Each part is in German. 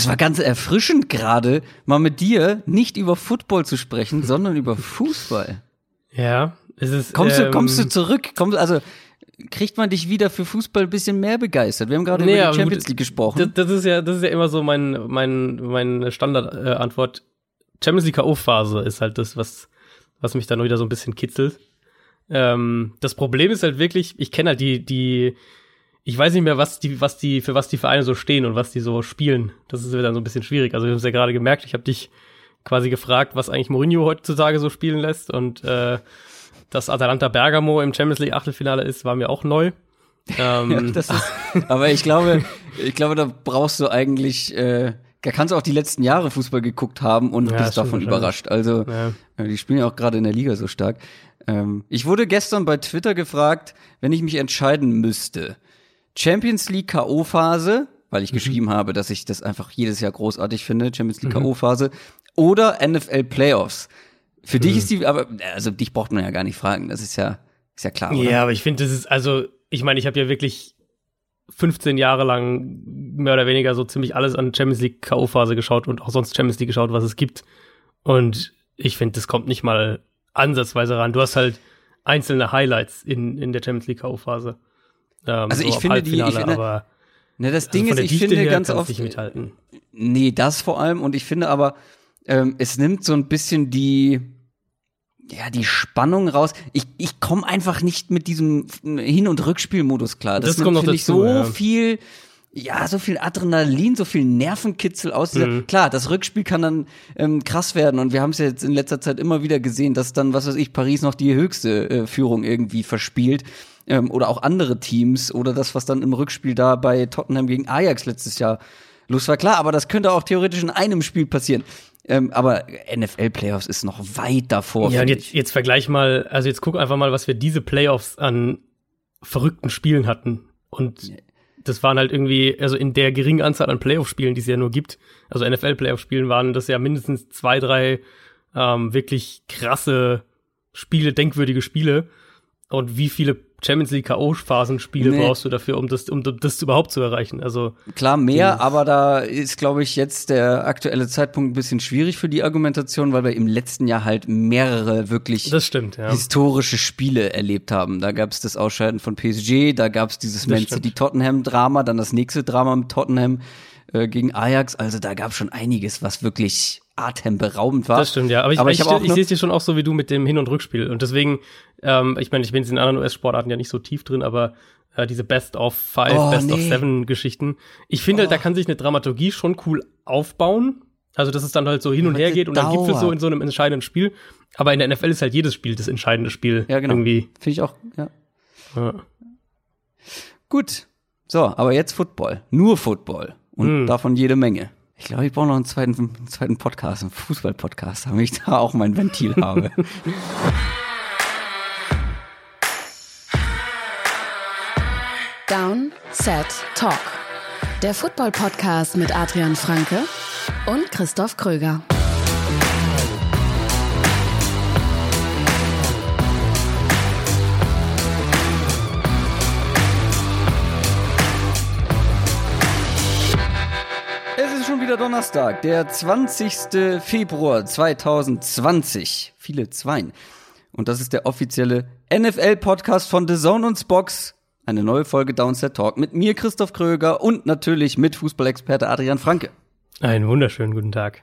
Es war ganz erfrischend gerade, mal mit dir nicht über Football zu sprechen, sondern über Fußball. Ja, es ist. Kommst du, ähm, kommst du zurück? Kommst, also kriegt man dich wieder für Fußball ein bisschen mehr begeistert? Wir haben gerade Nee, über die Champions League gesprochen. Das, das ist ja, das ist ja immer so mein, mein, meine Standardantwort. Champions League K.O.-Phase ist halt das, was, was mich dann wieder so ein bisschen kitzelt. Ähm, das Problem ist halt wirklich, ich kenne halt die, die, ich weiß nicht mehr, was die, was die, für was die Vereine so stehen und was die so spielen. Das ist dann so ein bisschen schwierig. Also, ich habe es ja gerade gemerkt, ich habe dich quasi gefragt, was eigentlich Mourinho heutzutage so spielen lässt und äh, dass Atalanta Bergamo im Champions League Achtelfinale ist, war mir auch neu. Ähm, Ja, ist, aber ich glaube, ich glaube, da brauchst du eigentlich, äh, da kannst du auch die letzten Jahre Fußball geguckt haben und Ja, bist davon überrascht. Also, ja. äh, die spielen ja auch gerade in der Liga so stark. Ähm, ich wurde gestern bei Twitter gefragt, wenn ich mich entscheiden müsste. Champions League K.O.-Phase, weil Mhm. ich geschrieben habe, dass ich das einfach jedes Jahr großartig finde, Champions League K.O.-Phase, oder NFL Playoffs. Für Mhm. dich ist die, aber, also dich braucht man ja gar nicht fragen, das ist ja, ist ja klar, oder? Ja, aber ich finde, das ist, also, ich meine, ich habe ja wirklich 15 Jahre lang mehr oder weniger so ziemlich alles an Champions League K.O.-Phase geschaut und auch sonst Champions League geschaut, was es gibt. Und ich finde, das kommt nicht mal ansatzweise ran. Du hast halt einzelne Highlights in, in der Champions League K.O.-Phase. Ähm, Also ich ab finde die- ich finde- aber Ne, das also Ding ist, ich Dichte finde ganz oft, nicht mithalten. nee, das vor allem und ich finde aber, ähm, es nimmt so ein bisschen die, ja, die Spannung raus. Ich, ich komme einfach nicht mit diesem Hin- und Rückspielmodus klar. Das nimmt, kommt noch finde ich, so ja. viel, ja, so viel Adrenalin, so viel Nervenkitzel aus dieser, Mhm. klar, das Rückspiel kann dann ähm, krass werden und wir haben es ja jetzt in letzter Zeit immer wieder gesehen, dass dann, was weiß ich, Paris noch die höchste äh, Führung irgendwie verspielt ähm, oder auch andere Teams oder das, was dann im Rückspiel da bei Tottenham gegen Ajax letztes Jahr los war. Klar, aber das könnte auch theoretisch in einem Spiel passieren. Ähm, aber NFL-Playoffs ist noch weit davor. Ja, und jetzt, jetzt vergleich mal, also jetzt guck einfach mal, was wir diese Playoffs an verrückten Spielen hatten. Und das waren halt irgendwie, also in der geringen Anzahl an Playoff-Spielen, die es ja nur gibt, also NFL-Playoff-Spielen, waren das ja mindestens zwei, drei ähm, wirklich krasse Spiele, denkwürdige Spiele. Und wie viele Champions League K.O.-Phasenspiele Nee. brauchst du dafür, um das, um das überhaupt zu erreichen? Also, Klar, mehr, Dieses- aber da ist, glaube ich, jetzt der aktuelle Zeitpunkt ein bisschen schwierig für die Argumentation, weil wir im letzten Jahr halt mehrere wirklich stimmt, ja. historische Spiele erlebt haben. Da gab es das Ausscheiden von PSG, da gab es dieses Man stimmt. City-Tottenham-Drama, dann das nächste Drama mit Tottenham äh, gegen Ajax. Also da gab es schon einiges, was wirklich atemberaubend war. Das stimmt, ja. Aber ich, Aber ich, ich ich, sehe es dir schon auch so wie du mit dem Hin- und Rückspiel. Und deswegen, ähm, ich meine, ich bin jetzt in anderen US-Sportarten ja nicht so tief drin, aber äh, diese Best of Five, Oh, Best of nee. Seven Geschichten. Ich finde halt, da kann sich eine Dramaturgie schon cool aufbauen. Also, dass es dann halt so hin und her geht und dann gibt es so in so einem entscheidenden Spiel. Aber in der NFL ist halt jedes Spiel das entscheidende Spiel. Ja, genau. Irgendwie. Finde ich auch, ja. Ja. Gut. So, aber jetzt Football. Nur Football. Und Mm. davon jede Menge. Ich glaube, ich brauche noch einen zweiten, einen zweiten Podcast, einen Fußball-Podcast, damit ich da auch mein Ventil habe. Down, Set, Talk. Der Football-Podcast mit Adrian Franke und Christoph Kröger. Wieder Donnerstag, der 20. Februar 2020. Viele Zweien. Und das ist der offizielle NFL-Podcast von The Zone und Spox. Eine neue Folge Downset Talk mit mir, Christoph Kröger, und natürlich mit Fußballexperte Adrian Franke. Einen wunderschönen guten Tag.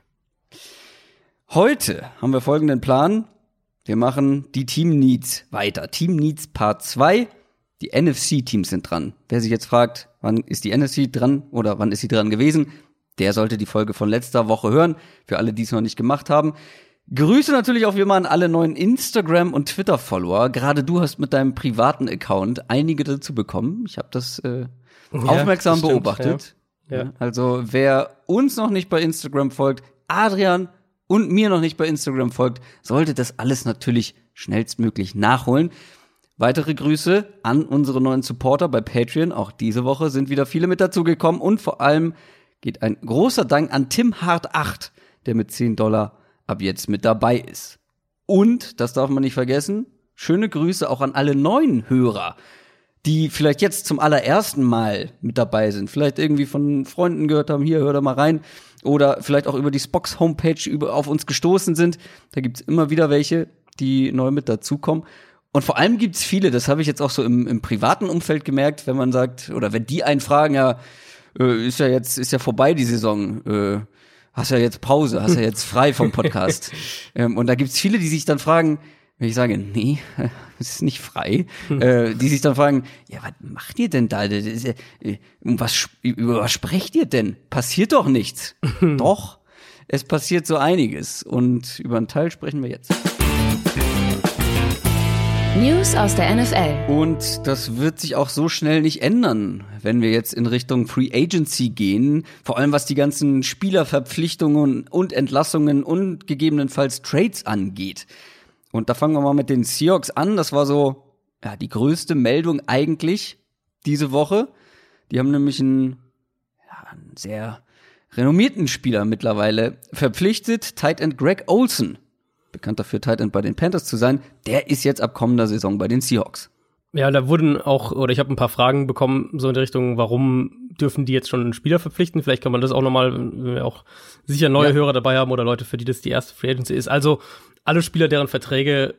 Heute haben wir folgenden Plan. Wir machen die Team Needs weiter. Team Needs Part 2. Die NFC-Teams sind dran. Wer sich jetzt fragt, wann ist die NFC dran oder wann ist sie dran gewesen, der sollte die Folge von letzter Woche hören. Für alle, die es noch nicht gemacht haben. Grüße natürlich auch wie immer an alle neuen Instagram- und Twitter-Follower. Gerade du hast mit deinem privaten Account einige dazu bekommen. Ich habe das äh, aufmerksam das stimmt, beobachtet. Ja. Ja. Also wer uns noch nicht bei Instagram folgt, Adrian und mir noch nicht bei Instagram folgt, sollte das alles natürlich schnellstmöglich nachholen. Weitere Grüße an unsere neuen Supporter bei Patreon. Auch diese Woche sind wieder viele mit dazugekommen und vor allem geht ein großer Dank an Tim Hart 8, der mit 10 Dollar ab jetzt mit dabei ist. Und, das darf man nicht vergessen, schöne Grüße auch an alle neuen Hörer, die vielleicht jetzt zum allerersten Mal mit dabei sind, vielleicht irgendwie von Freunden gehört haben, hier, hör da mal rein, oder vielleicht auch über die Spox Homepage über, auf uns gestoßen sind. Da gibt's immer wieder welche, die neu mit dazukommen. Und vor allem gibt's viele, das habe ich jetzt auch so im, im privaten Umfeld gemerkt, wenn man sagt, oder wenn die einen fragen, ja, äh, ist ja jetzt, ist ja vorbei die Saison, äh, hast ja jetzt Pause, hast ja jetzt frei vom Podcast. ähm, und da gibt's viele, die sich dann fragen, wenn ich sage, nee, es ist nicht frei, äh, die sich dann fragen, ja, was macht ihr denn da? Ja, um was, über was sprecht ihr denn? Passiert doch nichts. doch, es passiert so einiges. Und über einen Teil sprechen wir jetzt. News aus der NFL. Und das wird sich auch so schnell nicht ändern, wenn wir jetzt in Richtung Free Agency gehen. Vor allem was die ganzen Spielerverpflichtungen und Entlassungen und gegebenenfalls Trades angeht. Und da fangen wir mal mit den Seahawks an. Das war so ja, die größte Meldung eigentlich diese Woche. Die haben nämlich einen, ja, einen sehr renommierten Spieler mittlerweile verpflichtet, Tight End Greg Olson bekannt dafür, Tight End bei den Panthers zu sein, der ist jetzt ab kommender Saison bei den Seahawks. Ja, da wurden auch, oder ich habe ein paar Fragen bekommen, so in die Richtung, warum dürfen die jetzt schon einen Spieler verpflichten? Vielleicht kann man das auch nochmal, wenn wir auch sicher neue ja. Hörer dabei haben oder Leute, für die das die erste Free Agency ist. Also alle Spieler, deren Verträge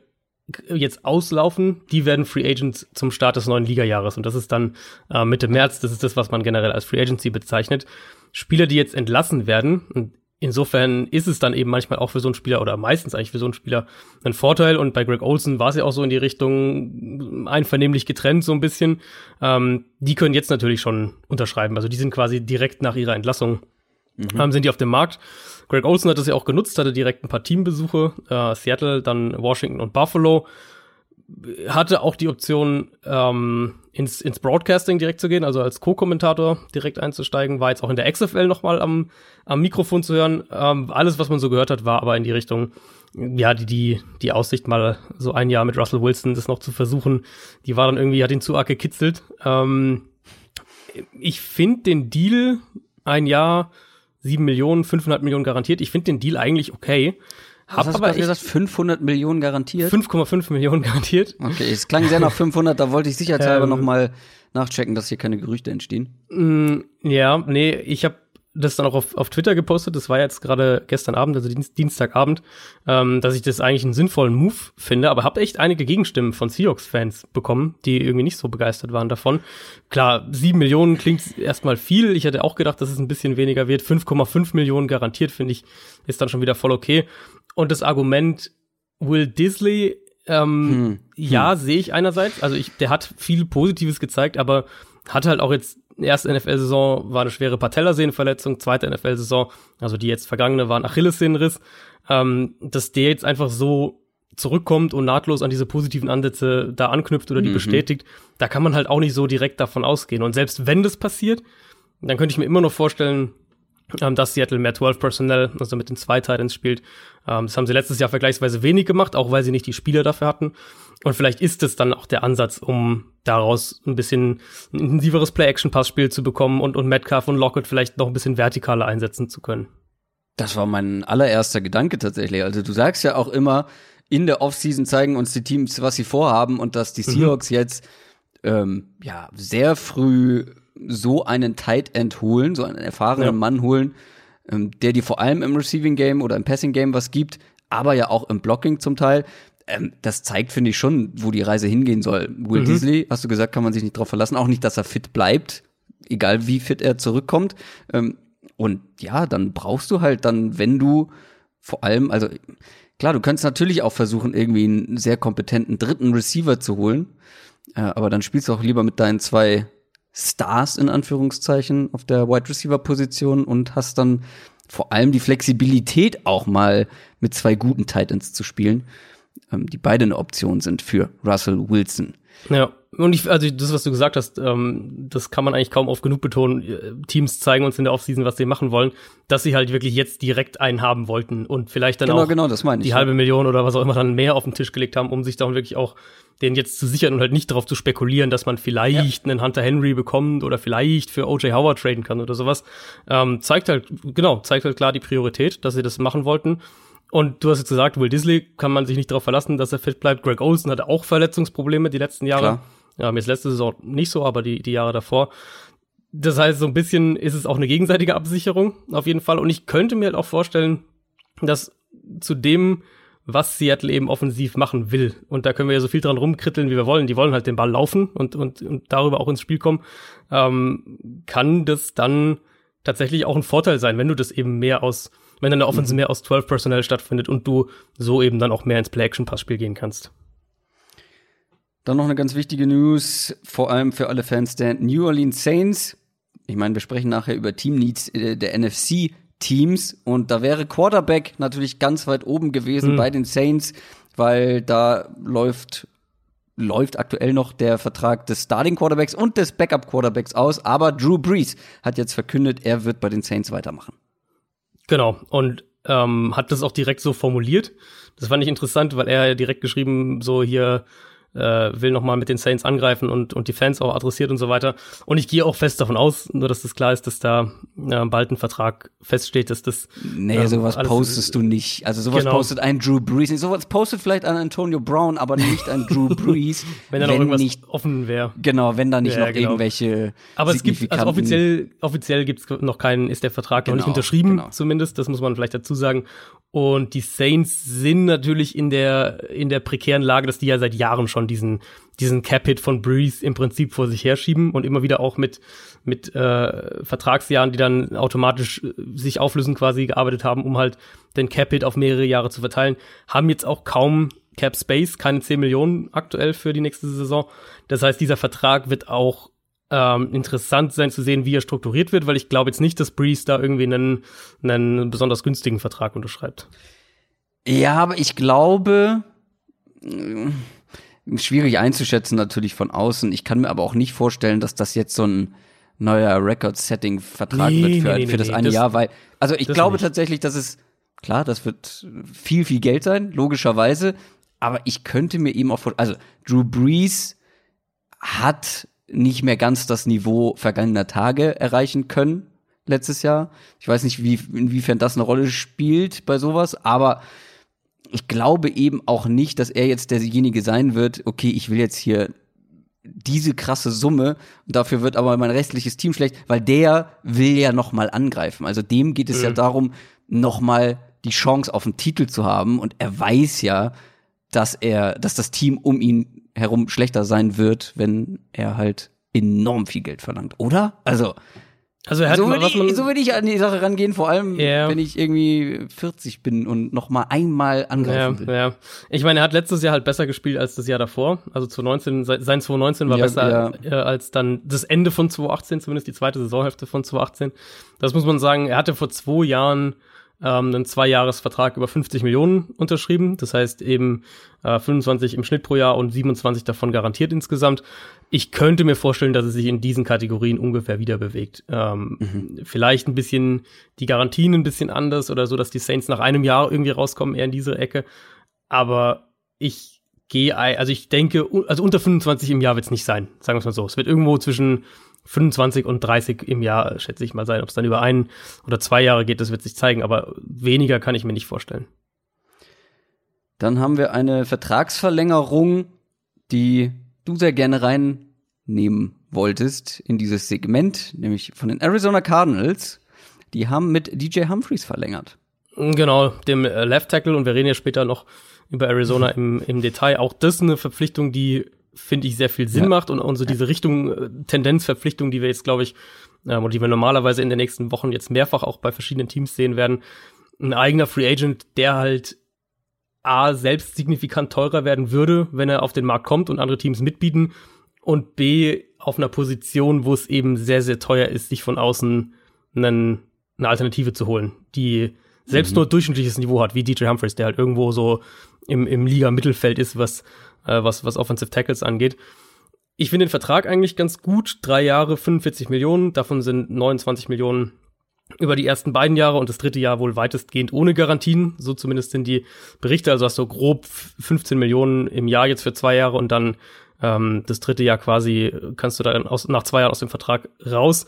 jetzt auslaufen, die werden Free Agents zum Start des neuen Ligajahres. Und das ist dann äh, Mitte März, das ist das, was man generell als Free Agency bezeichnet. Spieler, die jetzt entlassen werden, und insofern ist es dann eben manchmal auch für so einen Spieler oder meistens eigentlich für so einen Spieler ein Vorteil. Und bei Greg Olson war es ja auch so in die Richtung einvernehmlich getrennt so ein bisschen. Ähm, die können jetzt natürlich schon unterschreiben. Also die sind quasi direkt nach ihrer Entlassung mhm. ähm, sind die auf dem Markt. Greg Olson hat das ja auch genutzt, hatte direkt ein paar Teambesuche, äh, Seattle, dann Washington und Buffalo hatte auch die Option, ähm, ins, ins Broadcasting direkt zu gehen, also als Co-Kommentator direkt einzusteigen, war jetzt auch in der XFL nochmal am, am Mikrofon zu hören. Ähm, alles, was man so gehört hat, war aber in die Richtung, ja, die, die, die Aussicht mal so ein Jahr mit Russell Wilson das noch zu versuchen, die war dann irgendwie, hat ihn zu arg gekitzelt. Ähm, ich finde den Deal ein Jahr, sieben Millionen, 500 Millionen garantiert. Ich finde den Deal eigentlich okay. Hab hast aber du gesagt, 500 Millionen garantiert? 5,5 Millionen garantiert. Okay, es klang sehr nach 500, da wollte ich sicherheitshalber ähm, noch mal nachchecken, dass hier keine Gerüchte entstehen. Mm, ja, nee, ich habe das dann auch auf, auf Twitter gepostet, das war jetzt gerade gestern Abend, also Dienst, Dienstagabend, ähm, dass ich das eigentlich einen sinnvollen Move finde, aber habe echt einige Gegenstimmen von Seahawks-Fans bekommen, die irgendwie nicht so begeistert waren davon. Klar, sieben Millionen klingt erstmal viel, ich hätte auch gedacht, dass es ein bisschen weniger wird. 5,5 Millionen garantiert, finde ich, ist dann schon wieder voll okay. Und das Argument Will Disley, ähm, hm. ja, hm. sehe ich einerseits. Also ich, der hat viel Positives gezeigt, aber hat halt auch jetzt erste NFL-Saison war eine schwere Patellasehnenverletzung, zweite NFL-Saison, also die jetzt vergangene war ein Achillessehnenriss, ähm, dass der jetzt einfach so zurückkommt und nahtlos an diese positiven Ansätze da anknüpft oder die mhm. bestätigt, da kann man halt auch nicht so direkt davon ausgehen. Und selbst wenn das passiert, dann könnte ich mir immer noch vorstellen, ähm, dass Seattle mehr 12 Personnel, also mit den zwei Titans spielt. Ähm, das haben sie letztes Jahr vergleichsweise wenig gemacht, auch weil sie nicht die Spieler dafür hatten. Und vielleicht ist es dann auch der Ansatz, um daraus ein bisschen ein intensiveres Play-Action-Pass-Spiel zu bekommen und, und Metcalf und Lockett vielleicht noch ein bisschen vertikaler einsetzen zu können. Das war mein allererster Gedanke tatsächlich. Also du sagst ja auch immer, in der Offseason zeigen uns die Teams, was sie vorhaben und dass die mhm. Seahawks mhm. jetzt ähm, ja sehr früh so einen Tight End holen, so einen erfahrenen ja. Mann holen, ähm, der dir vor allem im Receiving Game oder im Passing Game was gibt, aber ja auch im Blocking zum Teil. Ähm, das zeigt, finde ich, schon, wo die Reise hingehen soll. Will mhm. Disley, hast du gesagt, kann man sich nicht drauf verlassen. Auch nicht, dass er fit bleibt, egal wie fit er zurückkommt. Ähm, und ja, dann brauchst du halt dann, wenn du vor allem, also klar, du könntest natürlich auch versuchen, irgendwie einen sehr kompetenten dritten Receiver zu holen. Äh, aber dann spielst du auch lieber mit deinen zwei Stars in Anführungszeichen auf der Wide Receiver Position und hast dann vor allem die Flexibilität auch mal mit zwei guten Titans zu spielen, ähm, die beide eine Option sind für Russell Wilson. Ja, und ich, also das, was du gesagt hast, ähm, das kann man eigentlich kaum oft genug betonen. Äh, Teams zeigen uns in der Offseason, was sie machen wollen, dass sie halt wirklich jetzt direkt einen haben wollten und vielleicht dann genau, auch genau, meine ich, die halbe Million oder was auch immer dann mehr auf den Tisch gelegt haben, um sich dann wirklich auch den jetzt zu sichern und halt nicht darauf zu spekulieren, dass man vielleicht ja. einen Hunter Henry bekommt oder vielleicht für OJ Howard traden kann oder sowas. Ähm, zeigt halt, genau, zeigt halt klar die Priorität, dass sie das machen wollten. Und du hast jetzt gesagt, Will Disley kann man sich nicht darauf verlassen, dass er fit bleibt. Greg Olson hatte auch Verletzungsprobleme die letzten Jahre. Ja, mir ist letzte Saison nicht so, aber die, die Jahre davor. Das heißt, so ein bisschen ist es auch eine gegenseitige Absicherung, auf jeden Fall. Und ich könnte mir halt auch vorstellen, dass zu dem, was Seattle eben offensiv machen will. Und da können wir ja so viel dran rumkritteln, wie wir wollen. Die wollen halt den Ball laufen und, und, und darüber auch ins Spiel kommen. Ähm, kann das dann tatsächlich auch ein Vorteil sein, wenn du das eben mehr aus, wenn deine Offense mhm. mehr aus 12 Personnel stattfindet und du so eben dann auch mehr ins Play-Action-Passspiel gehen kannst. Dann noch eine ganz wichtige News, vor allem für alle Fans der New Orleans Saints. Ich meine, wir sprechen nachher über Team Needs äh, der NFC Teams und da wäre Quarterback natürlich ganz weit oben gewesen mhm. bei den Saints, weil da läuft läuft aktuell noch der Vertrag des Starting Quarterbacks und des Backup Quarterbacks aus, aber Drew Brees hat jetzt verkündet, er wird bei den Saints weitermachen. Genau und ähm, hat das auch direkt so formuliert. Das fand ich interessant, weil er direkt geschrieben so hier äh, will nochmal mit den Saints angreifen und, und die Fans auch adressiert und so weiter. Und ich gehe auch fest davon aus, nur dass das klar ist, dass da äh, bald ein Vertrag feststeht, dass das. Nee, äh, sowas postest du nicht. Also sowas genau. postet ein Drew Brees. Sowas postet vielleicht ein Antonio Brown, aber nicht ein Drew Brees. wenn da noch irgendwas nicht, offen wäre. Genau, wenn da nicht ja, noch genau. irgendwelche. Aber es gibt, also offiziell, offiziell gibt's noch keinen, ist der Vertrag genau, noch nicht genau, unterschrieben, genau. zumindest. Das muss man vielleicht dazu sagen. Und die Saints sind natürlich in der, in der prekären Lage, dass die ja seit Jahren schon diesen, diesen Cap-Hit von Breeze im Prinzip vor sich herschieben und immer wieder auch mit, mit äh, Vertragsjahren, die dann automatisch äh, sich auflösen quasi gearbeitet haben, um halt den Cap-Hit auf mehrere Jahre zu verteilen, haben jetzt auch kaum Cap Space, keine 10 Millionen aktuell für die nächste Saison. Das heißt, dieser Vertrag wird auch ähm, interessant sein zu sehen, wie er strukturiert wird, weil ich glaube jetzt nicht, dass Breeze da irgendwie einen, einen besonders günstigen Vertrag unterschreibt. Ja, aber ich glaube, schwierig einzuschätzen natürlich von außen. Ich kann mir aber auch nicht vorstellen, dass das jetzt so ein neuer Record-Setting-Vertrag nee, wird für, nee, nee, für das eine das, Jahr, weil, also ich glaube nicht. tatsächlich, dass es, klar, das wird viel, viel Geld sein, logischerweise, aber ich könnte mir eben auch vorstellen, also Drew Brees hat nicht mehr ganz das Niveau vergangener Tage erreichen können letztes Jahr. Ich weiß nicht, wie, inwiefern das eine Rolle spielt bei sowas, aber ich glaube eben auch nicht, dass er jetzt derjenige sein wird, okay, ich will jetzt hier diese krasse Summe und dafür wird aber mein restliches Team schlecht, weil der will ja noch mal angreifen. Also dem geht es mhm. ja darum, noch mal die Chance auf den Titel zu haben und er weiß ja, dass er, dass das Team um ihn herum schlechter sein wird, wenn er halt enorm viel Geld verlangt, oder? Also, also er hat so, würde ich, so ich an die Sache rangehen, vor allem yeah. wenn ich irgendwie 40 bin und noch mal einmal angreifen ja, will. Ja. Ich meine, er hat letztes Jahr halt besser gespielt als das Jahr davor. Also 2019, sein 2019 war ja, besser ja. Äh, als dann das Ende von 2018, zumindest die zweite Saisonhälfte von 2018. Das muss man sagen. Er hatte vor zwei Jahren ähm, einen Zweijahresvertrag über 50 Millionen unterschrieben. Das heißt eben äh, 25 im Schnitt pro Jahr und 27 davon garantiert insgesamt. Ich könnte mir vorstellen, dass es sich in diesen Kategorien ungefähr wieder bewegt. Ähm, mhm. Vielleicht ein bisschen die Garantien ein bisschen anders oder so, dass die Saints nach einem Jahr irgendwie rauskommen, eher in diese Ecke. Aber ich gehe, also ich denke, also unter 25 im Jahr wird es nicht sein, sagen wir es mal so. Es wird irgendwo zwischen 25 und 30 im Jahr, schätze ich mal sein. Ob es dann über ein oder zwei Jahre geht, das wird sich zeigen, aber weniger kann ich mir nicht vorstellen. Dann haben wir eine Vertragsverlängerung, die du sehr gerne reinnehmen wolltest in dieses Segment, nämlich von den Arizona Cardinals. Die haben mit DJ Humphreys verlängert. Genau, dem äh, Left Tackle und wir reden ja später noch über Arizona im, im Detail. Auch das ist eine Verpflichtung, die finde ich, sehr viel Sinn ja. macht und, und so diese Richtung, äh, Tendenzverpflichtung, die wir jetzt, glaube ich, ähm, und die wir normalerweise in den nächsten Wochen jetzt mehrfach auch bei verschiedenen Teams sehen werden. Ein eigener Free Agent, der halt A, selbst signifikant teurer werden würde, wenn er auf den Markt kommt und andere Teams mitbieten und B, auf einer Position, wo es eben sehr, sehr teuer ist, sich von außen einen, eine Alternative zu holen, die selbst mhm. nur durchschnittliches Niveau hat, wie DJ Humphreys, der halt irgendwo so im, im Liga-Mittelfeld ist, was äh, was, was Offensive Tackles angeht. Ich finde den Vertrag eigentlich ganz gut. Drei Jahre, 45 Millionen, davon sind 29 Millionen über die ersten beiden Jahre und das dritte Jahr wohl weitestgehend ohne Garantien. So zumindest sind die Berichte. Also hast du grob 15 Millionen im Jahr jetzt für zwei Jahre und dann ähm, das dritte Jahr quasi kannst du dann aus, nach zwei Jahren aus dem Vertrag raus.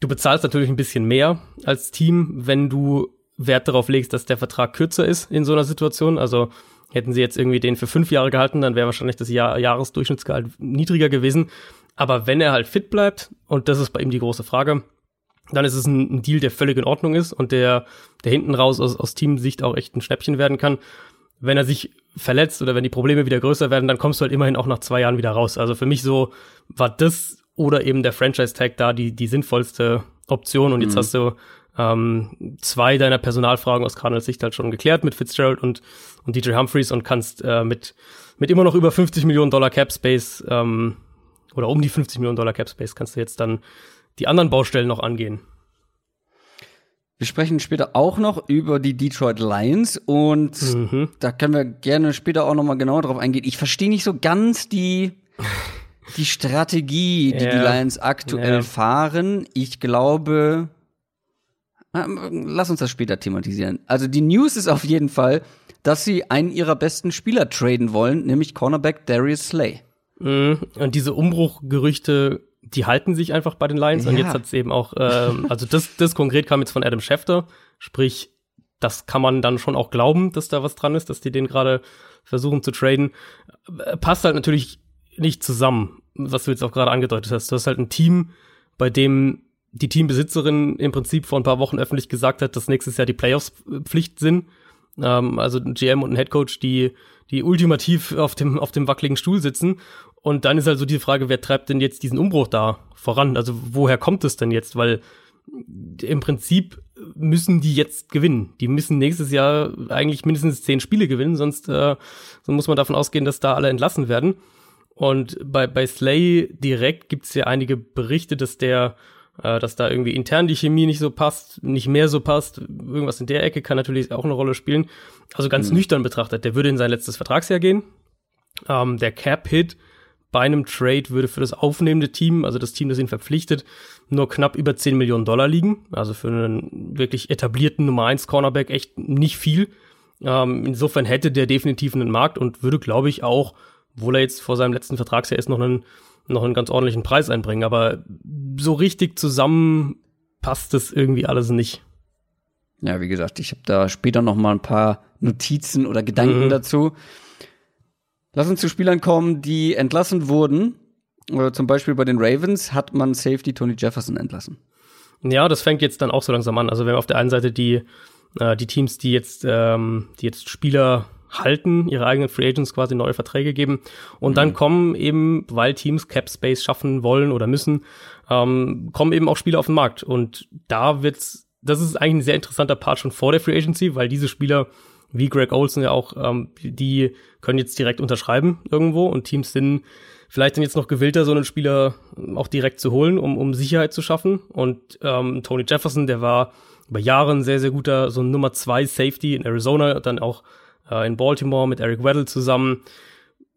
Du bezahlst natürlich ein bisschen mehr als Team, wenn du Wert darauf legst, dass der Vertrag kürzer ist in so einer Situation. Also hätten sie jetzt irgendwie den für fünf Jahre gehalten, dann wäre wahrscheinlich das Jahr Jahresdurchschnittsgehalt niedriger gewesen. Aber wenn er halt fit bleibt, und das ist bei ihm die große Frage, dann ist es ein, ein Deal, der völlig in Ordnung ist und der, der hinten raus aus, aus Teamsicht auch echt ein Schnäppchen werden kann. Wenn er sich verletzt oder wenn die Probleme wieder größer werden, dann kommst du halt immerhin auch nach zwei Jahren wieder raus. Also für mich so war das oder eben der Franchise-Tag da die, die sinnvollste Option. Und jetzt mhm. hast du ähm, zwei deiner Personalfragen aus Cardinals Sicht halt schon geklärt mit Fitzgerald und, und DJ Humphreys und kannst äh, mit, mit immer noch über 50 Millionen Dollar Cap Space ähm, oder um die 50 Millionen Dollar Cap Space kannst du jetzt dann die anderen Baustellen noch angehen. Wir sprechen später auch noch über die Detroit Lions und mhm. da können wir gerne später auch noch mal genauer drauf eingehen. Ich verstehe nicht so ganz die die Strategie, die ja. die Lions aktuell ja. fahren. Ich glaube, lass uns das später thematisieren. Also die News ist auf jeden Fall, dass sie einen ihrer besten Spieler traden wollen, nämlich Cornerback Darius Slay. Mhm. Und diese Umbruchgerüchte die halten sich einfach bei den Lions. Ja. Und jetzt hat es eben auch, ähm, also das, das konkret kam jetzt von Adam Schefter, sprich, das kann man dann schon auch glauben, dass da was dran ist, dass die den gerade versuchen zu traden. Äh, passt halt natürlich nicht zusammen, was du jetzt auch gerade angedeutet hast. Du hast halt ein Team, bei dem die Teambesitzerin im Prinzip vor ein paar Wochen öffentlich gesagt hat, dass nächstes Jahr die Playoffs Pflicht sind. Ähm, also ein GM und ein Headcoach, die, die ultimativ auf dem, auf dem wackeligen Stuhl sitzen und dann ist also die Frage, wer treibt denn jetzt diesen Umbruch da voran? Also woher kommt es denn jetzt? Weil im Prinzip müssen die jetzt gewinnen. Die müssen nächstes Jahr eigentlich mindestens zehn Spiele gewinnen, sonst, äh, sonst muss man davon ausgehen, dass da alle entlassen werden. Und bei, bei Slay direkt gibt's ja einige Berichte, dass der, äh, dass da irgendwie intern die Chemie nicht so passt, nicht mehr so passt. Irgendwas in der Ecke kann natürlich auch eine Rolle spielen. Also ganz mhm. nüchtern betrachtet, der würde in sein letztes Vertragsjahr gehen. Ähm, der Cap-Hit bei einem Trade würde für das aufnehmende Team, also das Team, das ihn verpflichtet, nur knapp über 10 Millionen Dollar liegen. Also für einen wirklich etablierten Nummer 1 Cornerback echt nicht viel. Ähm, insofern hätte der definitiv einen Markt und würde, glaube ich, auch, obwohl er jetzt vor seinem letzten Vertragsjahr ist, noch einen, noch einen ganz ordentlichen Preis einbringen. Aber so richtig zusammen passt das irgendwie alles nicht. Ja, wie gesagt, ich habe da später noch mal ein paar Notizen oder Gedanken mhm. dazu. Lass uns zu Spielern kommen, die entlassen wurden. Oder zum Beispiel bei den Ravens hat man Safety Tony Jefferson entlassen. Ja, das fängt jetzt dann auch so langsam an. Also wir haben auf der einen Seite die, äh, die Teams, die jetzt, ähm, die jetzt Spieler halten, ihre eigenen Free Agents quasi neue Verträge geben. Und mhm. dann kommen eben, weil Teams Cap Space schaffen wollen oder müssen, ähm, kommen eben auch Spieler auf den Markt. Und da wird's, das ist eigentlich ein sehr interessanter Part schon vor der Free Agency, weil diese Spieler wie Greg Olson ja auch, ähm, die können jetzt direkt unterschreiben irgendwo und Teams sind vielleicht dann jetzt noch gewillter, so einen Spieler auch direkt zu holen, um, um Sicherheit zu schaffen. Und ähm, Tony Jefferson, der war über Jahre ein sehr, sehr guter, so ein Nummer zwei Safety in Arizona, dann auch äh, in Baltimore mit Eric Weddle zusammen.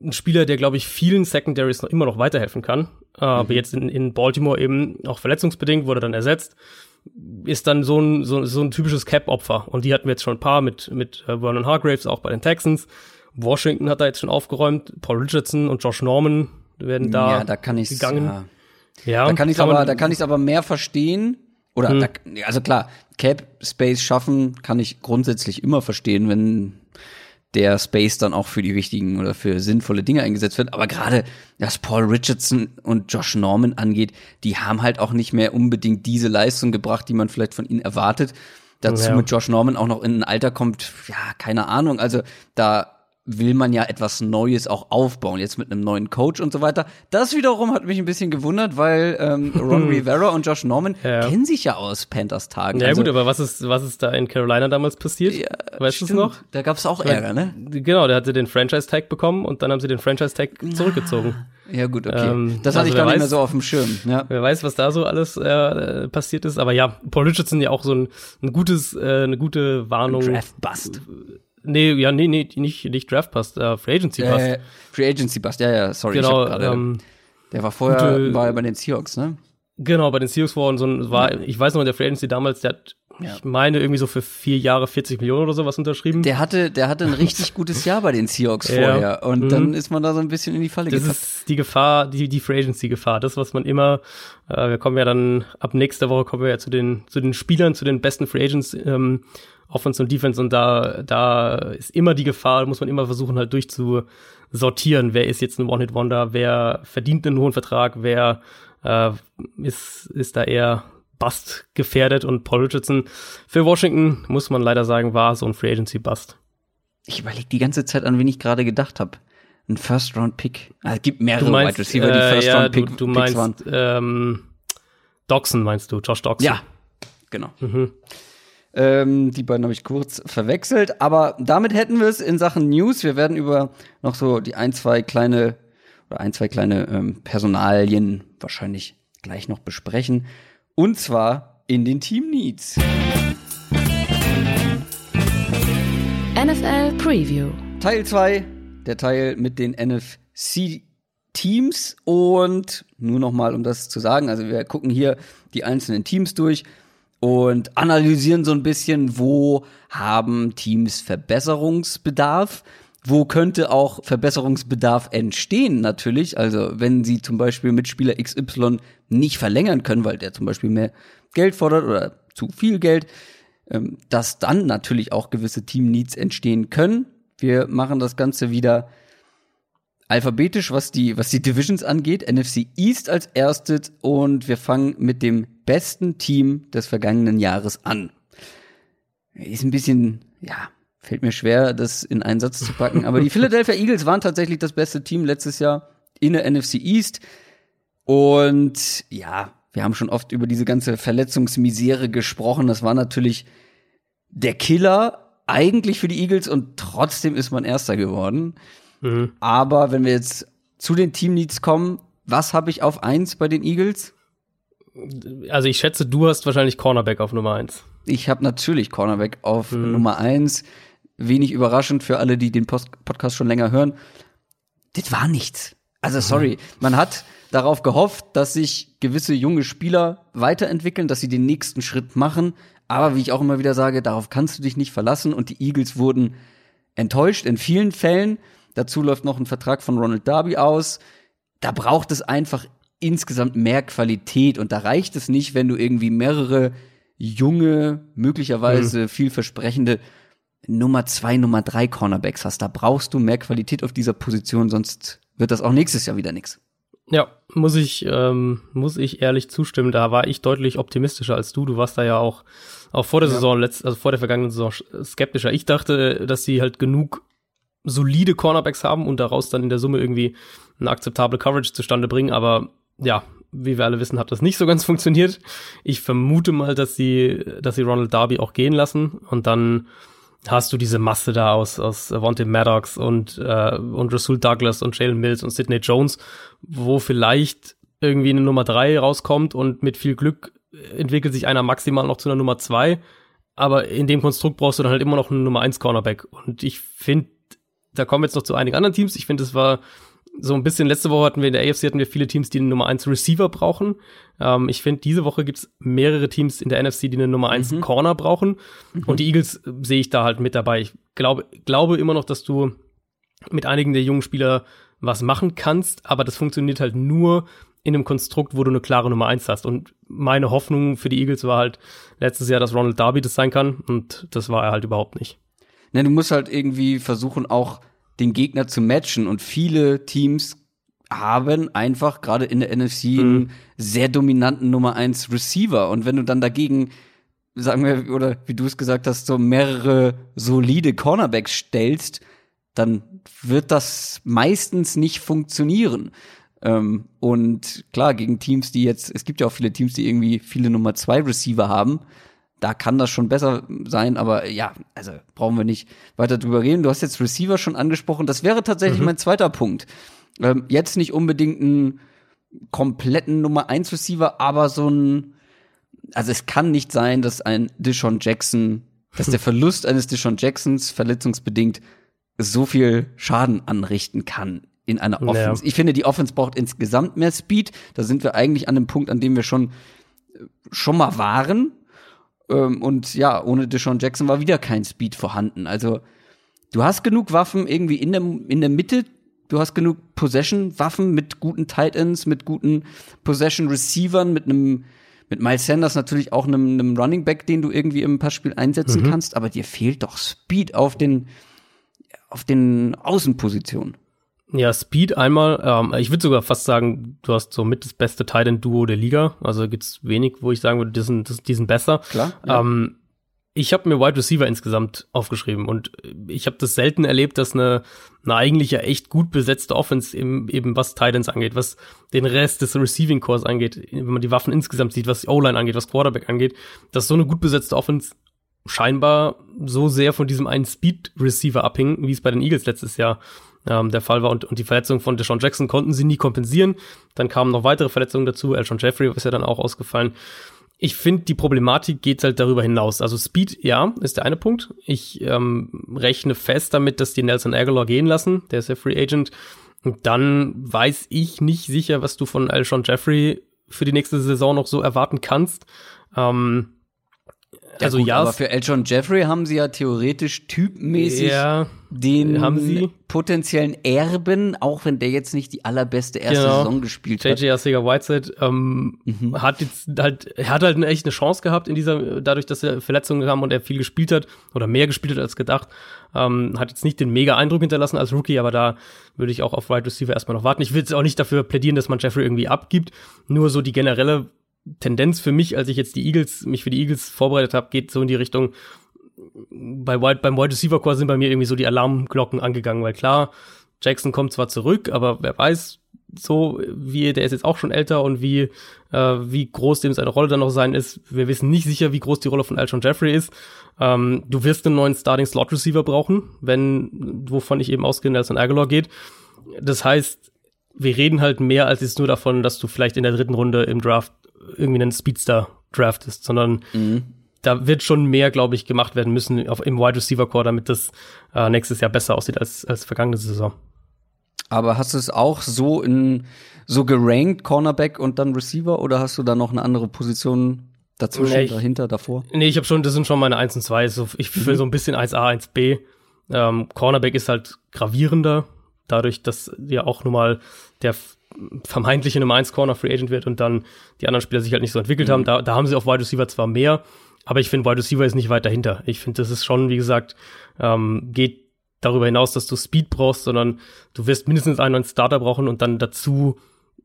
Ein Spieler, der, glaube ich, vielen Secondaries noch immer noch weiterhelfen kann. Äh, mhm. Aber jetzt in, in Baltimore eben auch verletzungsbedingt wurde dann ersetzt ist dann so ein, so, so ein typisches Cap-Opfer. Und die hatten wir jetzt schon ein paar mit, mit äh, Vernon Hargraves, auch bei den Texans. Washington hat da jetzt schon aufgeräumt. Paul Richardson und Josh Norman werden da, ja, da kann ich's, gegangen. Ja. ja da kann ich aber, da kann ich aber mehr verstehen. Oder, hm. da, also klar, Cap Space schaffen kann ich grundsätzlich immer verstehen, wenn der Space dann auch für die wichtigen oder für sinnvolle Dinge eingesetzt wird. Aber gerade was Paul Richardson und Josh Norman angeht, die haben halt auch nicht mehr unbedingt diese Leistung gebracht, die man vielleicht von ihnen erwartet. Dazu ja. mit Josh Norman auch noch in ein Alter kommt, ja, keine Ahnung. Also da will man ja etwas Neues auch aufbauen, jetzt mit einem neuen Coach und so weiter. Das wiederum hat mich ein bisschen gewundert, weil ähm, Ron Rivera und Josh Norman ja. kennen sich ja aus Panthers Tagen. Ja also, gut, aber was ist, was ist da in Carolina damals passiert? Ja, weißt du es noch? Da gab es auch Ärger, ne? Genau, der hatte den Franchise-Tag bekommen und dann haben sie den Franchise-Tag zurückgezogen. Ja gut, okay. Ähm, das hatte also ich gar nicht mehr so auf dem Schirm. Ja. Wer weiß, was da so alles äh, passiert ist. Aber ja, Paul Richardson ja auch so ein, ein gutes, äh, eine gute Warnung. Draft-Bust Nee, ja, nee, nee, nicht, nicht Draft Bust, äh, Free Agency Bust. Äh, Free Agency Bust, ja, ja, sorry. Genau, grade, ähm, der war vorher, gute, war ja bei den Seahawks, ne? Genau, bei den Seahawks war so ein, war, ich weiß noch, der Free Agency damals, der hat, ja. ich meine, irgendwie so für vier Jahre 40 Millionen oder sowas unterschrieben. Der hatte, der hatte ein richtig gutes Jahr bei den Seahawks vorher. Ja. Und mhm. dann ist man da so ein bisschen in die Falle Das ist die Gefahr, die, die Free Agency Gefahr. Das, was man immer, äh, wir kommen ja dann, ab nächster Woche kommen wir ja zu den, zu den Spielern, zu den besten Free Agents, ähm, Offense und Defense und da, da ist immer die Gefahr, muss man immer versuchen halt durchzusortieren, wer ist jetzt ein One-Hit-Wonder, wer verdient einen hohen Vertrag, wer äh, ist, ist da eher Bust gefährdet und Paul Richardson für Washington, muss man leider sagen, war so ein Free Agency Bust. Ich überlege die ganze Zeit, an wen ich gerade gedacht habe. Ein First-Round-Pick. Also, es gibt mehrere meinst, Wide Receiver, die äh, First-Round-Pick ja, du, du meinst, waren. Ähm, Doxson meinst du, Josh Doxson. Ja, genau. Mhm. Ähm, die beiden habe ich kurz verwechselt, aber damit hätten wir es in Sachen News. Wir werden über noch so die ein, zwei kleine oder ein, zwei kleine ähm, Personalien wahrscheinlich gleich noch besprechen. Und zwar in den Team Needs. NFL Preview. Teil 2, der Teil mit den NFC Teams und nur noch mal um das zu sagen, also wir gucken hier die einzelnen Teams durch und analysieren so ein bisschen, wo haben Teams Verbesserungsbedarf, wo könnte auch Verbesserungsbedarf entstehen natürlich, also wenn sie zum Beispiel mit Spieler XY nicht verlängern können, weil der zum Beispiel mehr Geld fordert oder zu viel Geld, ähm, dass dann natürlich auch gewisse Team-Needs entstehen können. Wir machen das Ganze wieder alphabetisch, was die, was die Divisions angeht. NFC East als erstes und wir fangen mit dem besten Team des vergangenen Jahres an. Ist ein bisschen, ja, fällt mir schwer, das in einen Satz zu packen, aber die Philadelphia Eagles waren tatsächlich das beste Team letztes Jahr in der NFC East. Und ja, wir haben schon oft über diese ganze Verletzungsmisere gesprochen. Das war natürlich der Killer eigentlich für die Eagles und trotzdem ist man Erster geworden. Mhm. Aber wenn wir jetzt zu den Teamneeds kommen, was habe ich auf eins bei den Eagles? Also ich schätze, du hast wahrscheinlich Cornerback auf Nummer eins. Ich habe natürlich Cornerback auf mhm. Nummer eins. Wenig überraschend für alle, die den Post Podcast schon länger hören. Das war nichts. Also sorry, man hat darauf gehofft, dass sich gewisse junge Spieler weiterentwickeln, dass sie den nächsten Schritt machen. Aber wie ich auch immer wieder sage, darauf kannst du dich nicht verlassen. Und die Eagles wurden enttäuscht in vielen Fällen. Dazu läuft noch ein Vertrag von Ronald Darby aus. Da braucht es einfach insgesamt mehr Qualität. Und da reicht es nicht, wenn du irgendwie mehrere junge, möglicherweise mhm. vielversprechende Nummer zwei, Nummer drei Cornerbacks hast. Da brauchst du mehr Qualität auf dieser Position, sonst wird das auch nächstes Jahr wieder nichts. Ja, muss ich, ähm, muss ich ehrlich zustimmen. Da war ich deutlich optimistischer als du. Du warst da ja auch, auch vor der ja. Saison, letzt, also vor der vergangenen Saison skeptischer. Ich dachte, dass sie halt genug solide Cornerbacks haben und daraus dann in der Summe irgendwie eine akzeptable Coverage zustande bringen. Aber ja, wie wir alle wissen, hat das nicht so ganz funktioniert. Ich vermute mal, dass sie, dass sie Ronald Darby auch gehen lassen und dann hast du diese Masse da aus, aus Vontae Maddox und, äh, und Rasul Douglas und Jalen Mills und Sidney Jones, wo vielleicht irgendwie eine Nummer drei rauskommt und mit viel Glück entwickelt sich einer maximal noch zu einer Nummer zwei. Aber in dem Konstrukt brauchst du dann halt immer noch eine Nummer eins Cornerback. Und ich finde, da kommen wir jetzt noch zu einigen anderen Teams. Ich finde, es war so ein bisschen, letzte Woche hatten wir in der AFC hatten wir viele Teams, die eine Nummer 1 Receiver brauchen. Ähm, ich finde, diese Woche gibt's mehrere Teams in der NFC, die eine Nummer 1 mhm. Corner brauchen. Mhm. Und die Eagles äh, sehe ich da halt mit dabei. Ich glaube, glaube immer noch, dass du mit einigen der jungen Spieler was machen kannst, aber das funktioniert halt nur in einem Konstrukt, wo du eine klare Nummer 1 hast. Und meine Hoffnung für die Eagles war halt letztes Jahr, dass Ronald Darby das sein kann. Und das war er halt überhaupt nicht. Ne, du musst halt irgendwie versuchen, auch den Gegner zu matchen. Und viele Teams haben einfach gerade in der NFC mhm. einen sehr dominanten Nummer 1 Receiver. Und wenn du dann dagegen, sagen wir, oder wie du es gesagt hast, so mehrere solide Cornerbacks stellst, dann wird das meistens nicht funktionieren. Ähm, und klar, gegen Teams, die jetzt, es gibt ja auch viele Teams, die irgendwie viele Nummer 2 Receiver haben, da kann das schon besser sein, aber ja, also brauchen wir nicht weiter drüber reden. Du hast jetzt Receiver schon angesprochen. Das wäre tatsächlich mhm. mein zweiter Punkt. Ähm, jetzt nicht unbedingt einen kompletten Nummer 1 Receiver, aber so ein, also es kann nicht sein, dass ein Dishon Jackson, dass der Verlust eines Dishon Jacksons verletzungsbedingt so viel Schaden anrichten kann in einer Offense. Ja. Ich finde, die Offense braucht insgesamt mehr Speed. Da sind wir eigentlich an dem Punkt, an dem wir schon schon mal waren ähm, und ja, ohne Deshaun Jackson war wieder kein Speed vorhanden. Also du hast genug Waffen irgendwie in der, in der Mitte. Du hast genug Possession-Waffen mit guten Tight Ends, mit guten Possession-Receivern, mit einem mit Miles Sanders natürlich auch einem, einem Running Back, den du irgendwie im Passspiel einsetzen Mhm. kannst, aber dir fehlt doch Speed auf den, auf den Außenpositionen. Ja, Speed einmal. Ähm, ich würde sogar fast sagen, du hast so mit das beste Titan-Duo der Liga. Also gibt's wenig, wo ich sagen würde, die sind, die sind besser. Klar, ja. Ähm, ich habe mir Wide Receiver insgesamt aufgeschrieben und ich habe das selten erlebt, dass eine, eine eigentlich ja echt gut besetzte Offense im, eben was Titans angeht, was den Rest des Receiving Cores angeht, wenn man die Waffen insgesamt sieht, was die O-Line angeht, was Quarterback angeht, dass so eine gut besetzte Offense scheinbar so sehr von diesem einen Speed Receiver abhing, wie es bei den Eagles letztes Jahr ähm, der Fall war und, und die Verletzung von Deshaun Jackson konnten sie nie kompensieren. Dann kamen noch weitere Verletzungen dazu. Elshon Jeffrey ist ja dann auch ausgefallen. Ich finde, die Problematik geht halt darüber hinaus. Also Speed, ja, ist der eine Punkt. Ich ähm, rechne fest damit, dass die Nelson Aguilar gehen lassen. Der ist ja Free Agent. Und dann weiß ich nicht sicher, was du von Elshon Jeffrey für die nächste Saison noch so erwarten kannst. Ähm, also gut, ja, aber für Elton Jeffrey haben sie ja theoretisch typmäßig ja, den haben sie. potenziellen Erben, auch wenn der jetzt nicht die allerbeste erste Genau. Saison gespielt hat. JJ Arcega Whiteside ähm, Mhm. hat jetzt halt, er hat halt eine echt eine Chance gehabt in dieser, dadurch, dass er Verletzungen kam und er viel gespielt hat oder mehr gespielt hat als gedacht. Ähm, hat jetzt nicht den mega Eindruck hinterlassen als Rookie, aber da würde ich auch auf Wide Receiver erstmal noch warten. Ich will jetzt auch nicht dafür plädieren, dass man Jeffrey irgendwie abgibt. Nur so die generelle Tendenz für mich, als ich jetzt die Eagles, mich für die Eagles vorbereitet habe, geht so in die Richtung, bei Wide, beim Wide Receiver Core sind bei mir irgendwie so die Alarmglocken angegangen, weil klar, Jackson kommt zwar zurück, aber wer weiß, so wie der ist jetzt auch schon älter und wie äh, wie groß dem seine Rolle dann noch sein ist. Wir wissen nicht sicher, wie groß die Rolle von Alshon Jeffrey ist. Ähm, du wirst einen neuen Starting Slot Receiver brauchen, wenn wovon ich eben ausgehe, Nelson Aguilar geht. Das heißt, wir reden halt mehr als jetzt nur davon, dass du vielleicht in der dritten Runde im Draft irgendwie einen Speedster draftest, sondern Mhm. Da wird schon mehr, glaube ich, gemacht werden müssen auf, im Wide Receiver Core, damit das äh, nächstes Jahr besser aussieht als, als vergangene Saison. Aber hast du es auch so in so gerankt, Cornerback und dann Receiver, oder hast du da noch eine andere Position dazwischen, Nee, ich- dahinter, davor? Nee, ich habe schon, das sind schon meine 1 und 2. So, ich will so ein bisschen 1A, 1B. Ähm, Cornerback ist halt gravierender, dadurch, dass ja auch nun mal der vermeintliche Nummer 1 Corner Free Agent wird und dann die anderen Spieler sich halt nicht so entwickelt haben. Da, da haben sie auf Wide Receiver zwar mehr, aber ich finde, Wide Receiver ist nicht weit dahinter. Ich finde, das ist schon, wie gesagt, ähm, geht darüber hinaus, dass du Speed brauchst, sondern du wirst mindestens einen neuen Starter brauchen und dann dazu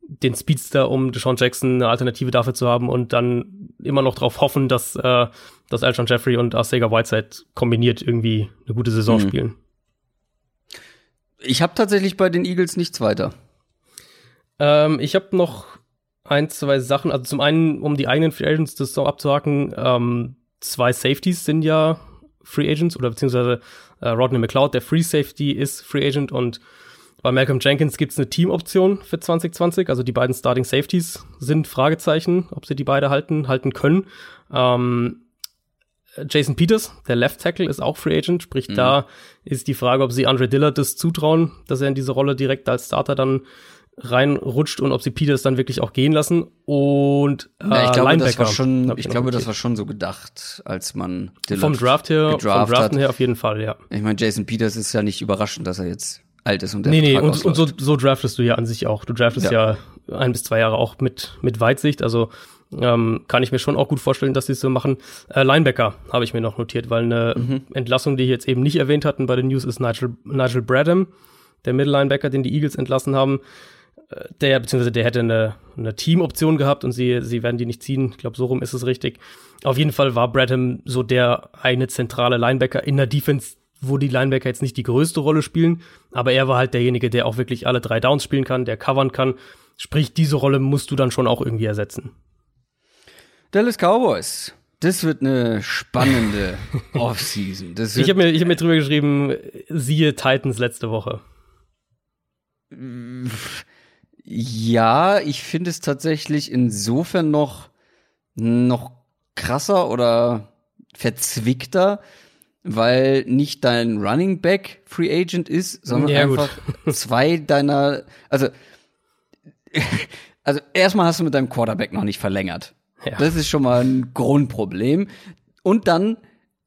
den Speedster, um Deshaun Jackson eine Alternative dafür zu haben und dann immer noch darauf hoffen, dass, äh, dass Alshon Jeffrey und Arcega Whiteside kombiniert irgendwie eine gute Saison Mhm. spielen. Ich habe tatsächlich bei den Eagles nichts weiter. Ähm, ich habe noch ein, zwei Sachen. Also zum einen, um die eigenen Free Agents das so abzuhaken, ähm, zwei Safeties sind ja Free Agents oder beziehungsweise äh, Rodney McLeod, der Free Safety, ist Free Agent und bei Malcolm Jenkins gibt's eine Teamoption für 2020. Also die beiden Starting Safeties sind Fragezeichen, ob sie die beide halten, halten können. Ähm, Jason Peters, der Left Tackle, ist auch Free Agent, sprich da ist die Frage, ob sie Andre Dillard das zutrauen, dass er in diese Rolle direkt als Starter dann reinrutscht und ob sie Peters dann wirklich auch gehen lassen. Und äh, Ja, ich glaube, das Linebacker war schon, ich noch glaube, das war schon so gedacht, als man Dillard vom Draft her, vom Draften her auf jeden Fall, ja. Ich meine, Jason Peters ist ja nicht überraschend, dass er jetzt alt ist und der Nee, nee, Vertrag und, und so, so draftest du ja an sich auch. Du draftest ja, ein bis zwei Jahre auch mit, mit Weitsicht. Also ähm, kann ich mir schon auch gut vorstellen, dass sie es so machen. Äh, Linebacker habe ich mir noch notiert, weil eine Mhm. Entlassung, die ich jetzt eben nicht erwähnt hatten bei den News, ist Nigel, Nigel Bradham, der Mittellinebacker, den die Eagles entlassen haben. Äh, Der, beziehungsweise der hätte eine, eine Teamoption gehabt und sie, sie werden die nicht ziehen. Ich glaube, so rum ist es richtig. Auf jeden Fall war Bradham so der eine zentrale Linebacker in der Defense, wo die Linebacker jetzt nicht die größte Rolle spielen, aber er war halt derjenige, der auch wirklich alle drei Downs spielen kann, der covern kann. Sprich, diese Rolle musst du dann schon auch irgendwie ersetzen. Dallas Cowboys. Das wird eine spannende Offseason. Das Ich habe mir, ich hab mir drüber geschrieben, siehe Titans letzte Woche. Ja, ich finde es tatsächlich insofern noch, noch krasser oder verzwickter, weil nicht dein Running Back Free Agent ist, sondern Ja, einfach zwei deiner, also, also erstmal hast du mit deinem Quarterback noch nicht verlängert. Ja. Das ist schon mal ein Grundproblem. Und dann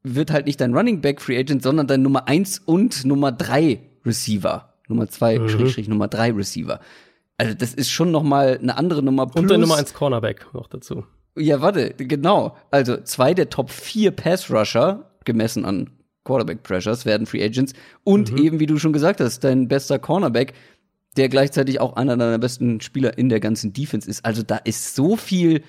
wird halt nicht dein Running Back Free Agent, sondern dein Nummer eins und Nummer drei Receiver. Nummer zwei, Mhm. Schrägstrich, Nummer drei Receiver. Also das ist schon noch mal eine andere Nummer. Und der Nummer eins Cornerback noch dazu. Ja, warte, genau. Also zwei der Top 4 Pass-Rusher, gemessen an Quarterback-Pressures, werden Free Agents. Und Mhm. eben, wie du schon gesagt hast, dein bester Cornerback, der gleichzeitig auch einer deiner besten Spieler in der ganzen Defense ist. Also da ist so viel.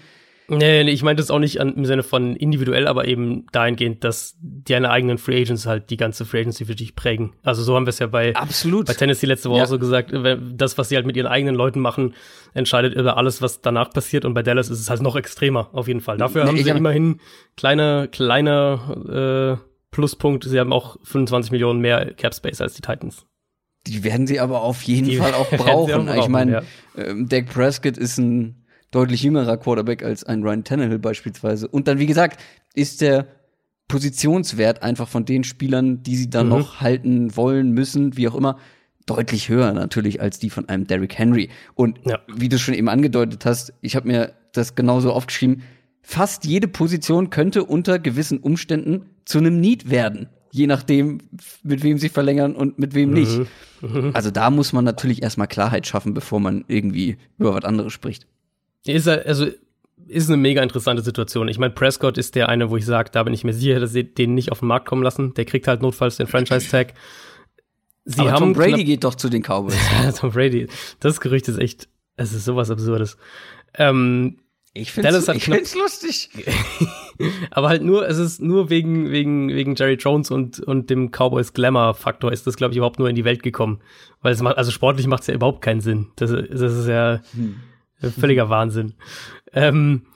Nee, nee, ich meinte das auch nicht an, im Sinne von individuell, aber eben dahingehend, dass deine eigenen Free Agents halt die ganze Free Agency für dich prägen. Also so haben wir es ja bei, Absolut. bei Tennessee letzte Woche Ja. auch so gesagt, das, was sie halt mit ihren eigenen Leuten machen, entscheidet über alles, was danach passiert. Und bei Dallas ist es halt noch extremer, auf jeden Fall. Dafür Nee, haben sie hab- immerhin kleine, kleine äh, Pluspunkt. Sie haben auch 25 Millionen mehr Cap Space als die Titans. Die werden sie aber auf jeden Die Fall auch sie auch brauchen. ich brauchen, meine, ja. ähm, Dak Prescott ist ein deutlich jüngerer Quarterback als ein Ryan Tannehill beispielsweise. Und dann, wie gesagt, ist der Positionswert einfach von den Spielern, die sie dann Mhm. noch halten wollen, müssen, wie auch immer, deutlich höher natürlich als die von einem Derrick Henry. Und Ja. wie du schon eben angedeutet hast, ich habe mir das genauso aufgeschrieben, fast jede Position könnte unter gewissen Umständen zu einem Need werden. Je nachdem, mit wem sie verlängern und mit wem nicht. Also da muss man natürlich erstmal Klarheit schaffen, bevor man irgendwie über was anderes spricht. Ist er, also ist eine mega interessante Situation. Ich meine, Prescott ist der eine, wo ich sage, da bin ich mir sicher, dass sie den nicht auf den Markt kommen lassen. Der kriegt halt notfalls den Franchise-Tag. Sie Aber haben Tom Brady geht doch zu den Cowboys. Tom Brady. Das Gerücht ist echt, es ist sowas Absurdes. Ähm, Ich find's, hat ich find's lustig. aber halt nur, es ist nur wegen, wegen, wegen Jerry Jones und, und dem Cowboys Glamour-Faktor ist das, glaube ich, überhaupt nur in die Welt gekommen. Weil es macht, also sportlich macht es ja überhaupt keinen Sinn. Das, das ist ja völliger Wahnsinn. Ähm,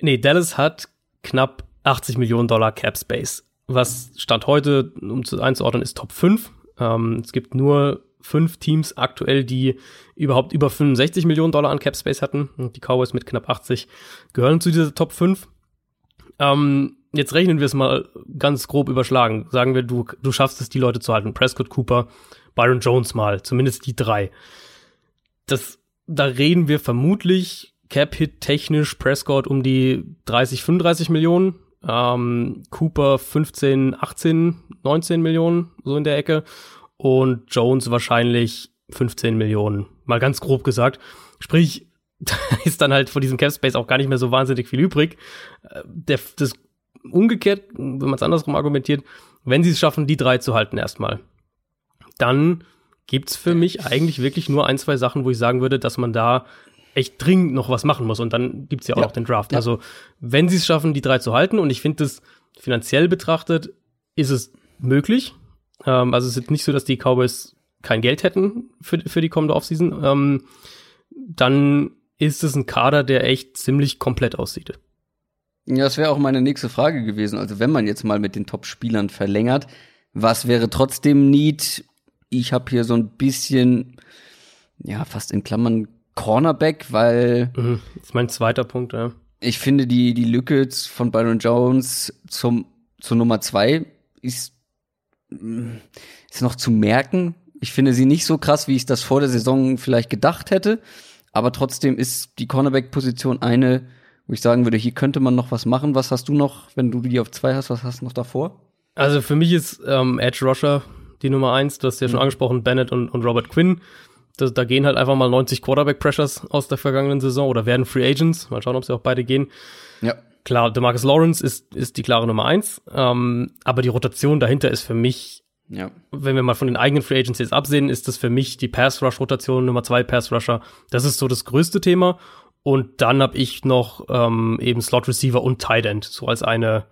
nee, Dallas hat knapp 80 Millionen Dollar Cap Space. Was Stand heute, um zu einzuordnen, ist Top 5. Ähm, es gibt nur fünf Teams aktuell, die überhaupt über 65 Millionen Dollar an Cap Space hatten. Und die Cowboys mit knapp 80 gehören zu dieser Top 5. Ähm, jetzt rechnen wir es mal ganz grob überschlagen. Sagen wir, du, du schaffst es, die Leute zu halten. Prescott, Cooper, Byron Jones mal. Zumindest die drei. Das, da reden wir vermutlich Cap-Hit technisch Prescott um die 30, 35 Millionen. Ähm, Cooper 15, 18, 19 Millionen, so in der Ecke. Und Jones wahrscheinlich 15 Millionen. Mal ganz grob gesagt. Sprich, da ist dann halt von diesem Cap Space auch gar nicht mehr so wahnsinnig viel übrig. Äh, Der, das umgekehrt, wenn man es andersrum argumentiert, wenn sie es schaffen, die drei zu halten erstmal, dann gibt's für mich eigentlich wirklich nur ein, zwei Sachen, wo ich sagen würde, dass man da echt dringend noch was machen muss. Und dann gibt's ja auch Ja. noch den Draft. Ja. Also, wenn sie es schaffen, die drei zu halten, und ich finde das finanziell betrachtet, ist es möglich. Ähm, also es ist nicht so, dass die Cowboys kein Geld hätten für, für die kommende Offseason. Ähm, dann ist es ein Kader, der echt ziemlich komplett aussieht. Ja, das wäre auch meine nächste Frage gewesen. Also wenn man jetzt mal mit den Top-Spielern verlängert, was wäre trotzdem Need? Ich habe hier so ein bisschen, ja, fast in Klammern Cornerback, weil Mhm. Das ist mein zweiter Punkt, ja. ich finde, die, die Lücke von Byron Jones zum, zur Nummer zwei ist, mm, ist noch zu merken. Ich finde sie nicht so krass, wie ich das vor der Saison vielleicht gedacht hätte. Aber trotzdem ist die Cornerback-Position eine, wo ich sagen würde, hier könnte man noch was machen. Was hast du noch, wenn du die auf zwei hast, was hast du noch davor? Also für mich ist ähm, Edge Rusher die Nummer eins. Du hast ja schon angesprochen, Bennett und, und Robert Quinn. Das, da gehen halt einfach mal 90 Quarterback-Pressures aus der vergangenen Saison oder werden Free Agents. Mal schauen, ob sie auch beide gehen. Ja. Klar, DeMarcus Lawrence ist, ist die klare Nummer eins. Ähm, aber die Rotation dahinter ist für mich, Ja. wenn wir mal von den eigenen Free Agents jetzt absehen, ist das für mich die Pass-Rush-Rotation, Nummer zwei Pass-Rusher. Das ist so das größte Thema. Und dann habe ich noch ähm, eben Slot-Receiver und Tight End, so als eine,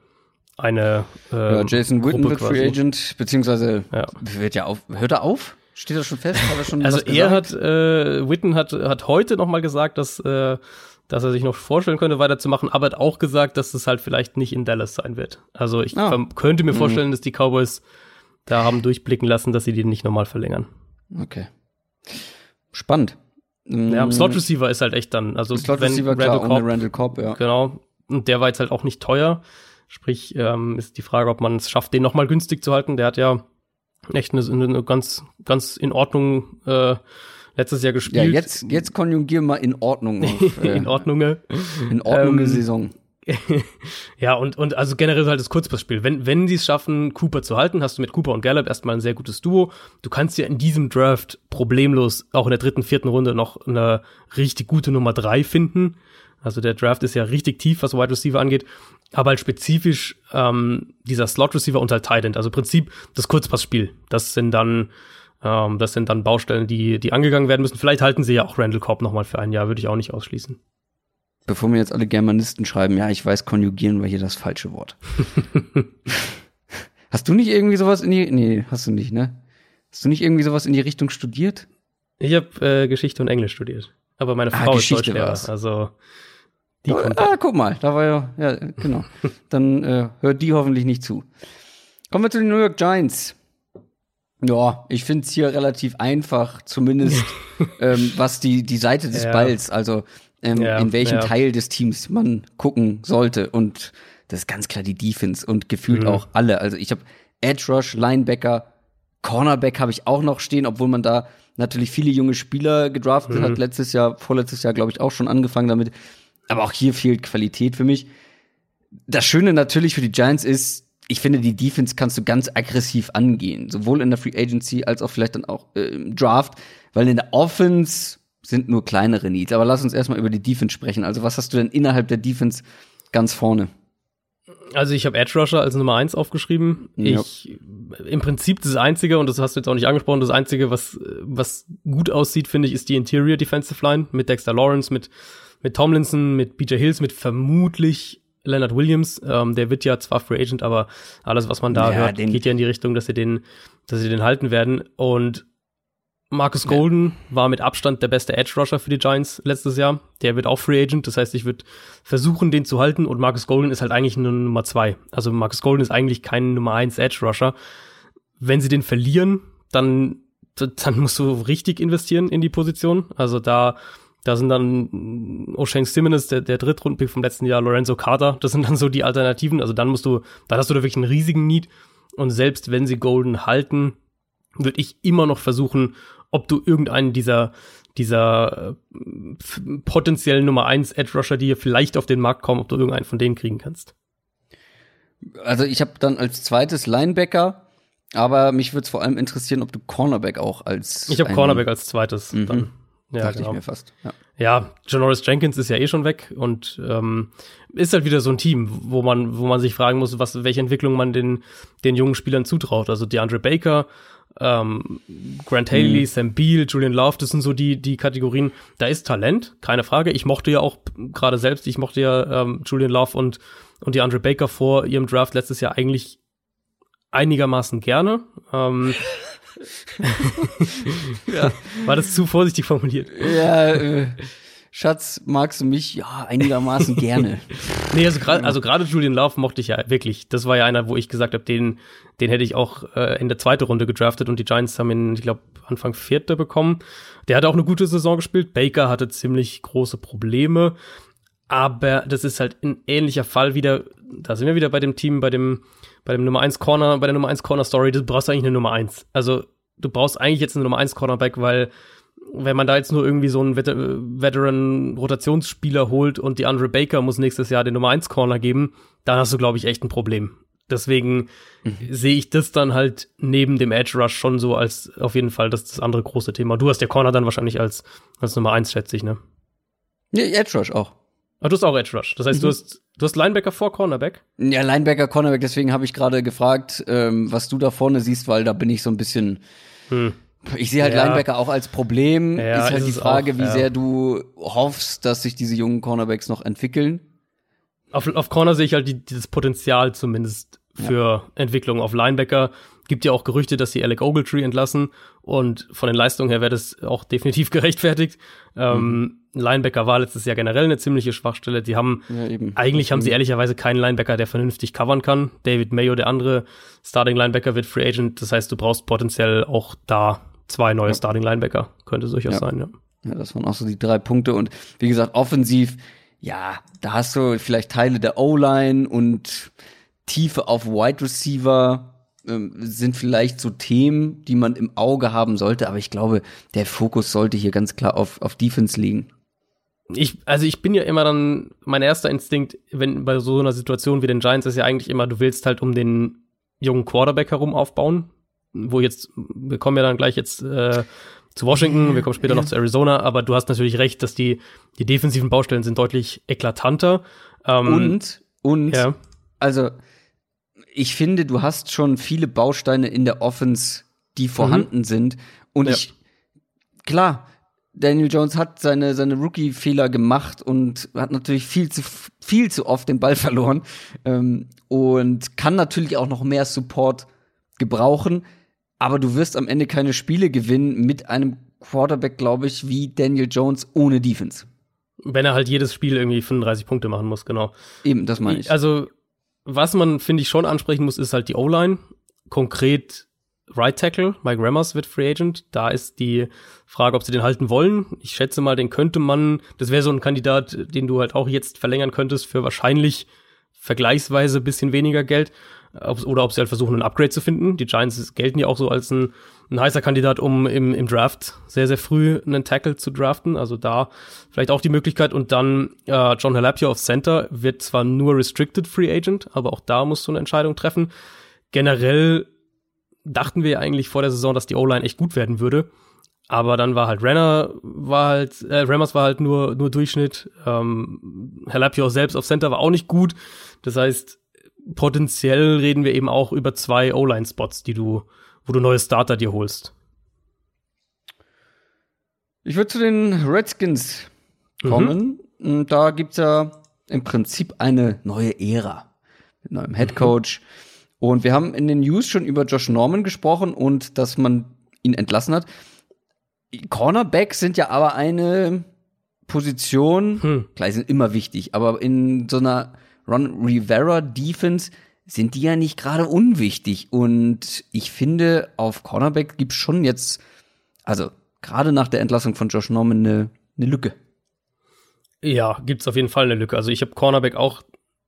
eine ja ähm, Jason Witten wird. Free Agent, beziehungsweise Ja. wird ja auf, hört er auf? Steht das schon fest? Hat er schon Also er hat, äh, Witten hat, hat heute noch mal gesagt, dass, äh, dass er sich noch vorstellen könnte, weiterzumachen, aber hat auch gesagt, dass es halt vielleicht nicht in Dallas sein wird. Also ich Ah. könnte mir vorstellen, dass die Cowboys da haben durchblicken lassen, dass sie den nicht nochmal verlängern. Okay. Spannend. Ja, Mm, Slot Receiver ist halt echt dann, also Slot wenn Receiver, klar, Randall ohne Cobb, Randall Cobb, ja. genau, und der war jetzt halt auch nicht teuer. Sprich, ähm, ist die Frage, ob man es schafft, den nochmal günstig zu halten. Der hat ja echt eine, eine ganz, ganz in Ordnung äh, letztes Jahr Ja, gespielt. jetzt, jetzt konjugier mal in Ordnung auf. Äh, in Ordnung. in Ordnung ähm, Saison. ja, und, und also generell halt das Kurzpassspiel. Wenn, wenn sie es schaffen, Cooper zu halten, hast du mit Cooper und Gallup erstmal ein sehr gutes Duo. Du kannst ja in diesem Draft problemlos auch in der dritten, vierten Runde noch eine richtig gute Nummer drei finden. Also der Draft ist ja richtig tief, was Wide Receiver angeht. Aber halt spezifisch ähm, dieser Slot Receiver und halt Tight End. Also im Prinzip das Kurzpassspiel. Das sind dann ähm, das sind dann Baustellen, die, die angegangen werden müssen. Vielleicht halten sie ja auch Randall Cobb nochmal für ein Jahr, würde ich auch nicht ausschließen. Bevor mir jetzt alle Germanisten schreiben, ja, ich weiß, konjugieren war hier das falsche Wort. hast du nicht irgendwie sowas in die, nee, hast du nicht, ne? Hast du nicht irgendwie sowas in die Richtung studiert? Ich habe äh, Geschichte und Englisch studiert. Aber meine ah, Frau ah, ist Deutschlehrer, also die oh, Ah, guck mal, da war ja, ja, genau. Dann äh, hört die hoffentlich nicht zu. Kommen wir zu den New York Giants. Ja, ich finde es hier relativ einfach, zumindest ähm, was die, die Seite des ja. Balls, also ähm, ja, in welchem ja. Teil des Teams man gucken sollte. Und das ist ganz klar die Defense und gefühlt mhm. auch alle. Also ich habe Edge Rush, Linebacker, Cornerback habe ich auch noch stehen, obwohl man da natürlich viele junge Spieler gedraftet mhm. hat. Letztes Jahr, vorletztes Jahr, glaube ich, auch schon angefangen damit. Aber auch hier fehlt Qualität für mich. Das Schöne natürlich für die Giants ist, ich finde, die Defense kannst du ganz aggressiv angehen, sowohl in der Free Agency als auch vielleicht dann auch äh, im Draft, weil in der Offense sind nur kleinere Needs. Aber lass uns erstmal über die Defense sprechen. Also, was hast du denn innerhalb der Defense ganz vorne? Also ich habe Edge Rusher als Nummer eins aufgeschrieben. Ja. Ich im Prinzip das einzige und das hast du jetzt auch nicht angesprochen, das einzige, was was gut aussieht, finde ich, ist die Interior Defensive Line mit Dexter Lawrence, mit mit Tomlinson, mit BJ Hills, mit vermutlich Leonard Williams, ähm, der wird ja zwar Free Agent, aber alles, was man da ja, hört, geht ja in die Richtung, dass sie den, dass sie den halten werden. Und Marcus Golden ja. war mit Abstand der beste Edge Rusher für die Giants letztes Jahr. Der wird auch Free Agent, das heißt, ich würde versuchen, den zu halten. Und Marcus Golden ist halt eigentlich eine Nummer zwei. Also Marcus Golden ist eigentlich kein Nummer eins Edge Rusher. Wenn sie den verlieren, dann dann musst du richtig investieren in die Position. Also da da sind dann O'Shane Simmons, der, der Drittrundenpick vom letzten Jahr, Lorenzo Carter. Das sind dann so die Alternativen. Also dann musst du, da hast du da wirklich einen riesigen Need. Und selbst wenn sie Golden halten, würde ich immer noch versuchen, ob du irgendeinen dieser dieser äh, potenziellen Nummer 1 Edge Rusher, die hier vielleicht auf den Markt kommen, ob du irgendeinen von denen kriegen kannst. Also ich habe dann als zweites Linebacker, aber mich würde es vor allem interessieren, ob du Cornerback auch als Ich habe Cornerback als zweites mhm. dann. Ja, Dachte genau. ich mir fast. Ja. ja, Janoris Jenkins ist ja eh schon weg und ähm, ist halt wieder so ein Team, wo man, wo man sich fragen muss, was, welche Entwicklung man den, den jungen Spielern zutraut. Also DeAndre Baker, ähm, Grant Haley, mhm. Sam Beal, Julian Love, das sind so die, die Kategorien. Da ist Talent, keine Frage. Ich mochte ja auch gerade selbst, ich mochte ja ähm, Julian Love und, und DeAndre Baker vor ihrem Draft letztes Jahr eigentlich einigermaßen gerne. Ähm, ja. War das zu vorsichtig formuliert? Ja, äh, Schatz, magst du mich? Ja, einigermaßen gerne. nee, also gerade also gerade Julian Love mochte ich ja wirklich. Das war ja einer, wo ich gesagt habe, den, den hätte ich auch äh, in der zweiten Runde gedraftet und die Giants haben ihn, ich glaube, Anfang vierte bekommen. Der hat auch eine gute Saison gespielt. Baker hatte ziemlich große Probleme. Aber das ist halt ein ähnlicher Fall wieder. Da sind wir wieder bei dem Team, bei dem bei dem Nummer 1 Corner, bei der Nummer 1 Corner Story, du brauchst eigentlich eine Nummer 1. Also, du brauchst eigentlich jetzt eine Nummer 1 Cornerback, weil wenn man da jetzt nur irgendwie so einen Vet Veteran Rotationsspieler holt und die Andre Baker muss nächstes Jahr den Nummer 1 Corner geben, dann hast du glaube ich echt ein Problem. Deswegen mhm. sehe ich das dann halt neben dem Edge Rush schon so als auf jeden Fall das, das andere große Thema. Du hast der Corner dann wahrscheinlich als, als Nummer 1, schätze ich, ne? Ja, Edge Rush auch. Ah, du hast auch Edge Rush. Das heißt, mhm. du hast Du hast Linebacker vor Cornerback? Ja, Linebacker, Cornerback, deswegen habe ich gerade gefragt, ähm, was du da vorne siehst, weil da bin ich so ein bisschen. Hm. Ich sehe halt ja. Linebacker auch als Problem. Ja, ist halt ist die Frage, auch, wie ja. sehr du hoffst, dass sich diese jungen Cornerbacks noch entwickeln. Auf, auf Corner sehe ich halt die, dieses Potenzial zumindest für Entwicklung auf Linebacker. Gibt ja auch Gerüchte, dass sie Alec Ogletree entlassen und von den Leistungen her wäre das auch definitiv gerechtfertigt. Ähm, mhm. Linebacker war letztes Jahr generell eine ziemliche Schwachstelle. Die haben ja, eigentlich haben sie ehrlicherweise keinen Linebacker, der vernünftig covern kann. David Mayo, der andere Starting Linebacker, wird Free Agent. Das heißt, du brauchst potenziell auch da zwei neue ja. Starting Linebacker. Könnte durchaus ja. sein, ja. Ja, das waren auch so die drei Punkte. Und wie gesagt, offensiv, ja, da hast du vielleicht Teile der O-Line und Tiefe auf Wide Receiver ähm, sind vielleicht so Themen, die man im Auge haben sollte, aber ich glaube, der Fokus sollte hier ganz klar auf, auf Defense liegen. ich, also ich bin ja immer dann, mein erster Instinkt, wenn bei so einer Situation wie den Giants ist ja eigentlich immer, du willst halt um den jungen Quarterback herum aufbauen, wo jetzt, wir kommen ja dann gleich jetzt äh, zu Washington, wir kommen später ja. noch zu Arizona, aber du hast natürlich recht, dass die, die defensiven Baustellen sind deutlich eklatanter. Ähm, und, und, ja. also ich finde, du hast schon viele Bausteine in der Offense, die vorhanden mhm. sind. Und ja. ich, klar, Daniel Jones hat seine, seine Rookie-Fehler gemacht und hat natürlich viel zu, viel zu oft den Ball verloren ähm, und kann natürlich auch noch mehr Support gebrauchen. Aber du wirst am Ende keine Spiele gewinnen mit einem Quarterback, glaube ich, wie Daniel Jones ohne Defense. Wenn er halt jedes Spiel irgendwie 35 Punkte machen muss, genau. Eben, das meine ich. Also, was man, finde ich, schon ansprechen muss, ist halt die O-Line. Konkret Right Tackle, Mike Rammers wird Free Agent. Da ist die Frage, ob sie den halten wollen. Ich schätze mal, den könnte man, das wäre so ein Kandidat, den du halt auch jetzt verlängern könntest für wahrscheinlich vergleichsweise bisschen weniger Geld. Oder ob sie halt versuchen, ein Upgrade zu finden. Die Giants gelten ja auch so als ein, ein heißer Kandidat, um im, im Draft sehr, sehr früh einen Tackle zu draften. Also da vielleicht auch die Möglichkeit. Und dann äh, John Halapio auf Center wird zwar nur Restricted Free Agent, aber auch da musst du eine Entscheidung treffen. Generell dachten wir eigentlich vor der Saison, dass die O-Line echt gut werden würde. Aber dann war halt Renner, war halt, äh, Rammers war halt nur, nur Durchschnitt. Ähm, Herr Lapio selbst auf Center war auch nicht gut. Das heißt, potenziell reden wir eben auch über zwei O-Line-Spots, die du, wo du neue Starter dir holst. Ich würde zu den Redskins kommen. Mhm. Da gibt's ja im Prinzip eine neue Ära mit neuem Head Coach. Mhm und wir haben in den News schon über Josh Norman gesprochen und dass man ihn entlassen hat. Cornerbacks sind ja aber eine Position, hm. klar, sind immer wichtig, aber in so einer Ron Rivera Defense sind die ja nicht gerade unwichtig. Und ich finde, auf Cornerback gibt's schon jetzt, also gerade nach der Entlassung von Josh Norman eine, eine Lücke. Ja, gibt's auf jeden Fall eine Lücke. Also ich habe Cornerback auch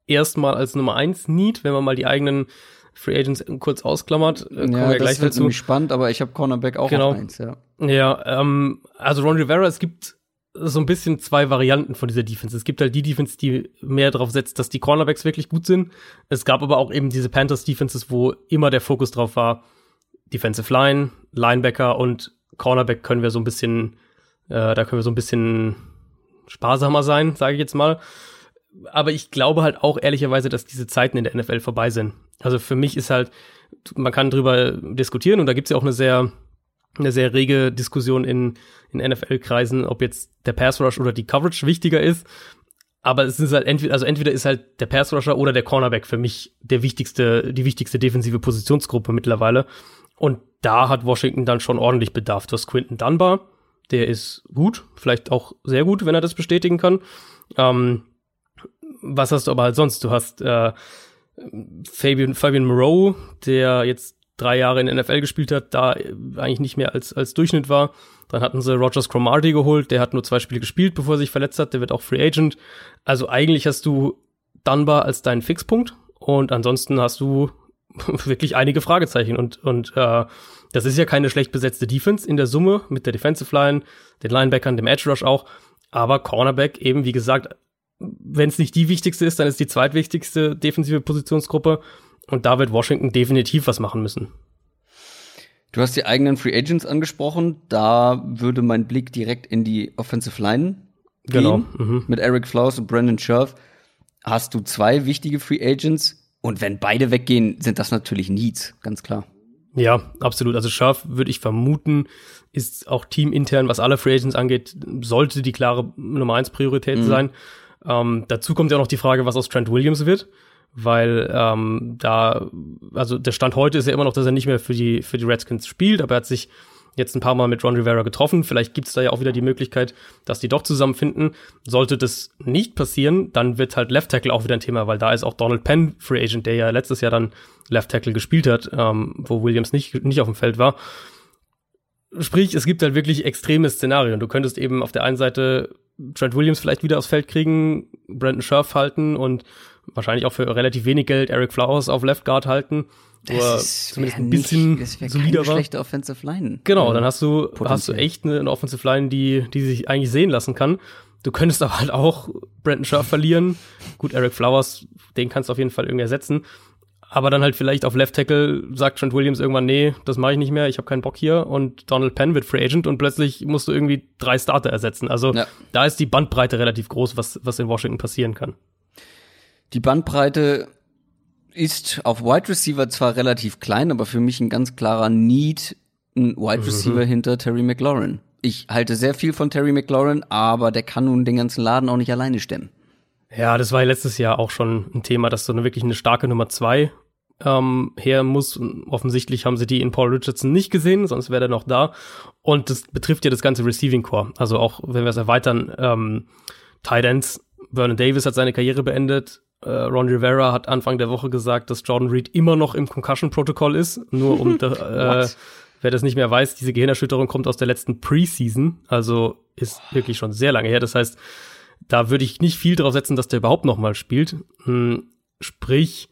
erstmal als Nummer eins Need, wenn man mal die eigenen Free Agents kurz ausklammert. Äh, ja, das gleich wird dazu. spannend, aber ich habe Cornerback auch genau. auf eins, ja. Ja, ähm, also Ron Rivera, es gibt so ein bisschen zwei Varianten von dieser Defense. Es gibt halt die Defense, die mehr darauf setzt, dass die Cornerbacks wirklich gut sind. Es gab aber auch eben diese Panthers Defenses, wo immer der Fokus drauf war, Defensive Line, Linebacker und Cornerback können wir so ein bisschen, äh, da können wir so ein bisschen sparsamer sein, sage ich jetzt mal aber ich glaube halt auch ehrlicherweise, dass diese Zeiten in der NFL vorbei sind. Also für mich ist halt, man kann drüber diskutieren und da gibt's ja auch eine sehr, eine sehr rege Diskussion in, in NFL-Kreisen, ob jetzt der Pass Rush oder die Coverage wichtiger ist. Aber es ist halt entweder, also entweder ist halt der Pass Rusher oder der Cornerback für mich der wichtigste, die wichtigste defensive Positionsgruppe mittlerweile. Und da hat Washington dann schon ordentlich Bedarf. Du hast Quinton Dunbar, der ist gut, vielleicht auch sehr gut, wenn er das bestätigen kann. Ähm, was hast du aber halt sonst? Du hast äh, Fabian, Fabian Moreau, der jetzt drei Jahre in NFL gespielt hat, da eigentlich nicht mehr als, als Durchschnitt war. Dann hatten sie Rogers Cromarty geholt, der hat nur zwei Spiele gespielt, bevor er sich verletzt hat, der wird auch Free Agent. Also eigentlich hast du Dunbar als deinen Fixpunkt und ansonsten hast du wirklich einige Fragezeichen und, und äh, das ist ja keine schlecht besetzte Defense in der Summe mit der Defensive Line, den Linebackern, dem Edge Rush auch, aber Cornerback eben, wie gesagt, wenn es nicht die wichtigste ist, dann ist die zweitwichtigste defensive Positionsgruppe. Und da wird Washington definitiv was machen müssen. Du hast die eigenen Free Agents angesprochen. Da würde mein Blick direkt in die Offensive Line gehen. Genau. Mhm. Mit Eric Flowers und Brandon Scherf hast du zwei wichtige Free Agents. Und wenn beide weggehen, sind das natürlich Needs, ganz klar. Ja, absolut. Also Scherf würde ich vermuten, ist auch teamintern, was alle Free Agents angeht, sollte die klare Nummer eins Priorität mhm. sein. Ähm, dazu kommt ja noch die Frage, was aus Trent Williams wird, weil ähm, da, also der Stand heute ist ja immer noch, dass er nicht mehr für die, für die Redskins spielt, aber er hat sich jetzt ein paar Mal mit Ron Rivera getroffen. Vielleicht gibt es da ja auch wieder die Möglichkeit, dass die doch zusammenfinden. Sollte das nicht passieren, dann wird halt Left Tackle auch wieder ein Thema, weil da ist auch Donald Penn Free Agent, der ja letztes Jahr dann Left Tackle gespielt hat, ähm, wo Williams nicht, nicht auf dem Feld war. Sprich, es gibt halt wirklich extreme Szenarien. Du könntest eben auf der einen Seite Trent Williams vielleicht wieder aufs Feld kriegen, Brandon Scherf halten und wahrscheinlich auch für relativ wenig Geld Eric Flowers auf Left Guard halten. Das zumindest ein bisschen nicht, solider war. schlechte Offensive Line. Genau, dann hast du, hast du echt eine, eine Offensive Line, die, die sich eigentlich sehen lassen kann. Du könntest aber halt auch Brandon Scherf verlieren. Gut, Eric Flowers, den kannst du auf jeden Fall irgendwie ersetzen. Aber dann halt vielleicht auf Left Tackle sagt Trent Williams irgendwann, nee, das mache ich nicht mehr, ich habe keinen Bock hier. Und Donald Penn wird Free Agent und plötzlich musst du irgendwie drei Starter ersetzen. Also ja. da ist die Bandbreite relativ groß, was, was in Washington passieren kann. Die Bandbreite ist auf Wide Receiver zwar relativ klein, aber für mich ein ganz klarer Need, ein Wide mhm. Receiver mhm. hinter Terry McLaurin. Ich halte sehr viel von Terry McLaurin, aber der kann nun den ganzen Laden auch nicht alleine stemmen. Ja, das war letztes Jahr auch schon ein Thema, dass so eine wirklich eine starke Nummer zwei ähm, her muss. Offensichtlich haben sie die in Paul Richardson nicht gesehen, sonst wäre er noch da. Und das betrifft ja das ganze Receiving Core. Also auch wenn wir es erweitern, ähm, Tight Ends, Vernon Davis hat seine Karriere beendet. Äh, Ron Rivera hat Anfang der Woche gesagt, dass Jordan Reed immer noch im Concussion-Protokoll ist. Nur um, da, äh, wer das nicht mehr weiß, diese Gehirnerschütterung kommt aus der letzten Preseason. Also ist wirklich schon sehr lange her. Das heißt, da würde ich nicht viel drauf setzen, dass der überhaupt noch mal spielt. Hm, sprich,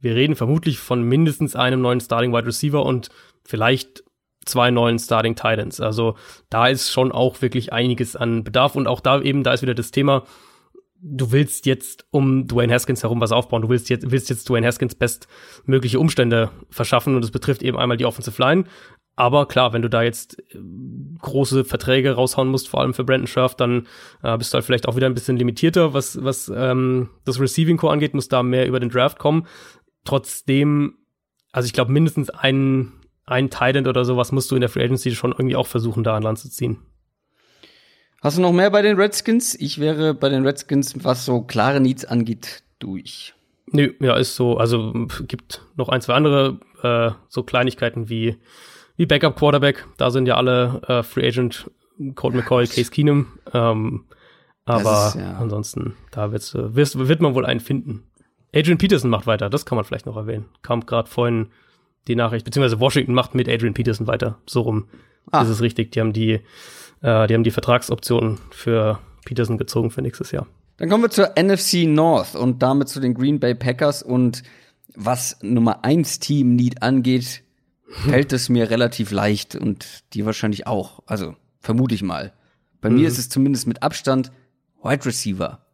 wir reden vermutlich von mindestens einem neuen Starting Wide Receiver und vielleicht zwei neuen Starting Titans. Also da ist schon auch wirklich einiges an Bedarf und auch da eben, da ist wieder das Thema, du willst jetzt um Dwayne Haskins herum was aufbauen. Du willst jetzt, willst jetzt Dwayne Haskins bestmögliche Umstände verschaffen und es betrifft eben einmal die Offensive Line, aber klar, wenn du da jetzt äh, große Verträge raushauen musst, vor allem für Brandon Scherf, dann äh, bist du halt vielleicht auch wieder ein bisschen limitierter, was, was ähm, das Receiving Core angeht, muss da mehr über den Draft kommen. Trotzdem, also ich glaube, mindestens ein, ein Titan oder sowas musst du in der Free Agency schon irgendwie auch versuchen, da an Land zu ziehen. Hast du noch mehr bei den Redskins? Ich wäre bei den Redskins, was so klare Needs angeht, durch. Nö, ja, ist so. Also gibt noch ein, zwei andere äh, so Kleinigkeiten wie wie Backup Quarterback. Da sind ja alle äh, Free Agent, Colt McCoy, Case Keenum. Ähm, aber ist, ja. ansonsten, da wird's, wirst, wird man wohl einen finden. Adrian Peterson macht weiter, das kann man vielleicht noch erwähnen. Kam gerade vorhin die Nachricht, beziehungsweise Washington macht mit Adrian Peterson weiter. So rum ah. ist es richtig. Die haben die, äh, die haben die Vertragsoptionen für Peterson gezogen für nächstes Jahr. Dann kommen wir zur NFC North und damit zu den Green Bay Packers und was Nummer 1 Team Need angeht, fällt es mir relativ leicht und dir wahrscheinlich auch. Also vermute ich mal. Bei mhm. mir ist es zumindest mit Abstand Wide Receiver.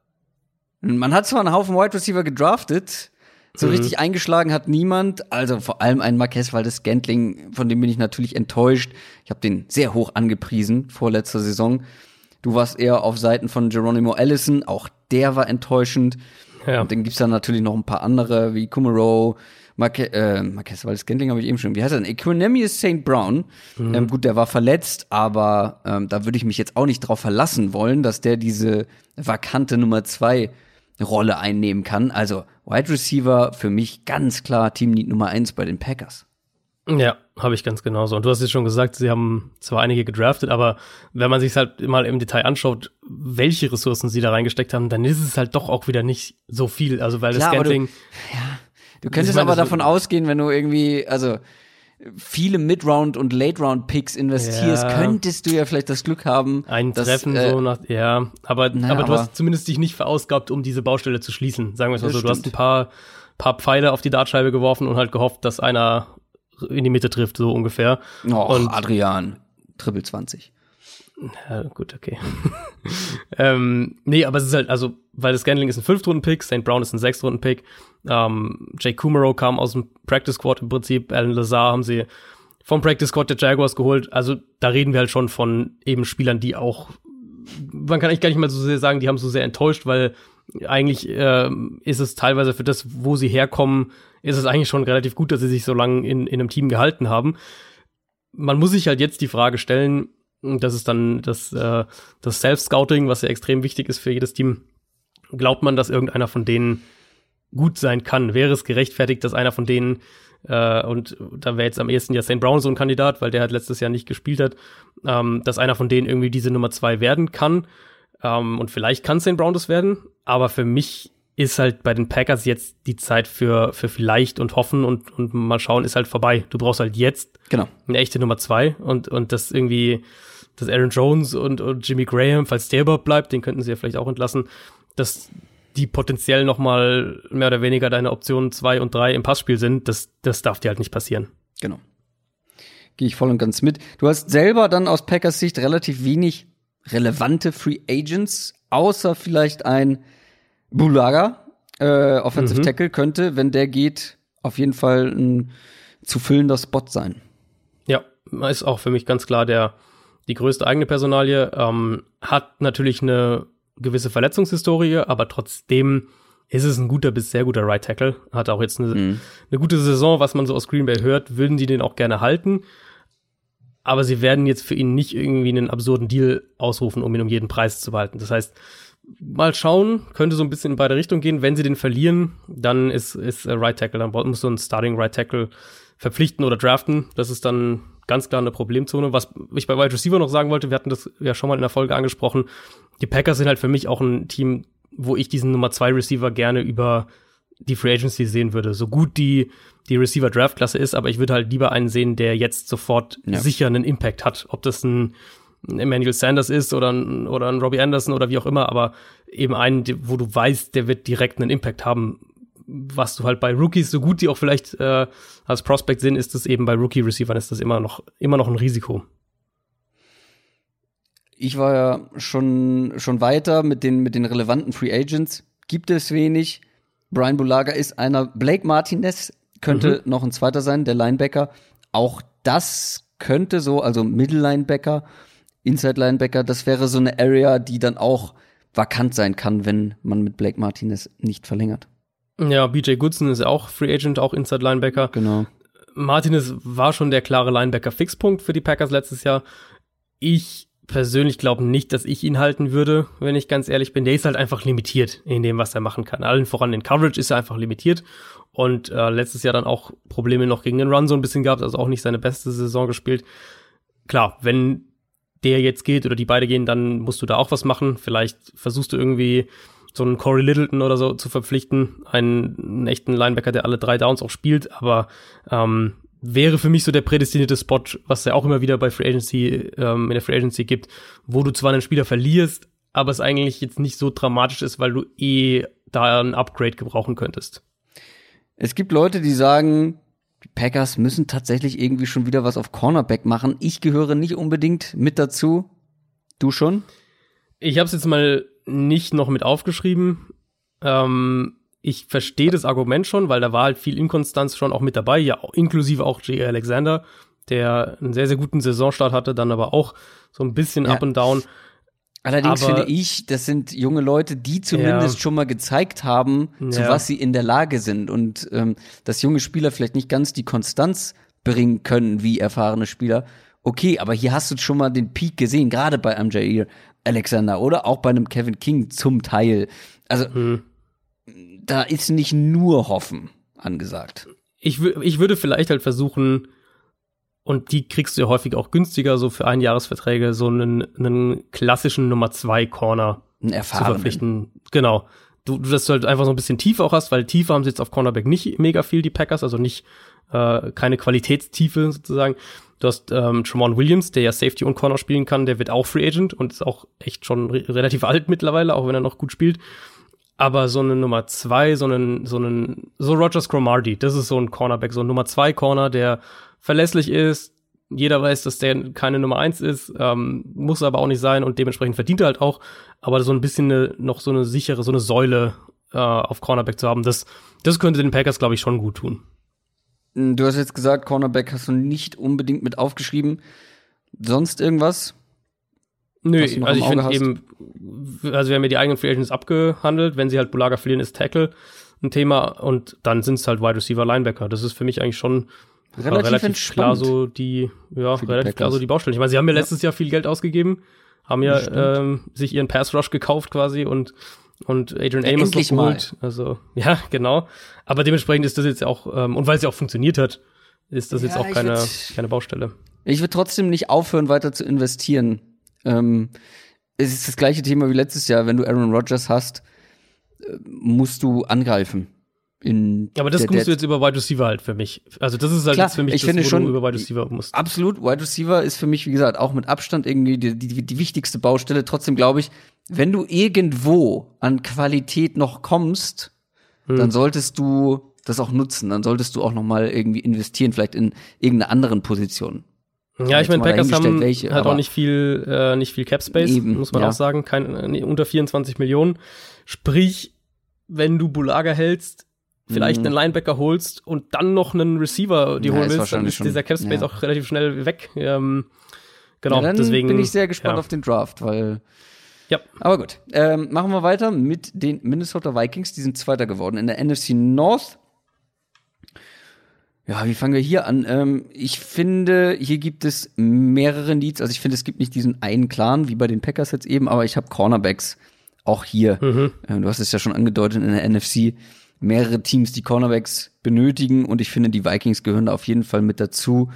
Man hat zwar einen Haufen Wide Receiver gedraftet, so mhm. richtig eingeschlagen hat niemand. Also vor allem ein Marquez Valdes Scantling, von dem bin ich natürlich enttäuscht. Ich habe den sehr hoch angepriesen vor letzter Saison. Du warst eher auf Seiten von Geronimo Allison, auch der war enttäuschend. Ja. Und dann gibt's dann natürlich noch ein paar andere wie Kumaro, Marque, äh, Marquez Valdes Scantling habe ich eben schon. Wie heißt er denn? Equanimous St. Brown. Mhm. Ähm, gut, der war verletzt, aber ähm, da würde ich mich jetzt auch nicht drauf verlassen wollen, dass der diese vakante Nummer zwei Rolle einnehmen kann. Also Wide Receiver für mich ganz klar Team Need Nummer eins bei den Packers. Ja, habe ich ganz genauso. Und du hast jetzt schon gesagt, sie haben zwar einige gedraftet, aber wenn man sich halt mal im Detail anschaut, welche Ressourcen sie da reingesteckt haben, dann ist es halt doch auch wieder nicht so viel. Also weil Klar, das Scanting. Du, ja, Du könntest meine, aber davon ausgehen, wenn du irgendwie, also viele Mid-Round und Late-Round-Picks investierst, ja. könntest du ja vielleicht das Glück haben. Ein Treffen äh, so nach, ja, aber, naja, aber du aber, hast zumindest dich nicht verausgabt, um diese Baustelle zu schließen. Sagen wir es mal so, stimmt. du hast ein paar, paar Pfeile auf die Dartscheibe geworfen und halt gehofft, dass einer in die Mitte trifft, so ungefähr. Oh, und Adrian, Triple 20. Ja, gut, okay. ähm, nee, aber es ist halt, also, weil das Scandling ist ein Fünftrunden-Pick, St. Brown ist ein Sechstrunden-Pick, ähm, Jake Kumaro kam aus dem Practice Squad im Prinzip, Alan Lazar haben sie vom Practice Squad der Jaguars geholt. Also, da reden wir halt schon von eben Spielern, die auch, man kann eigentlich gar nicht mal so sehr sagen, die haben so sehr enttäuscht, weil eigentlich äh, ist es teilweise für das, wo sie herkommen, ist es eigentlich schon relativ gut, dass sie sich so lange in, in einem Team gehalten haben. Man muss sich halt jetzt die Frage stellen, das ist dann das, äh, das Self-Scouting, was ja extrem wichtig ist für jedes Team. Glaubt man, dass irgendeiner von denen gut sein kann? Wäre es gerechtfertigt, dass einer von denen, äh, und da wäre jetzt am ehesten ja St. Brown so ein Kandidat, weil der halt letztes Jahr nicht gespielt hat, ähm, dass einer von denen irgendwie diese Nummer zwei werden kann? Ähm, und vielleicht kann St. Brown das werden, aber für mich ist halt bei den Packers jetzt die Zeit für, für vielleicht und hoffen und, und mal schauen ist halt vorbei. Du brauchst halt jetzt genau. eine echte Nummer zwei und, und das irgendwie, dass Aaron Jones und, und Jimmy Graham, falls der überhaupt bleibt, den könnten sie ja vielleicht auch entlassen, dass die potenziell noch mal mehr oder weniger deine Optionen zwei und drei im Passspiel sind, das, das darf dir halt nicht passieren. Genau. Gehe ich voll und ganz mit. Du hast selber dann aus Packers Sicht relativ wenig relevante Free Agents, außer vielleicht ein Bulaga, äh, Offensive Mhm. Tackle, könnte, wenn der geht, auf jeden Fall ein zu füllender Spot sein. Ja, ist auch für mich ganz klar der die größte eigene Personalie. Ähm, hat natürlich eine gewisse Verletzungshistorie, aber trotzdem ist es ein guter bis sehr guter Right Tackle. Hat auch jetzt eine, Mhm. eine gute Saison, was man so aus Green Bay hört, würden die den auch gerne halten. Aber sie werden jetzt für ihn nicht irgendwie einen absurden Deal ausrufen, um ihn um jeden Preis zu behalten. Das heißt, mal schauen, könnte so ein bisschen in beide Richtungen gehen. Wenn sie den verlieren, dann ist, ist äh, Right Tackle, dann musst du einen Starting Right Tackle verpflichten oder draften. Das ist dann ganz klar eine Problemzone. Was ich bei Wide Receiver noch sagen wollte, wir hatten das ja schon mal in der Folge angesprochen. Die Packers sind halt für mich auch ein Team, wo ich diesen Nummer zwei Receiver gerne über die Free Agency sehen würde. So gut die, die Receiver Draft Klasse ist, aber ich würde halt lieber einen sehen, der jetzt sofort Ja. sicher einen Impact hat. Ob das ein ein Emmanuel Sanders ist oder ein, oder ein Robbie Anderson oder wie auch immer, aber eben einen, wo du weißt, der wird direkt einen Impact haben. Was du halt bei Rookies, so gut die auch vielleicht äh, als Prospect sind, ist das eben bei Rookie-Receivern ist das immer noch, immer noch ein Risiko. Ich war ja schon, schon weiter mit den, mit den relevanten Free Agents. Gibt es wenig. Brian Bulaga ist einer. Blake Martinez könnte noch ein zweiter sein, der Linebacker. Auch das könnte so, also Middle Linebacker, Inside Linebacker, das wäre so eine Area, die dann auch vakant sein kann, wenn man mit Blake Martinez nicht verlängert. Ja, BJ Goodson ist ja auch Free Agent, auch Inside Linebacker. Genau. Martinez war schon der klare Linebacker-Fixpunkt für die Packers letztes Jahr. Ich persönlich glaube nicht, dass ich ihn halten würde, wenn ich ganz ehrlich bin. Der ist halt einfach limitiert in dem, was er machen kann. Allen voran in Coverage ist er einfach limitiert. Und äh, letztes Jahr dann auch Probleme noch gegen den Run so ein bisschen gehabt, also auch nicht seine beste Saison gespielt. Klar, wenn der jetzt geht oder die beide gehen, dann musst du da auch was machen. Vielleicht versuchst du irgendwie so einen Corey Littleton oder so zu verpflichten, einen, einen echten Linebacker, der alle drei Downs auch spielt, aber ähm, wäre für mich so der prädestinierte Spot, was ja auch immer wieder bei Free Agency, ähm, in der Free Agency gibt, wo du zwar einen Spieler verlierst, aber es eigentlich jetzt nicht so dramatisch ist, weil du eh da ein Upgrade gebrauchen könntest. Es gibt Leute, die sagen, die Packers müssen tatsächlich irgendwie schon wieder was auf Cornerback machen. Ich gehöre nicht unbedingt mit dazu. Du schon? Ich habe es jetzt mal nicht noch mit aufgeschrieben. Ähm, ich verstehe das Argument schon, weil da war halt viel Inkonstanz schon auch mit dabei, ja, inklusive auch J. Alexander, der einen sehr, sehr guten Saisonstart hatte, dann aber auch so ein bisschen Ja. up and down. Allerdings Aber- finde ich, das sind junge Leute, die zumindest Ja. schon mal gezeigt haben, zu Ja. was sie in der Lage sind. Und ähm, dass junge Spieler vielleicht nicht ganz die Konstanz bringen können wie erfahrene Spieler. Okay, aber hier hast du schon mal den Peak gesehen, gerade bei einem Jair Alexander oder auch bei einem Kevin King zum Teil. Also Hm. da ist nicht nur Hoffen angesagt. Ich, ich würde vielleicht halt versuchen, und die kriegst du ja häufig auch günstiger, so für Einjahresverträge, so einen, einen klassischen Nummer zwei Corner zu verpflichten. Genau. Du, du, dass du halt einfach so ein bisschen Tiefe auch hast, weil Tiefe haben sie jetzt auf Cornerback nicht mega viel, die Packers, also nicht äh, keine Qualitätstiefe sozusagen. Du hast ähm, Tremont Williams, der ja Safety und Corner spielen kann, der wird auch Free Agent und ist auch echt schon re relativ alt mittlerweile, auch wenn er noch gut spielt. Aber so eine Nummer zwei, so einen, so einen, so Rogers Cromartie, das ist so ein Cornerback, so ein Nummer zwei Corner, der verlässlich ist. Jeder weiß, dass der keine Nummer eins ist, ähm, muss aber auch nicht sein und dementsprechend verdient er halt auch. Aber so ein bisschen eine, noch so eine sichere, so eine Säule äh, auf Cornerback zu haben, das, das könnte den Packers, glaube ich, schon gut tun. Du hast jetzt gesagt, Cornerback hast du nicht unbedingt mit aufgeschrieben. Sonst irgendwas? Nö, also ich finde eben, also wir haben ja die eigenen Free Agents abgehandelt. Wenn sie halt Bulaga verlieren, ist Tackle ein Thema und dann sind es halt Wide Receiver, Linebacker. Das ist für mich eigentlich schon äh, Relativ relativ klar so die, ja, die relativ klar Packers. so die Baustellen. Ich meine, sie haben ja letztes Jahr viel Geld ausgegeben, haben ja ähm, sich ihren Pass Rush gekauft quasi und und Adrian Ja, Amos endlich noch geholt. Also ja, genau. Aber dementsprechend ist das jetzt auch ähm, und weil es ja auch funktioniert hat, ist das jetzt Ja, auch ich keine würd- keine Baustelle. Ich würde trotzdem nicht aufhören, weiter zu investieren. Ähm, es ist das gleiche Thema wie letztes Jahr. Wenn du Aaron Rodgers hast, äh, musst du angreifen. In Ja, aber das musst du jetzt über Wide Receiver halt für mich. Also das ist halt Klar, jetzt für mich ich das, finde wo schon- du über Wide Receiver musst. Absolut, Wide Receiver ist für mich, wie gesagt, auch mit Abstand irgendwie die, die, die wichtigste Baustelle. Trotzdem glaube ich, wenn du irgendwo an Qualität noch kommst, Hm. dann solltest du das auch nutzen. Dann solltest du auch noch mal irgendwie investieren, vielleicht in irgendeiner anderen Position. Ja, ich meine, Packers haben welche, halt auch nicht viel, äh, nicht viel Cap Space, Eben, muss man ja. auch sagen, kein, nee, unter 24 Millionen. Sprich, wenn du Bulaga hältst, vielleicht Mhm. einen Linebacker holst und dann noch einen Receiver die Ja, holen willst, dann ist dieser Cap Space ja. auch relativ schnell weg. Ähm, genau, ja, dann deswegen bin ich sehr gespannt auf den Draft, weil. Ja. Aber gut. Ähm, machen wir weiter mit den Minnesota Vikings. Die sind Zweiter geworden in der NFC North. Ja, wie fangen wir hier an? Ähm, ich finde, hier gibt es mehrere Needs. Also ich finde, es gibt nicht diesen einen Clan wie bei den Packers jetzt eben, aber ich habe Cornerbacks auch hier. Mhm. Ähm, du hast es ja schon angedeutet in der NFC. Mehrere Teams, die Cornerbacks benötigen und ich finde, die Vikings gehören da auf jeden Fall mit dazu.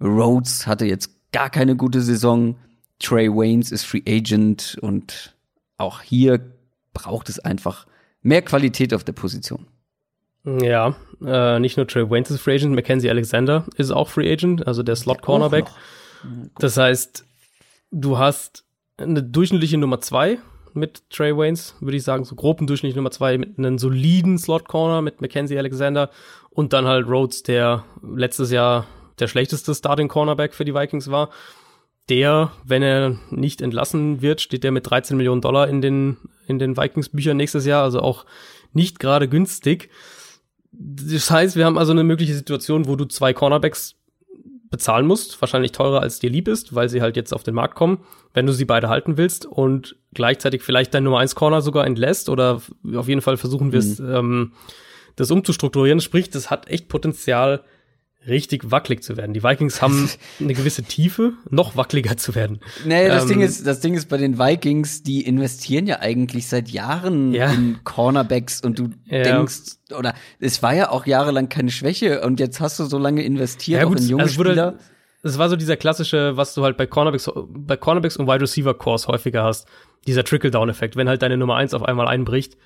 Rhodes hatte jetzt gar keine gute Saison. Trey Waynes ist Free Agent und auch hier braucht es einfach mehr Qualität auf der Position. Ja, äh, nicht nur Trey Waynes ist Free Agent, Mackenzie Alexander ist auch Free Agent, also der Slot Cornerback. Das heißt, du hast eine durchschnittliche Nummer zwei mit Trey Waynes, würde ich sagen, so grob eine durchschnittliche Nummer zwei mit einem soliden Slot Corner mit Mackenzie Alexander und dann halt Rhodes, der letztes Jahr der schlechteste Starting Cornerback für die Vikings war. Der, wenn er nicht entlassen wird, steht der mit 13 Millionen Dollar in den, in den Vikings Büchern nächstes Jahr, also auch nicht gerade günstig. Das heißt, wir haben also eine mögliche Situation, wo du zwei Cornerbacks bezahlen musst, wahrscheinlich teurer als dir lieb ist, weil sie halt jetzt auf den Markt kommen, wenn du sie beide halten willst und gleichzeitig vielleicht dein Nummer 1 Corner sogar entlässt oder auf jeden Fall versuchen wirst, ähm, das umzustrukturieren. Sprich, das hat echt Potenzial, richtig wackelig zu werden. Die Vikings haben eine gewisse Tiefe, noch wackeliger zu werden. Nee, das Ähm, Ding ist, das Ding ist bei den Vikings, die investieren ja eigentlich seit Jahren Ja. in Cornerbacks und du Ja. denkst, oder es war ja auch jahrelang keine Schwäche und jetzt hast du so lange investiert auch in junge also es wurde- Spieler. Es war so dieser klassische, was du halt bei Cornerbacks, bei Cornerbacks und Wide Receiver Cores häufiger hast. Dieser Trickle-Down-Effekt, wenn halt deine Nummer eins auf einmal einbricht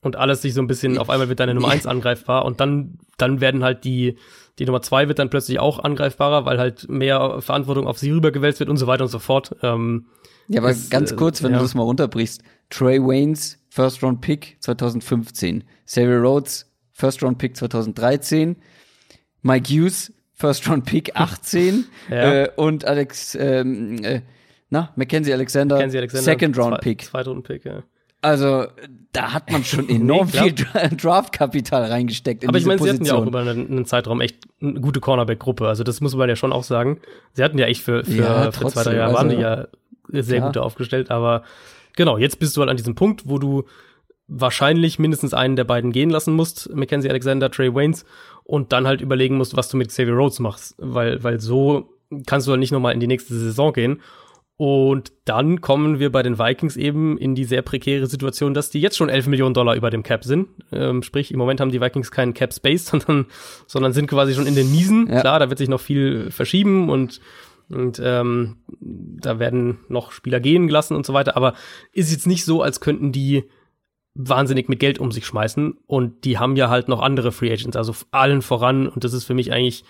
und alles sich so ein bisschen, auf einmal wird deine Nummer eins angreifbar und dann, dann werden halt die, die Nummer zwei wird dann plötzlich auch angreifbarer, weil halt mehr Verantwortung auf sie rübergewälzt wird und so weiter und so fort. Ähm, Ja, aber ist, ganz äh, kurz, wenn ja. du das mal runterbrichst. Trey Waynes, First Round Pick 2015. Xavier Rhodes, First Round Pick 2013. Mike Hughes, First Round Pick 18. Ja. äh, und Alex, ähm, äh, na, Mackenzie Alexander, Mackenzie Alexander, Second Round zwei- Pick. Zweitrunden-Pick, ja. Also, da hat man schon enorm klar. viel Dra- Draftkapital reingesteckt in Aber ich meine, sie hatten ja auch über einen, einen Zeitraum echt eine gute Cornerback-Gruppe. Also das muss man ja schon auch sagen. Sie hatten ja echt für, für, Ja, für zwei, trotzdem, drei Jahre waren also- die ja sehr Klar. gut aufgestellt. Aber genau, jetzt bist du halt an diesem Punkt, wo du wahrscheinlich mindestens einen der beiden gehen lassen musst, Mackenzie Alexander, Trey Waynes, und dann halt überlegen musst, was du mit Xavier Rhodes machst. Weil, weil so kannst du halt nicht nochmal in die nächste Saison gehen. Und dann kommen wir bei den Vikings eben in die sehr prekäre Situation, dass die jetzt schon 11 Millionen Dollar über dem Cap sind. Ähm, sprich, im Moment haben die Vikings keinen Cap Space, sondern, sondern sind quasi schon in den Miesen. Ja. Klar, da wird sich noch viel verschieben und, und ähm, da werden noch Spieler gehen gelassen und so weiter. Aber ist jetzt nicht so, als könnten die wahnsinnig mit Geld um sich schmeißen. Und die haben ja halt noch andere Free Agents, also allen voran. Und das ist für mich eigentlich,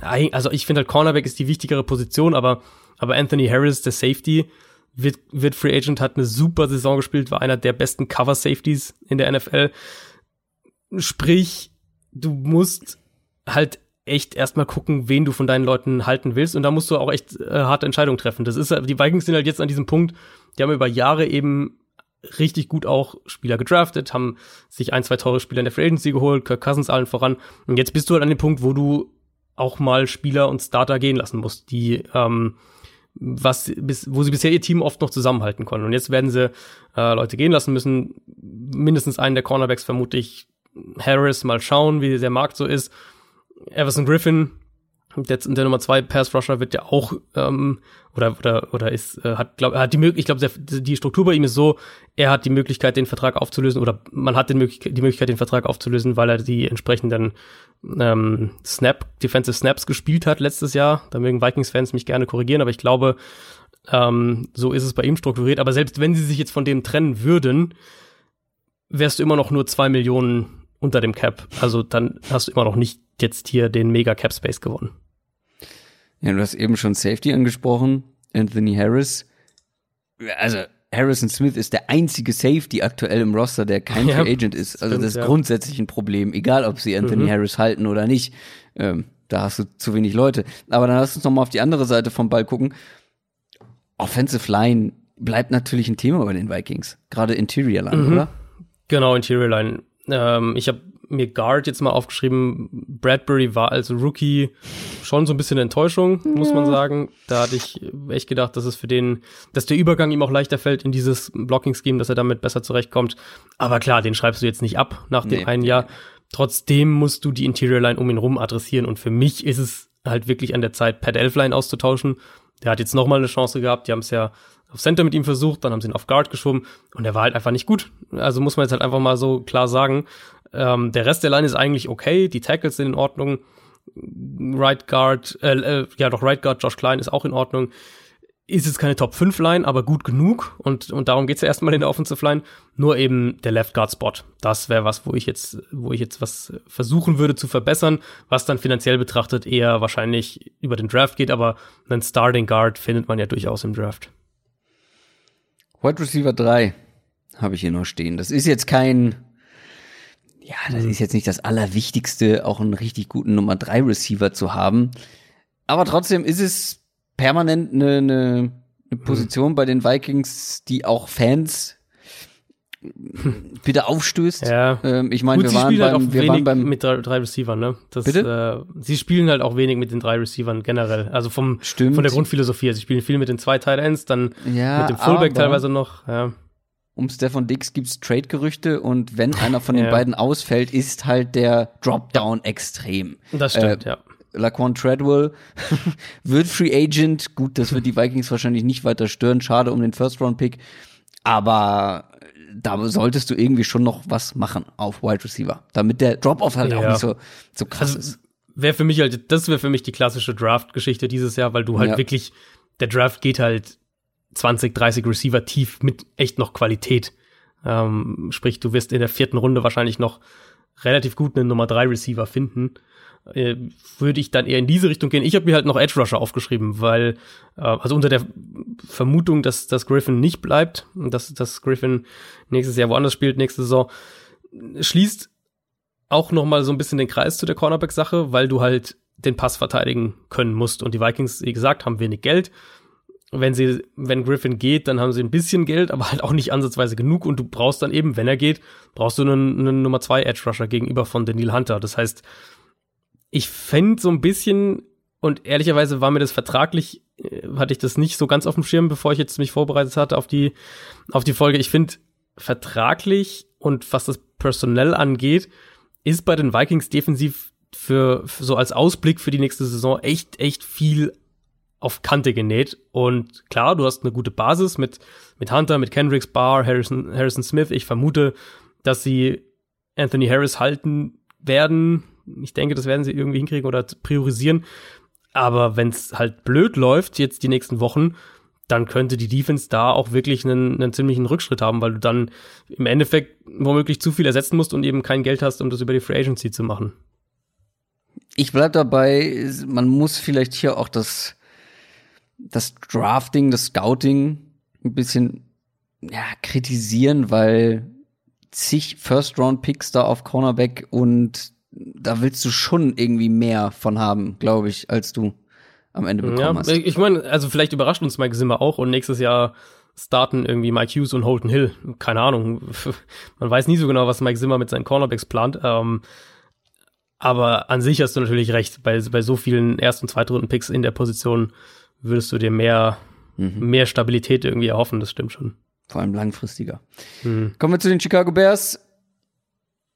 eig- also ich finde halt Cornerback ist die wichtigere Position, aber, aber Anthony Harris, der Safety, wird, wird Free Agent, hat eine super Saison gespielt, war einer der besten Cover Safeties in der NFL. Sprich, du musst halt echt erstmal gucken, wen du von deinen Leuten halten willst. Und da musst du auch echt äh, harte Entscheidungen treffen. Das ist, die Vikings sind halt jetzt an diesem Punkt, die haben über Jahre eben richtig gut auch Spieler gedraftet, haben sich ein, zwei teure Spieler in der Free Agency geholt, Kirk Cousins allen voran. Und jetzt bist du halt an dem Punkt, wo du auch mal Spieler und Starter gehen lassen musst, die ähm, was bis, wo sie bisher ihr Team oft noch zusammenhalten konnten. Und jetzt werden sie äh, Leute gehen lassen müssen. Mindestens einen der Cornerbacks vermute ich. Harris mal schauen, wie der Markt so ist. Everson Griffin, der, der Nummer zwei Pass Rusher wird ja auch ähm, oder oder oder ist äh, hat glaub hat die Möglichkeit ich glaube die Struktur bei ihm ist so er hat die Möglichkeit den Vertrag aufzulösen oder man hat den Möglichkeit, die Möglichkeit den Vertrag aufzulösen weil er die entsprechenden ähm, Snap Defensive Snaps gespielt hat letztes Jahr. Da mögen Vikings Fans mich gerne korrigieren aber ich glaube ähm, so ist es bei ihm strukturiert. Aber selbst wenn sie sich jetzt von dem trennen würden wärst du immer noch nur zwei Millionen unter dem Cap. Also dann hast du immer noch nicht jetzt hier den Mega Cap Space gewonnen Ja, du hast eben schon Safety angesprochen, Anthony Harris. Also Harrison Smith ist der einzige Safety aktuell im Roster, der kein Ja, Free Agent ist. Also das ist ja. grundsätzlich ein Problem, egal ob sie Anthony Mhm. Harris halten oder nicht. Ähm, da hast du zu wenig Leute. Aber dann lass uns noch mal auf die andere Seite vom Ball gucken. Offensive Line bleibt natürlich ein Thema bei den Vikings. Gerade Interior Line, mhm. oder? Genau, Interior Line. Ähm, ich habe mir Guard jetzt mal aufgeschrieben. Bradbury war als Rookie schon so ein bisschen Enttäuschung, ja. muss man sagen. Da hatte ich echt gedacht, dass es für den, dass der Übergang ihm auch leichter fällt in dieses Blocking-Scheme, dass er damit besser zurechtkommt. Aber klar, den schreibst du jetzt nicht ab nach dem nee. einen Jahr. Trotzdem musst du die Interior Line um ihn rum adressieren. Und für mich ist es halt wirklich an der Zeit, Pat Elfline auszutauschen. Der hat jetzt noch mal eine Chance gehabt. Die haben es ja auf Center mit ihm versucht, dann haben sie ihn auf Guard geschoben und er war halt einfach nicht gut. Also muss man jetzt halt einfach mal so klar sagen. Ähm, der Rest der Line ist eigentlich okay, die Tackles sind in Ordnung. Right Guard, äh, äh, ja doch, Right Guard Josh Klein ist auch in Ordnung. Ist jetzt keine Top 5 Line, aber gut genug und, und darum geht's ja erstmal in der Offensive Line. Nur eben der Left Guard Spot. Das wäre was, wo ich jetzt, wo ich jetzt was versuchen würde zu verbessern, was dann finanziell betrachtet eher wahrscheinlich über den Draft geht, aber einen Starting Guard findet man ja durchaus im Draft. Wide Receiver 3 habe ich hier noch stehen. Das ist jetzt kein, ja, das ist jetzt nicht das Allerwichtigste, auch einen richtig guten Nummer 3 Receiver zu haben. Aber trotzdem ist es permanent eine, eine, eine Position mhm. bei den Vikings, die auch Fans bitte aufstößt. Ja. Ähm, ich meine, wir, waren halt beim, wir waren beim mit drei, drei Receivern, ne? Das, bitte? Äh, sie spielen halt auch wenig mit den drei Receivern generell. Also vom Stimmt. von der Grundphilosophie. Sie spielen viel mit den zwei Tight Ends, dann ja, mit dem Fullback teilweise noch. Ja. Um Stefan Dix gibt's Trade-Gerüchte und wenn einer von den ja. beiden ausfällt, ist halt der Dropdown extrem. Das stimmt, äh, ja. Laquan Treadwell wird Free Agent. Gut, das wird die Vikings wahrscheinlich nicht weiter stören. Schade um den First-Round-Pick. Aber da solltest du irgendwie schon noch was machen auf Wide Receiver, damit der Drop-off halt ja. auch nicht so, so krass also, ist. Wäre für mich halt, das wäre für mich die klassische Draft-Geschichte dieses Jahr, weil du halt ja. wirklich, der Draft geht halt 20, 30 Receiver tief mit echt noch Qualität. Ähm, sprich, du wirst in der vierten Runde wahrscheinlich noch relativ gut einen Nummer 3 Receiver finden äh, würde ich dann eher in diese Richtung gehen. Ich habe mir halt noch Edge Rusher aufgeschrieben, weil, äh, also unter der Vermutung, dass, dass Griffin nicht bleibt, dass, dass Griffin nächstes Jahr woanders spielt, nächste Saison, schließt auch noch mal so ein bisschen den Kreis zu der Cornerback-Sache, weil du halt den Pass verteidigen können musst. Und die Vikings, wie gesagt, haben wenig Geld. Wenn sie, wenn Griffin geht, dann haben sie ein bisschen Geld, aber halt auch nicht ansatzweise genug. Und du brauchst dann eben, wenn er geht, brauchst du einen, einen Nummer zwei Edge Rusher gegenüber von Daniel Hunter. Das heißt, ich fände so ein bisschen, und ehrlicherweise war mir das vertraglich, äh, hatte ich das nicht so ganz auf dem Schirm, bevor ich jetzt mich vorbereitet hatte auf die, auf die Folge. Ich finde, vertraglich und was das personell angeht, ist bei den Vikings defensiv für, für so als Ausblick für die nächste Saison echt, echt viel auf Kante genäht. Und klar, du hast eine gute Basis mit, mit Hunter, mit Kendricks, Barr, Harrison, Harrison Smith. Ich vermute, dass sie Anthony Harris halten werden. Ich denke, das werden sie irgendwie hinkriegen oder priorisieren. Aber wenn es halt blöd läuft, jetzt die nächsten Wochen, dann könnte die Defense da auch wirklich einen, einen ziemlichen Rückschritt haben, weil du dann im Endeffekt womöglich zu viel ersetzen musst und eben kein Geld hast, um das über die Free Agency zu machen. Ich bleib dabei, man muss vielleicht hier auch das, das Drafting, das Scouting ein bisschen ja, kritisieren, weil zig First-Round-Picks da auf Cornerback und da willst du schon irgendwie mehr von haben, glaube ich, als du am Ende bekommen ja, hast. Ich meine, also vielleicht überrascht uns Mike Zimmer auch und nächstes Jahr starten irgendwie Mike Hughes und Holton Hill. Keine Ahnung. Man weiß nie so genau, was Mike Zimmer mit seinen Cornerbacks plant. Ähm, aber an sich hast du natürlich recht. Bei, bei so vielen Erst- und Zweitrunden-Picks in der Position würdest du dir mehr, mhm. mehr Stabilität irgendwie erhoffen. Das stimmt schon. Vor allem langfristiger. Mhm. Kommen wir zu den Chicago Bears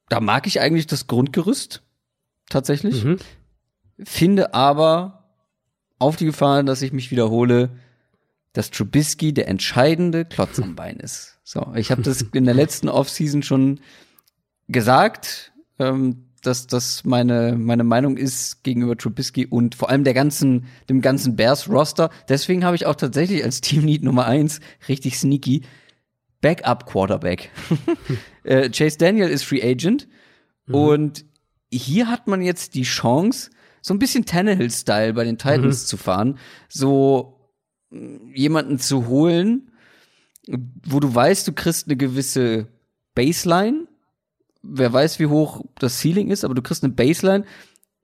da mag ich eigentlich das Grundgerüst tatsächlich. Mhm. Finde aber auf die Gefahr, dass ich mich wiederhole, dass Trubisky der entscheidende Klotz am Bein ist. So, ich habe das in der letzten Offseason schon gesagt, ähm, dass das meine meine Meinung ist gegenüber Trubisky und vor allem der ganzen dem ganzen Bears Roster. Deswegen habe ich auch tatsächlich als Team Need Nummer eins richtig sneaky Backup Quarterback. äh, Chase Daniel ist Free Agent mhm. und hier hat man jetzt die Chance, so ein bisschen Tannehill-Style bei den Titans mhm. zu fahren, so mm, jemanden zu holen, wo du weißt, du kriegst eine gewisse Baseline. Wer weiß, wie hoch das Ceiling ist, aber du kriegst eine Baseline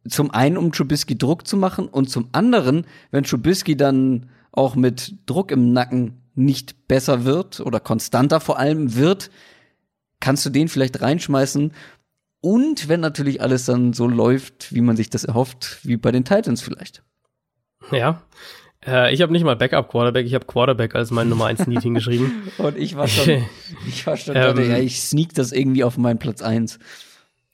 zum einen, um Trubisky Druck zu machen und zum anderen, wenn Trubisky dann auch mit Druck im Nacken nicht besser wird oder konstanter vor allem wird, kannst du den vielleicht reinschmeißen. Und wenn natürlich alles dann so läuft, wie man sich das erhofft, wie bei den Titans vielleicht. Ja. Äh, ich habe nicht mal Backup Quarterback, ich habe Quarterback als mein Nummer 1 Need hingeschrieben. Und ich war schon, ich war schon, ähm, ja, ich sneak das irgendwie auf meinen Platz 1.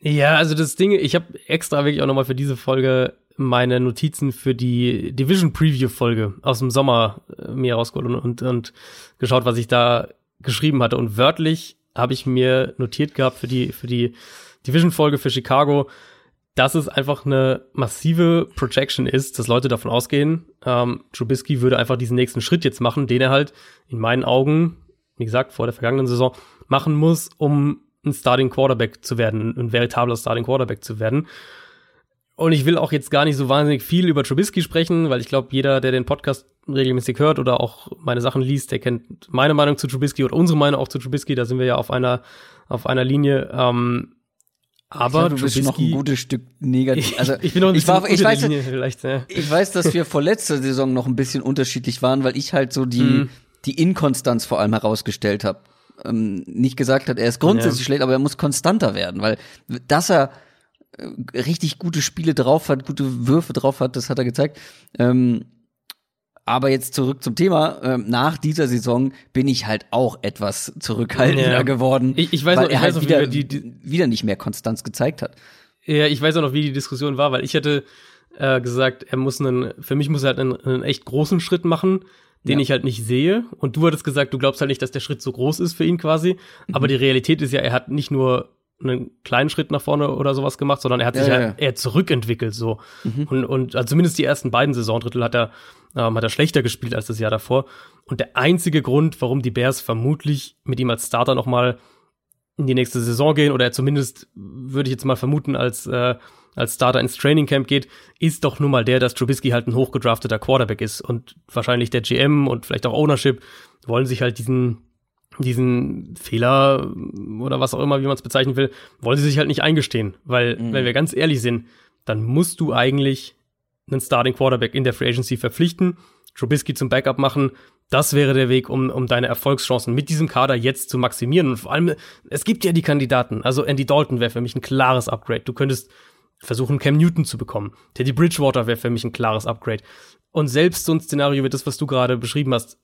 Ja, also das Ding, ich habe extra wirklich auch nochmal für diese Folge meine Notizen für die Division Preview Folge aus dem Sommer äh, mir rausgeholt und, und, und geschaut, was ich da geschrieben hatte. Und wörtlich habe ich mir notiert gehabt für die, für die Division Folge für Chicago, dass es einfach eine massive Projection ist, dass Leute davon ausgehen, ähm, Trubisky würde einfach diesen nächsten Schritt jetzt machen, den er halt in meinen Augen, wie gesagt, vor der vergangenen Saison machen muss, um ein Starting Quarterback zu werden, ein veritabler Starting Quarterback zu werden. Und ich will auch jetzt gar nicht so wahnsinnig viel über Trubisky sprechen, weil ich glaube, jeder, der den Podcast regelmäßig hört oder auch meine Sachen liest, der kennt meine Meinung zu Trubisky oder unsere Meinung auch zu Trubisky. Da sind wir ja auf einer, auf einer Linie. Ähm, aber glaube, du bist noch ein gutes Stück negativ. Also ich, ich bin noch ein ich, war, ich weiß. Ja. Ich weiß, dass wir vor letzter Saison noch ein bisschen unterschiedlich waren, weil ich halt so die mhm. die Inkonstanz vor allem herausgestellt habe. Ähm, nicht gesagt hat, er ist grundsätzlich ja. schlecht, aber er muss konstanter werden, weil dass er äh, richtig gute Spiele drauf hat, gute Würfe drauf hat, das hat er gezeigt. Ähm, aber jetzt zurück zum Thema. Ähm, nach dieser Saison bin ich halt auch etwas zurückhaltender ja. geworden. Ich, ich weiß weil noch, ich er halt weiß wieder, die, die, wieder nicht mehr Konstanz gezeigt hat. Ja, ich weiß auch noch, wie die Diskussion war, weil ich hätte äh, gesagt, er muss einen, für mich muss er halt einen, einen echt großen Schritt machen, den ja. ich halt nicht sehe. Und du hattest gesagt, du glaubst halt nicht, dass der Schritt so groß ist für ihn quasi. Mhm. Aber die Realität ist ja, er hat nicht nur einen kleinen Schritt nach vorne oder sowas gemacht, sondern er hat sich ja, halt ja. eher zurückentwickelt so. Mhm. Und, und also zumindest die ersten beiden Saisondrittel hat er, ähm, hat er schlechter gespielt als das Jahr davor. Und der einzige Grund, warum die Bears vermutlich mit ihm als Starter noch mal in die nächste Saison gehen oder er zumindest würde ich jetzt mal vermuten als äh, als Starter ins Training Camp geht, ist doch nun mal der, dass Trubisky halt ein hochgedrafteter Quarterback ist und wahrscheinlich der GM und vielleicht auch Ownership wollen sich halt diesen diesen Fehler oder was auch immer, wie man es bezeichnen will, wollen sie sich halt nicht eingestehen. Weil, mhm. wenn wir ganz ehrlich sind, dann musst du eigentlich einen Starting Quarterback in der Free Agency verpflichten, Trubisky zum Backup machen. Das wäre der Weg, um, um deine Erfolgschancen mit diesem Kader jetzt zu maximieren. Und vor allem, es gibt ja die Kandidaten. Also Andy Dalton wäre für mich ein klares Upgrade. Du könntest versuchen, Cam Newton zu bekommen. Teddy Bridgewater wäre für mich ein klares Upgrade. Und selbst so ein Szenario wie das, was du gerade beschrieben hast,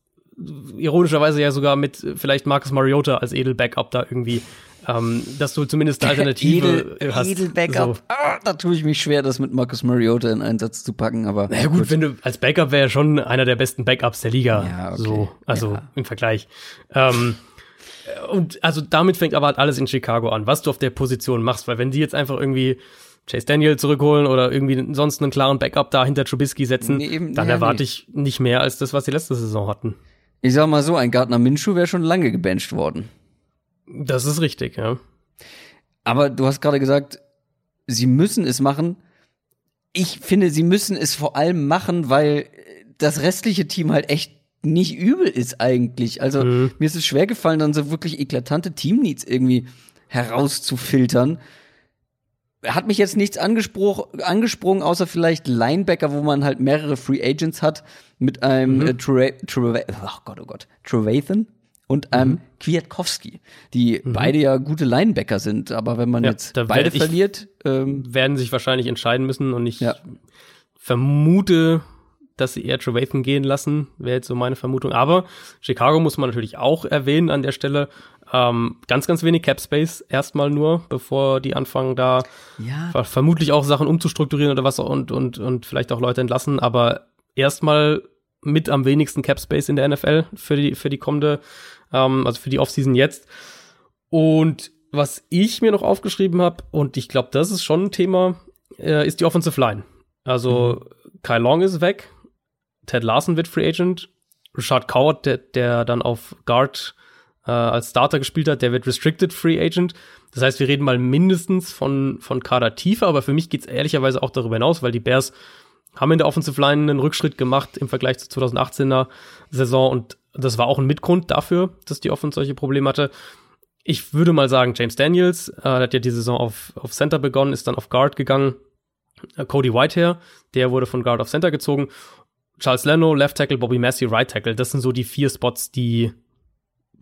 ironischerweise ja sogar mit vielleicht Marcus Mariota als Edel-Backup da irgendwie, ähm, dass du zumindest eine Alternative Edel, hast. Edel-Backup, so. ah, da tue ich mich schwer, das mit Marcus Mariota in einen Satz zu packen, aber. Na naja, gut, gut, wenn du als Backup wäre schon einer der besten Backups der Liga. Ja, okay. So, also ja. im Vergleich. Ähm, und also damit fängt aber halt alles in Chicago an, was du auf der Position machst, weil wenn die jetzt einfach irgendwie Chase Daniel zurückholen oder irgendwie sonst einen klaren Backup da hinter Trubisky setzen, nee, eben, dann ja, erwarte nee. ich nicht mehr als das, was die letzte Saison hatten. Ich sag mal so, ein Gardner Minshew wäre schon lange gebencht worden. Das ist richtig, ja. Aber du hast gerade gesagt, sie müssen es machen. Ich finde, sie müssen es vor allem machen, weil das restliche Team halt echt nicht übel ist eigentlich. Also mhm. mir ist es schwer gefallen, dann so wirklich eklatante Teamneeds irgendwie herauszufiltern hat mich jetzt nichts angesprungen, außer vielleicht Linebacker, wo man halt mehrere Free Agents hat, mit einem mhm. äh, Tre Tre oh Gott, oh Gott, Trevathan und einem mhm. Kwiatkowski, die mhm. beide ja gute Linebacker sind. Aber wenn man ja, jetzt beide verliert, ähm, werden sich wahrscheinlich entscheiden müssen und ich ja. vermute, dass sie eher Trevathan gehen lassen, wäre jetzt so meine Vermutung. Aber Chicago muss man natürlich auch erwähnen an der Stelle. Ähm, ganz, ganz wenig Cap Space erstmal nur, bevor die anfangen, da ja. vermutlich auch Sachen umzustrukturieren oder was und, und, und vielleicht auch Leute entlassen, aber erstmal mit am wenigsten Cap Space in der NFL für die, für die kommende, ähm, also für die Offseason jetzt. Und was ich mir noch aufgeschrieben habe, und ich glaube, das ist schon ein Thema, äh, ist die Offensive Line. Also mhm. Kyle Long ist weg, Ted Larson wird Free Agent, Richard Coward, der, der dann auf Guard äh, als Starter gespielt hat, der wird Restricted Free Agent. Das heißt, wir reden mal mindestens von, von Kadertiefe, aber für mich geht's ehrlicherweise auch darüber hinaus, weil die Bears haben in der Offensive Line einen Rückschritt gemacht im Vergleich zur 2018er Saison und das war auch ein Mitgrund dafür, dass die Offense solche Probleme hatte. Ich würde mal sagen, James Daniels, äh, hat ja die Saison auf, auf Center begonnen, ist dann auf Guard gegangen. äh, Cody Whitehair, der wurde von Guard of Center gezogen. Charles Leno, Left Tackle, Bobby Massey, Right Tackle. Das sind so die vier Spots, die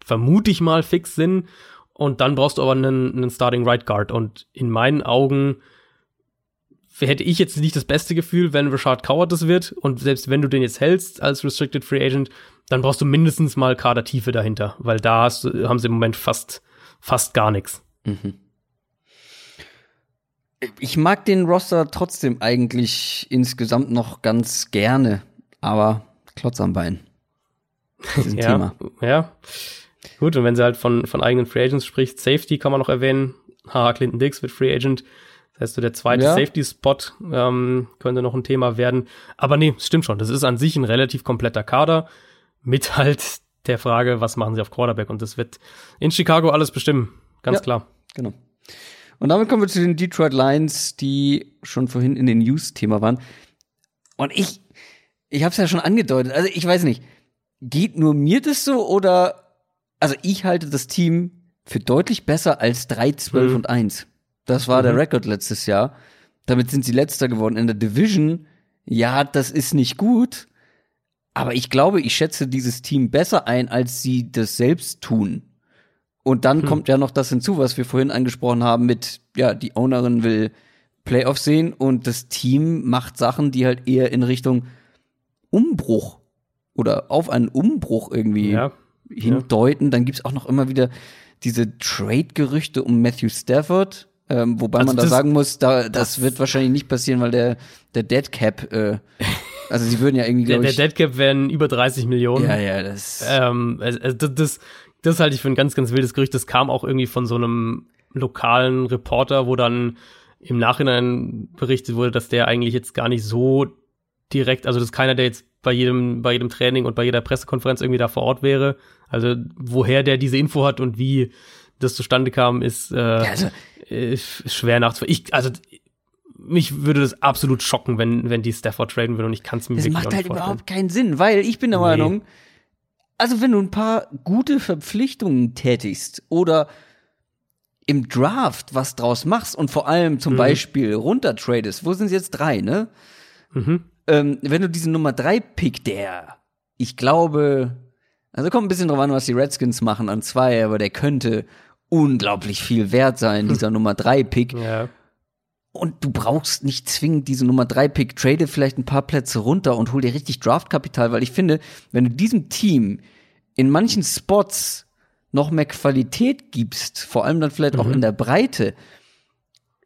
vermute ich mal fix sind. Und dann brauchst du aber einen, einen Starting Right Guard. Und in meinen Augen hätte ich jetzt nicht das beste Gefühl, wenn Rashad Coward das wird. Und selbst wenn du den jetzt hältst als Restricted Free Agent, dann brauchst du mindestens mal Kadertiefe dahinter, weil da hast, haben sie im Moment fast, fast gar nichts. Mhm. Ich mag den Roster trotzdem eigentlich insgesamt noch ganz gerne, aber Klotz am Bein. Das ist ein ja, Thema. Ja. Gut, und wenn sie halt von, von eigenen Free Agents spricht, Safety kann man noch erwähnen. Haha, Clinton Dix wird Free Agent. Das heißt, so der zweite ja. Safety-Spot ähm, könnte noch ein Thema werden. Aber nee, stimmt schon. Das ist an sich ein relativ kompletter Kader mit halt der Frage, was machen sie auf Quarterback? Und das wird in Chicago alles bestimmen. Ganz ja, klar. Genau. Und damit kommen wir zu den Detroit Lions, die schon vorhin in den News-Thema waren. Und ich, ich habe es ja schon angedeutet. Also ich weiß nicht, geht nur mir das so oder also ich halte das Team für deutlich besser als 3, 12 mhm. und 1. Das war mhm. der Rekord letztes Jahr. Damit sind sie letzter geworden in der Division. Ja, das ist nicht gut. Aber ich glaube, ich schätze dieses Team besser ein, als sie das selbst tun. Und dann hm. kommt ja noch das hinzu, was wir vorhin angesprochen haben mit, ja, die Ownerin will Playoffs sehen und das Team macht Sachen, die halt eher in Richtung Umbruch oder auf einen Umbruch irgendwie ja hindeuten. Ja. Dann gibt's auch noch immer wieder diese Trade-Gerüchte um Matthew Stafford. Ähm, wobei also man da sagen muss, da, das, das, wird wahrscheinlich nicht passieren, weil der, der Dead Cap, äh, also sie würden ja irgendwie, glaube ich. Der Dead Cap wären über 30 Millionen. Ja, ja, das. Ähm, also das, das halte ich für ein ganz, ganz wildes Gerücht. Das kam auch irgendwie von so einem lokalen Reporter, wo dann im Nachhinein berichtet wurde, dass der eigentlich jetzt gar nicht so direkt, also das ist keiner, der jetzt bei jedem, bei jedem Training und bei jeder Pressekonferenz irgendwie da vor Ort wäre. Also woher der diese Info hat und wie das zustande kam, ist, äh, ja, also, ist schwer nachzuvollziehen. Ich, also mich würde das absolut schocken, wenn, wenn die Stafford traden würden und ich kann es mir das wirklich macht halt vorstellen. überhaupt keinen Sinn, weil ich bin der nee. Meinung, also wenn du ein paar gute Verpflichtungen tätigst oder im Draft was draus machst und vor allem zum mhm. Beispiel runtertradest, wo sind es jetzt drei, ne? Mhm ähm, wenn du diesen Nummer 3 Pick, der, ich glaube, also kommt ein bisschen drauf an, was die Redskins machen an zwei, aber der könnte unglaublich viel wert sein, dieser Nummer 3 Pick. Ja. Und du brauchst nicht zwingend diese Nummer 3 Pick, trade vielleicht ein paar Plätze runter und hol dir richtig Draftkapital, weil ich finde, wenn du diesem Team in manchen Spots noch mehr Qualität gibst, vor allem dann vielleicht mhm. auch in der Breite,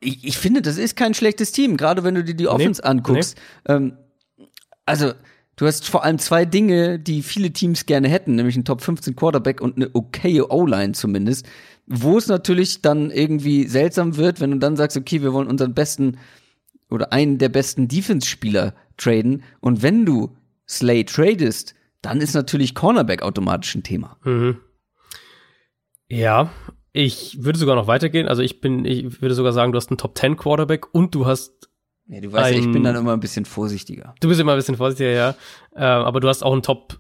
ich, ich, finde, das ist kein schlechtes Team, gerade wenn du dir die Offense nee, anguckst. Nee. Ähm, also du hast vor allem zwei Dinge, die viele Teams gerne hätten, nämlich einen Top 15 Quarterback und eine okay O-Line zumindest. Wo es natürlich dann irgendwie seltsam wird, wenn du dann sagst, okay, wir wollen unseren besten oder einen der besten Defense-Spieler traden. Und wenn du Slay tradest, dann ist natürlich Cornerback automatisch ein Thema. Mhm. Ja, ich würde sogar noch weitergehen. Also ich bin, ich würde sogar sagen, du hast einen Top 10 Quarterback und du hast Nee, du weißt ein, ja, ich bin dann immer ein bisschen vorsichtiger. Du bist immer ein bisschen vorsichtiger, ja. Äh, aber du hast auch ein Top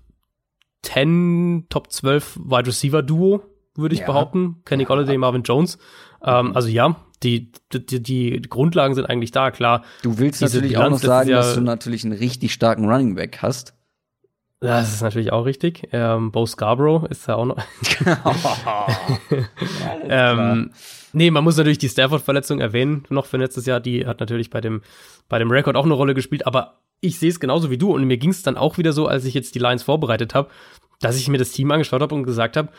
10, Top 12 Wide Receiver Duo, würde ich ja. behaupten. Kenny ja. Golladay, Marvin Jones. Ähm, mhm. Also ja, die, die, die Grundlagen sind eigentlich da, klar. Du willst natürlich Bilanz auch noch sagen, Jahr, dass du natürlich einen richtig starken Running Back hast. Das ist natürlich auch richtig. Ähm, Bo Scarborough ist ja auch noch. ähm, Nee, man muss natürlich die Stafford-Verletzung erwähnen, noch für letztes Jahr. Die hat natürlich bei dem, bei dem Rekord auch eine Rolle gespielt, aber ich sehe es genauso wie du und mir ging es dann auch wieder so, als ich jetzt die Lions vorbereitet habe, dass ich mir das Team angeschaut habe und gesagt habe,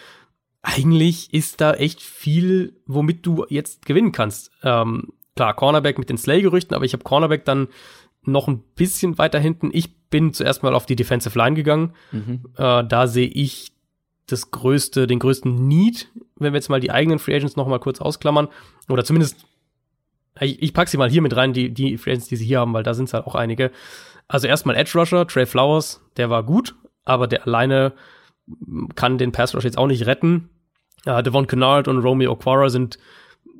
eigentlich ist da echt viel, womit du jetzt gewinnen kannst. Ähm, klar, Cornerback mit den Slay-Gerüchten, aber ich habe Cornerback dann noch ein bisschen weiter hinten. Ich bin zuerst mal auf die Defensive Line gegangen. Mhm. Äh, da sehe ich das größte, den größten Need, wenn wir jetzt mal die eigenen Free Agents noch mal kurz ausklammern, oder zumindest, ich, ich pack sie mal hier mit rein, die, die Free Agents, die sie hier haben, weil da sind es halt auch einige. Also erstmal Edge Rusher, Trey Flowers, der war gut, aber der alleine kann den Pass Rush jetzt auch nicht retten. Uh, Devon Kennard und Romeo Okwara sind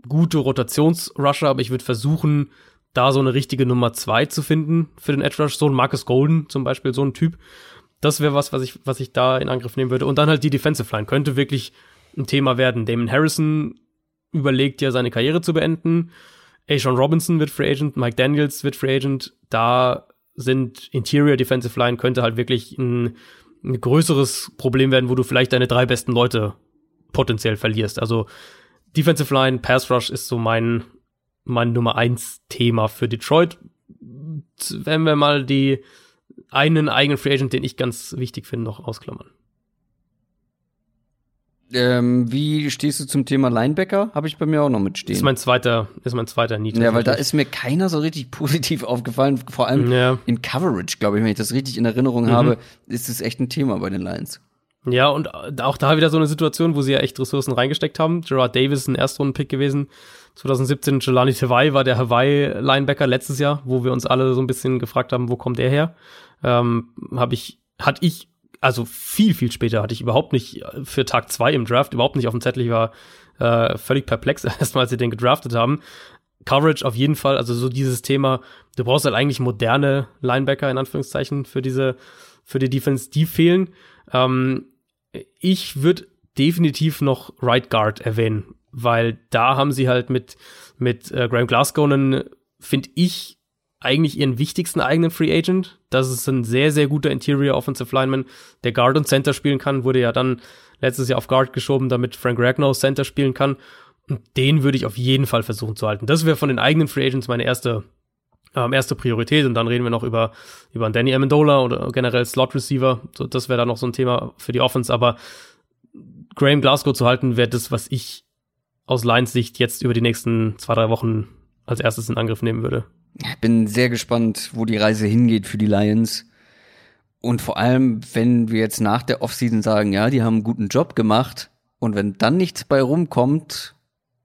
gute Rotationsrusher, aber ich würde versuchen, da so eine richtige Nummer zwei zu finden für den Edge Rush. So ein Marcus Golden zum Beispiel, so ein Typ. Das wäre was, was ich, was ich da in Angriff nehmen würde. Und dann halt die Defensive Line könnte wirklich ein Thema werden. Damon Harrison überlegt ja, seine Karriere zu beenden. Ashawn Robinson wird Free Agent, Mike Daniels wird Free Agent. Da sind Interior Defensive Line könnte halt wirklich ein, ein größeres Problem werden, wo du vielleicht deine drei besten Leute potenziell verlierst. Also Defensive Line, Pass Rush ist so mein, mein Nummer eins Thema für Detroit. Wenn wir mal die einen eigenen Free Agent, den ich ganz wichtig finde, noch ausklammern. Ähm, wie stehst du zum Thema Linebacker? Habe ich bei mir auch noch mitstehen. Ist mein zweiter, ist mein zweiter Need. Ja, weil da ist mir keiner so richtig positiv aufgefallen. Vor allem ja. in Coverage, glaube ich, wenn ich das richtig in Erinnerung mhm. habe, ist es echt ein Thema bei den Lions. Ja, und auch da wieder so eine Situation, wo sie ja echt Ressourcen reingesteckt haben. Gerard Davis ist ein Erstrunden-Pick gewesen. 2017 Jelani Tawai war der Hawaii-Linebacker letztes Jahr, wo wir uns alle so ein bisschen gefragt haben, wo kommt der her? Ähm, habe ich, hatte ich also viel, viel später hatte ich überhaupt nicht für Tag zwei im Draft, überhaupt nicht auf dem Zettel. Ich war äh, völlig perplex erstmal, als sie den gedraftet haben. Coverage auf jeden Fall, also so dieses Thema, du brauchst halt eigentlich moderne Linebacker in Anführungszeichen für diese, für die Defense, die fehlen. Ähm, ich würde definitiv noch Right Guard erwähnen, weil da haben sie halt mit, mit äh, Graham Glasgow einen, finde ich, eigentlich ihren wichtigsten eigenen Free Agent. Das ist ein sehr, sehr guter Interior Offensive Lineman, der Guard und Center spielen kann. Wurde ja dann letztes Jahr auf Guard geschoben, damit Frank Ragnow Center spielen kann. Und den würde ich auf jeden Fall versuchen zu halten. Das wäre von den eigenen Free Agents meine erste, ähm, erste Priorität. Und dann reden wir noch über, über Danny Amendola oder generell Slot Receiver. So, das wäre dann noch so ein Thema für die Offense. Aber Graham Glasgow zu halten, wäre das, was ich aus Lions Sicht jetzt über die nächsten zwei, drei Wochen als erstes in Angriff nehmen würde. Ich bin sehr gespannt, wo die Reise hingeht für die Lions. Und vor allem, wenn wir jetzt nach der Offseason sagen, ja, die haben einen guten Job gemacht und wenn dann nichts bei rumkommt,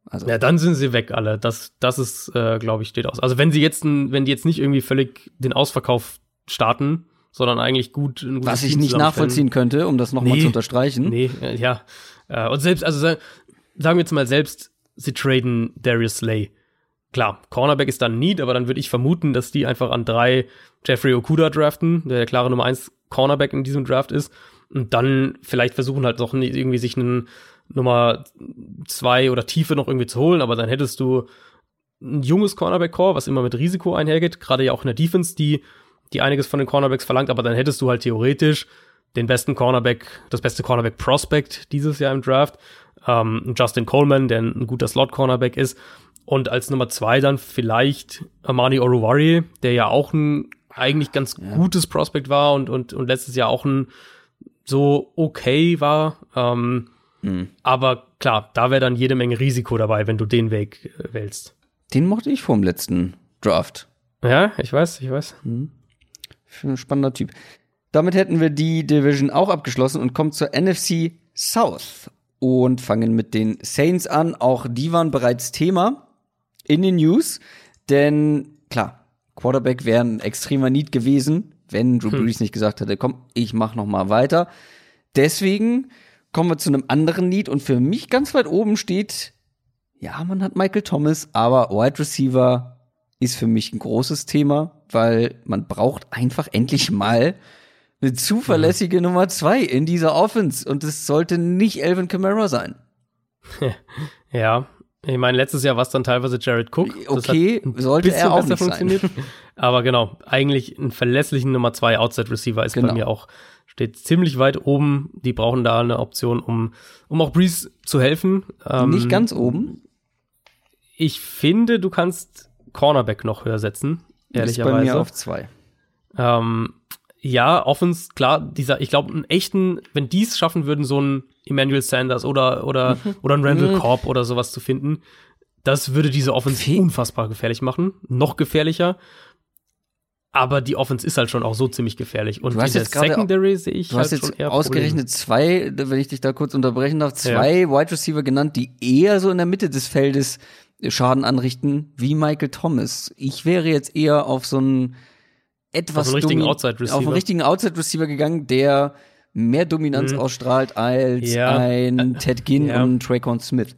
also ja, dann sind sie weg alle. Das, das ist, äh, glaube ich, steht aus. Also wenn sie jetzt, wenn die jetzt nicht irgendwie völlig den Ausverkauf starten, sondern eigentlich gut. Was ich nicht nachvollziehen könnte, um das nochmal nee, zu unterstreichen. Nee, äh, ja. Äh, und selbst, also sagen wir jetzt mal selbst, sie traden Darius Slay klar, Cornerback ist dann Need, aber dann würde ich vermuten, dass die einfach an drei Jeffrey Okuda draften, der der klare Nummer eins Cornerback in diesem Draft ist. Und dann vielleicht versuchen halt noch irgendwie sich einen Nummer zwei oder Tiefe noch irgendwie zu holen, aber dann hättest du ein junges Cornerback-Core, was immer mit Risiko einhergeht, gerade ja auch in der Defense, die, die einiges von den Cornerbacks verlangt, aber dann hättest du halt theoretisch den besten Cornerback, das beste Cornerback-Prospect dieses Jahr im Draft, ähm, Justin Coleman, der ein guter Slot-Cornerback ist und als Nummer zwei dann vielleicht Amani Oruwari, der ja auch ein eigentlich ganz ja. gutes Prospect war und, und, und letztes Jahr auch ein so okay war. Ähm, mhm. Aber klar, da wäre dann jede Menge Risiko dabei, wenn du den Weg äh, wählst. Den mochte ich vom letzten Draft. Ja, ich weiß, ich weiß. Mhm. Ein spannender Typ. Damit hätten wir die Division auch abgeschlossen und kommen zur NFC South und fangen mit den Saints an. Auch die waren bereits Thema in den News, denn klar, Quarterback wäre ein extremer Need gewesen, wenn Drew hm. Brees nicht gesagt hätte, komm, ich mach noch mal weiter. Deswegen kommen wir zu einem anderen Need und für mich ganz weit oben steht, ja, man hat Michael Thomas, aber Wide Receiver ist für mich ein großes Thema, weil man braucht einfach endlich mal eine zuverlässige mhm. Nummer zwei in dieser Offense und es sollte nicht Elvin Kamara sein. Ja, ich meine, letztes Jahr war es dann teilweise Jared Cook. Okay, sollte er auch nicht. Sein. Aber genau, eigentlich einen verlässlichen Nummer zwei Outside Receiver ist genau. bei mir auch steht ziemlich weit oben. Die brauchen da eine Option, um um auch Breeze zu helfen. Ähm, nicht ganz oben. Ich finde, du kannst Cornerback noch höher setzen. Ehrlicherweise. Ist bei mir auf zwei. Ähm, ja, Offens, klar, dieser, ich glaube, einen echten, wenn die es schaffen würden, so einen Emmanuel Sanders oder, oder, oder einen Randall Cobb mhm. oder sowas zu finden, das würde diese Offense unfassbar gefährlich machen. Noch gefährlicher. Aber die Offense ist halt schon auch so ziemlich gefährlich. Und du hast jetzt Secondary sehe ich du halt hast jetzt ausgerechnet zwei, wenn ich dich da kurz unterbrechen darf, zwei ja. Wide Receiver genannt, die eher so in der Mitte des Feldes Schaden anrichten, wie Michael Thomas. Ich wäre jetzt eher auf so einen etwas auf einen richtigen Outside Receiver. auf einen richtigen Outside Receiver gegangen, der mehr Dominanz mhm. ausstrahlt als ja. ein Ted Ginn ja. und Traycon Smith.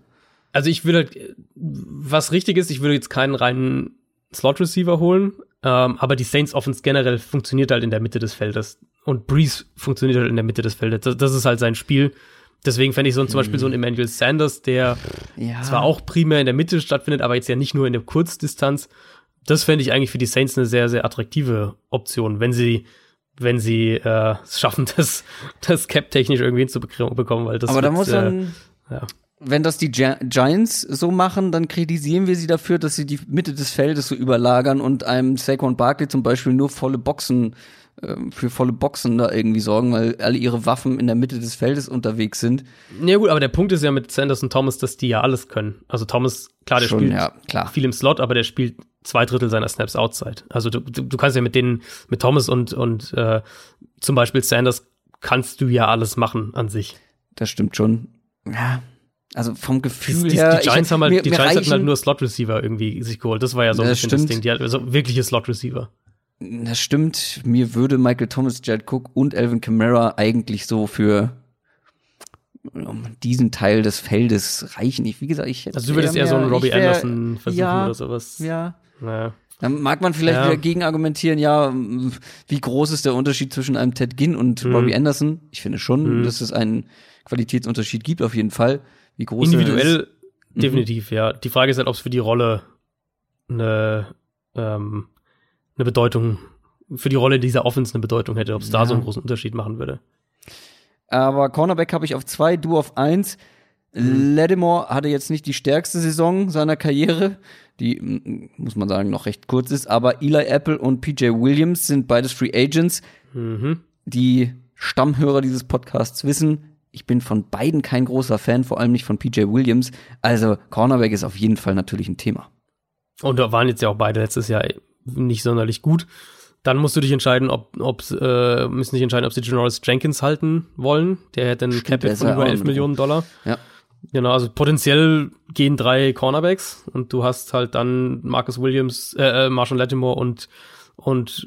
Also ich würde was richtig ist, ich würde jetzt keinen reinen Slot Receiver holen, ähm, aber die Saints Offense generell funktioniert halt in der Mitte des Feldes und Breeze funktioniert halt in der Mitte des Feldes. Das, das ist halt sein Spiel. Deswegen fände ich so zum Beispiel so ein Emmanuel Sanders, der Ja. zwar auch primär in der Mitte stattfindet, aber jetzt ja nicht nur in der Kurzdistanz. Das fände ich eigentlich für die Saints eine sehr, sehr attraktive Option, wenn sie, wenn sie äh, es schaffen, das, das Cap-technisch irgendwie hinzubekommen, weil das Aber da muss dann, äh, ja. wenn das die Gi Giants so machen, dann kritisieren wir sie dafür, dass sie die Mitte des Feldes so überlagern und einem Saquon Barkley zum Beispiel nur volle Boxen für volle Boxen da irgendwie sorgen, weil alle ihre Waffen in der Mitte des Feldes unterwegs sind. Ja gut, aber der Punkt ist ja mit Sanders und Thomas, dass die ja alles können. Also Thomas, klar, der Schon, spielt ja, klar. viel im Slot, aber der spielt zwei Drittel seiner Snaps outside. Also du, du, du kannst ja mit denen, mit Thomas und, und äh, zum Beispiel Sanders kannst du ja alles machen an sich. Das stimmt schon. Ja. Also vom Gefühl die, her. die Giants ich, haben halt, mir- die Giants hatten halt nur Slot-Receiver irgendwie sich geholt. Das war ja so ein Das bisschen das stimmt. Ding. Die hat, also wirkliche Slot-Receiver. Das stimmt. Mir würde Michael Thomas, Jared Cook und Alvin Kamara eigentlich so für diesen Teil des Feldes reichen. Ich, wie gesagt, ich hätte Also du würdest eher so einen Robbie wär- Anderson versuchen ja, oder sowas. Ja. Naja. Dann mag man vielleicht Ja. wieder gegen argumentieren, ja, wie groß ist der Unterschied zwischen einem Ted Ginn und Robbie Anderson? Ich finde schon, Mhm. dass es einen Qualitätsunterschied gibt, auf jeden Fall. Wie groß ist. Individuell Mhm. definitiv, ja. Die Frage ist halt, ob es für die Rolle eine, ähm, eine Bedeutung, für die Rolle dieser Offense eine Bedeutung hätte, ob es da Ja. so einen großen Unterschied machen würde. Aber Cornerback habe ich auf zwei, du auf eins. Lattimore hatte jetzt nicht die stärkste Saison seiner Karriere, die, muss man sagen, noch recht kurz ist, aber Eli Apple und PJ Williams sind beides Free Agents. Mhm. Die Stammhörer dieses Podcasts wissen, ich bin von beiden kein großer Fan, vor allem nicht von PJ Williams. Also Cornerback ist auf jeden Fall natürlich ein Thema. Und da waren jetzt ja auch beide letztes Jahr nicht sonderlich gut. Dann musst du dich entscheiden, ob, ob äh, müssen dich entscheiden, ob sie Janoris Jenkins halten wollen. Der hätte einen Cap von über auch 11 mit Millionen Dollar. Ja. Genau, also potenziell gehen drei Cornerbacks und du hast halt dann Marcus Williams, äh, äh, Marshall Lattimore und und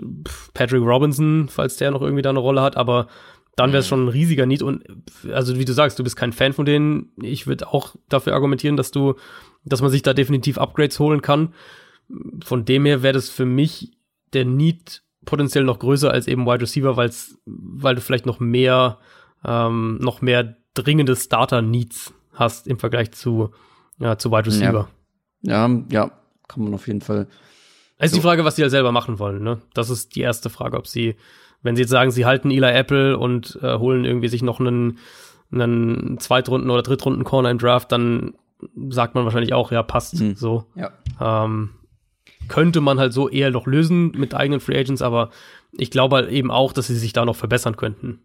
Patrick Robinson, falls der noch irgendwie da eine Rolle hat, aber dann wäre es schon ein riesiger Need und also wie du sagst, du bist kein Fan von denen. Ich würde auch dafür argumentieren, dass du, dass man sich da definitiv Upgrades holen kann. Von dem her wäre das für mich der Need potenziell noch größer als eben Wide Receiver, weil's, weil du vielleicht noch mehr, ähm, noch mehr dringende Starter-Needs hast im Vergleich zu, ja, zu Wide Receiver. Ja, ja, kann man auf jeden Fall. Es ist die Frage, was sie halt selber machen wollen, ne? Das ist die erste Frage, ob sie, wenn sie jetzt sagen, sie halten Eli Apple und äh, holen irgendwie sich noch einen, einen Zweitrunden- oder Drittrunden-Corner im Draft, dann sagt man wahrscheinlich auch, ja, passt Mhm. so. Ja. Ähm, könnte man halt so eher noch lösen mit eigenen Free Agents, aber ich glaube halt eben auch, dass sie sich da noch verbessern könnten.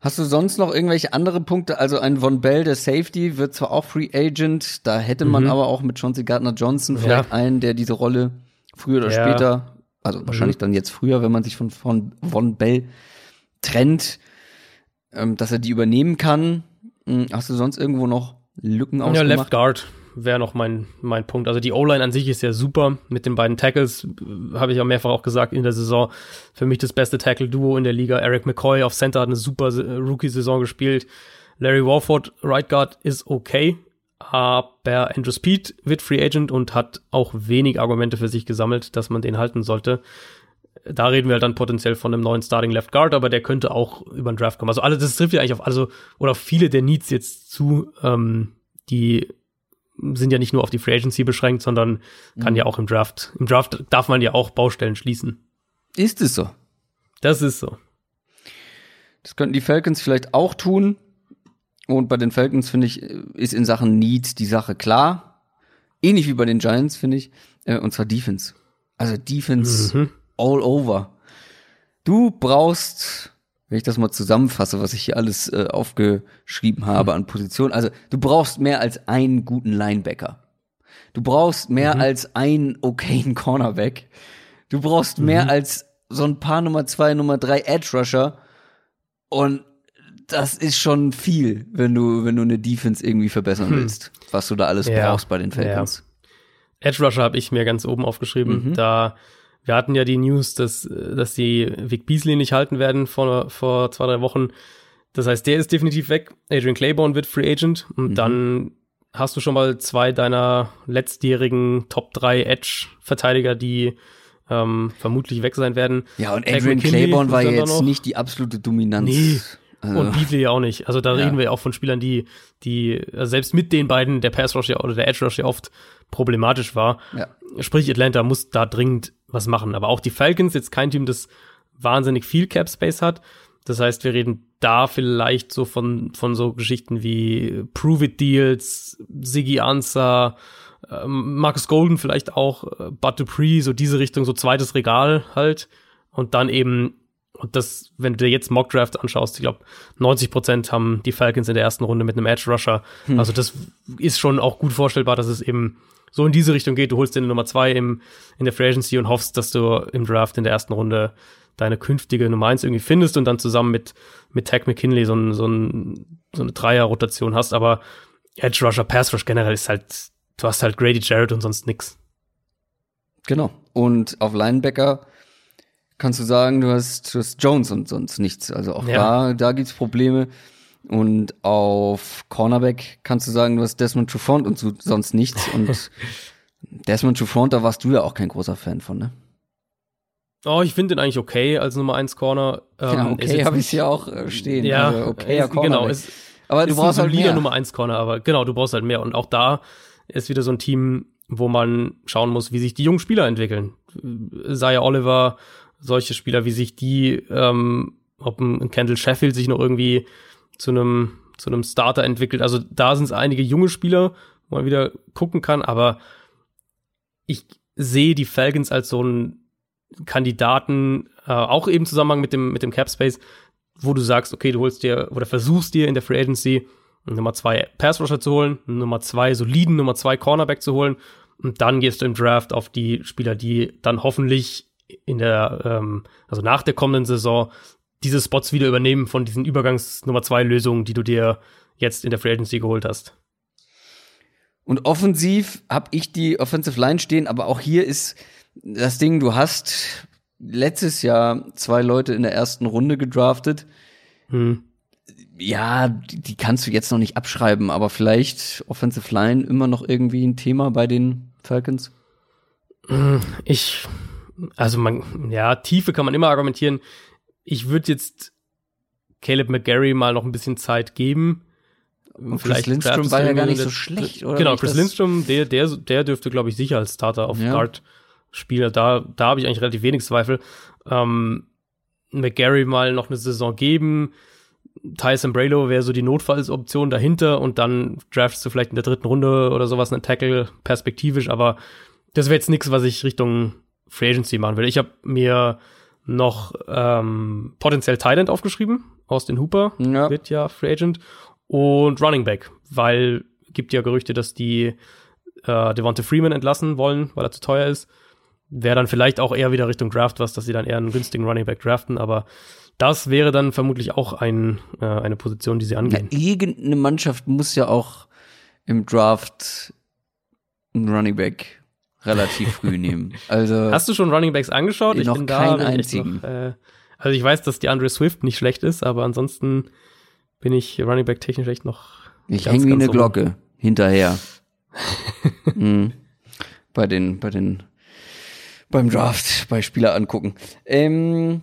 Hast du sonst noch irgendwelche andere Punkte? Also ein Von Bell, der Safety, wird zwar auch Free Agent, da hätte man Mhm. aber auch mit Chauncey Gardner Johnson Ja. vielleicht einen, der diese Rolle früher oder Ja. später, also wahrscheinlich dann jetzt früher, wenn man sich von von Von Bell trennt, ähm, dass er die übernehmen kann. Hm, Hast du sonst irgendwo noch Lücken Ja, ausgemacht? Left Guard wäre noch mein, mein Punkt. Also die O-Line an sich ist ja super. Mit den beiden Tackles äh, habe ich ja mehrfach auch gesagt in der Saison. Für mich das beste Tackle-Duo in der Liga. Eric McCoy auf Center hat eine super äh, Rookie-Saison gespielt. Larry Warford, Right Guard, ist okay. Aber Andrew Speed wird Free Agent und hat auch wenig Argumente für sich gesammelt, dass man den halten sollte. Da reden wir halt dann potenziell von einem neuen Starting Left Guard, aber der könnte auch über den Draft kommen. Also alles, das trifft ja eigentlich auf, also, oder auf viele der Needs jetzt zu, ähm, die sind ja nicht nur auf die Free Agency beschränkt, sondern kann Mhm. ja auch im Draft, im Draft darf man ja auch Baustellen schließen. Ist es so? Das ist so. Das könnten die Falcons vielleicht auch tun. Und bei den Falcons, finde ich, ist in Sachen Need die Sache klar. Ähnlich wie bei den Giants, finde ich. Äh, Und zwar Defense. Also Defense Mhm. all over. Du brauchst, wenn ich das mal zusammenfasse, was ich hier alles äh, aufgeschrieben habe an Positionen, also du brauchst mehr als einen guten Linebacker. Du brauchst mehr als einen okayen Cornerback. Du brauchst mehr als so ein paar Nummer zwei, Nummer drei Edge Rusher. Und das ist schon viel, wenn du, wenn du eine Defense irgendwie verbessern willst, was du da alles Ja. brauchst bei den Falcons. Edge Rusher habe ich mir ganz oben aufgeschrieben. Mhm. Da wir hatten ja die News, dass, dass die Vic Beasley nicht halten werden vor, vor zwei, drei Wochen. Das heißt, der ist definitiv weg. Adrian Claiborne wird Free Agent. Und Mhm. dann hast du schon mal zwei deiner letztjährigen Top 3 Edge-Verteidiger, die ähm, vermutlich weg sein werden. Ja, und Adrian Claiborne war jetzt nicht die absolute Dominanz. Nee. Also. Und Beasley ja auch nicht. Also da ja. reden wir ja auch von Spielern, die, die also selbst mit den beiden der Pass Rush ja, oder der Edge Rush ja oft problematisch war. Ja. Sprich, Atlanta muss da dringend was machen. Aber auch die Falcons, jetzt kein Team, das wahnsinnig viel Cap Space hat. Das heißt, wir reden da vielleicht so von, von so Geschichten wie Prove It Deals, Siggy Answer, äh, Marcus Golden vielleicht auch, äh, Bud Dupree, so diese Richtung, so zweites Regal halt. Und dann eben, und das, wenn du dir jetzt Mock Draft anschaust, ich glaube, 90 Prozent haben die Falcons in der ersten Runde mit einem Edge Rusher. Hm. Also das ist schon auch gut vorstellbar, dass es eben so in diese Richtung geht. Du holst den Nummer zwei im, in der Free Agency und hoffst, dass du im Draft in der ersten Runde deine künftige Nummer eins irgendwie findest und dann zusammen mit, mit Tag McKinley so, ein, so, ein, so eine Dreier-Rotation hast. Aber Edge Rusher, Pass Rush generell ist halt, du hast halt Grady Jarrett und sonst nix. Genau. Und auf Linebacker kannst du sagen, du hast, du hast Jones und sonst nichts. Also auch ja. da, da gibt's Probleme. Und auf Cornerback kannst du sagen, du hast Desmond Trufant und so, sonst nichts. Und Desmond Trufant, da warst du ja auch kein großer Fan von, ne? Oh, ich finde den eigentlich okay als Nummer 1 Corner. Ähm, ja, okay, habe ich hier auch äh, stehen. Ja, also, okay, ja, genau. Es, aber du brauchst halt mehr. Nummer 1 Corner, aber genau, du brauchst halt mehr. Und auch da ist wieder so ein Team, wo man schauen muss, wie sich die jungen Spieler entwickeln. Zaya Oliver, solche Spieler, wie sich die, ähm, ob ein Kendall Sheffield sich noch irgendwie zu einem zu einem Starter entwickelt. Also da sind es einige junge Spieler, wo man wieder gucken kann, aber ich sehe die Falcons als so ein Kandidaten, äh, auch eben im Zusammenhang mit dem, mit dem Cap Space, wo du sagst, okay, du holst dir oder versuchst dir in der Free Agency Nummer zwei Pass Rusher zu holen, Nummer zwei soliden Nummer zwei Cornerback zu holen und dann gehst du im Draft auf die Spieler, die dann hoffentlich in der, ähm, also nach der kommenden Saison diese Spots wieder übernehmen von diesen Übergangs Nummer zwei Lösungen, die du dir jetzt in der Free Agency geholt hast. Und offensiv habe ich die Offensive Line stehen, aber auch hier ist das Ding, du hast letztes Jahr zwei Leute in der ersten Runde gedraftet. Hm. Ja, die, die kannst du jetzt noch nicht abschreiben, aber vielleicht Offensive Line immer noch irgendwie ein Thema bei den Falcons? Ich, also man, ja, Tiefe kann man immer argumentieren. Ich würde jetzt Caleb McGarry mal noch ein bisschen Zeit geben. Und Vielleicht Chris Lindstrom war ja gar nicht so schlecht, oder? Genau, Chris Lindstrom, der, der, der dürfte, glaube ich, sicher als Starter auf ja. Guard Spieler, da, da habe ich eigentlich relativ wenig Zweifel. Ähm, McGarry mal noch eine Saison geben. Tyson Braylo wäre so die Notfallsoption dahinter und dann draftest du vielleicht in der dritten Runde oder sowas einen Tackle perspektivisch, aber das wäre jetzt nichts, was ich Richtung Free Agency machen will. Ich habe mir noch ähm, potenziell Thailand aufgeschrieben, Austin Hooper ja. wird ja Free Agent und Running Back, weil gibt ja Gerüchte, dass die äh, Devonta Freeman entlassen wollen, weil er zu teuer ist wäre dann vielleicht auch eher wieder Richtung Draft was, dass sie dann eher einen günstigen Running Back draften, aber das wäre dann vermutlich auch ein, äh, eine Position, die sie angehen. Ja, irgendeine Mannschaft muss ja auch im Draft einen Running Back relativ früh nehmen. Also Hast du schon Running Backs angeschaut? Ich noch bin keinen da, einzigen. Noch, äh, also ich weiß, dass die Andre Swift nicht schlecht ist, aber ansonsten bin ich Running Back technisch echt noch. Ich hänge wie eine Glocke hinterher. mhm. Bei den, bei den beim Draft, bei Spieler angucken. Ähm,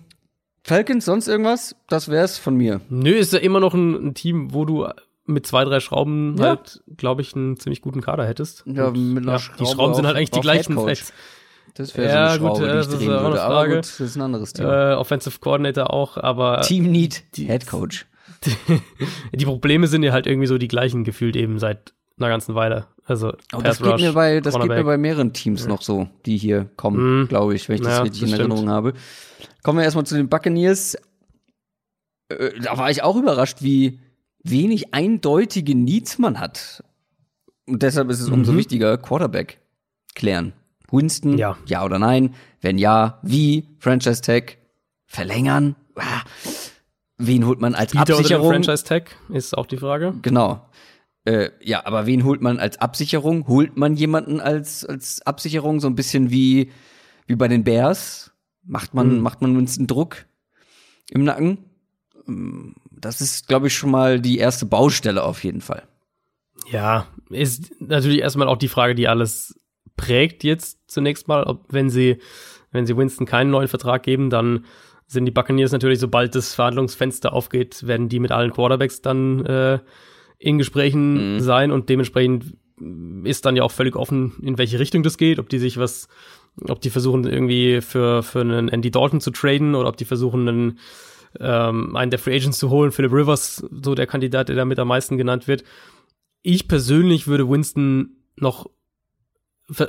Falcons, sonst irgendwas? Das wär's von mir. Nö, ist ja immer noch ein, ein Team, wo du mit zwei, drei Schrauben ja. halt, glaube ich, einen ziemlich guten Kader hättest. Ja, mit einer ja, Schraube die Schrauben sind halt eigentlich die gleichen. Das wäre ja, so eine Schraube, gut, die ich drehen würde. Frage. Aber gut, das ist ein anderes Thema. Äh, Offensive Coordinator auch, aber Team Need, Head Coach. Die, die Probleme sind ja halt irgendwie so die gleichen gefühlt eben seit einer ganzen Weile. Also oh, das, geht mir, bei, das geht mir bei mehreren Teams ja. noch so, die hier kommen, mhm. glaube ich, wenn ich das ja, richtig das in Erinnerung habe. Kommen wir erstmal zu den Buccaneers. Äh, da war ich auch überrascht, wie wenig eindeutige Needs man hat. Und deshalb ist es mhm. umso wichtiger, Quarterback klären. Winston, ja. ja oder nein? Wenn ja, wie? Franchise Tag verlängern? Ah. Wen holt man als Peter Absicherung? Oder Franchise Tag ist auch die Frage. Genau. Äh, ja, aber wen holt man als Absicherung? Holt man jemanden als, als Absicherung? So ein bisschen wie, wie bei den Bears? Macht man, mhm. macht man einen Druck im Nacken? Das ist, glaube ich, schon mal die erste Baustelle auf jeden Fall. Ja, ist natürlich erstmal auch die Frage, die alles prägt jetzt zunächst mal, ob wenn sie, wenn sie Winston keinen neuen Vertrag geben, dann sind die Buccaneers natürlich, sobald das Verhandlungsfenster aufgeht, werden die mit allen Quarterbacks dann äh, in Gesprächen mhm. sein und dementsprechend ist dann ja auch völlig offen, in welche Richtung das geht, ob die sich was, ob die versuchen irgendwie für, für einen Andy Dalton zu traden oder ob die versuchen einen, ähm, einen der Free Agents zu holen, Philip Rivers, so der Kandidat, der damit am meisten genannt wird. Ich persönlich würde Winston noch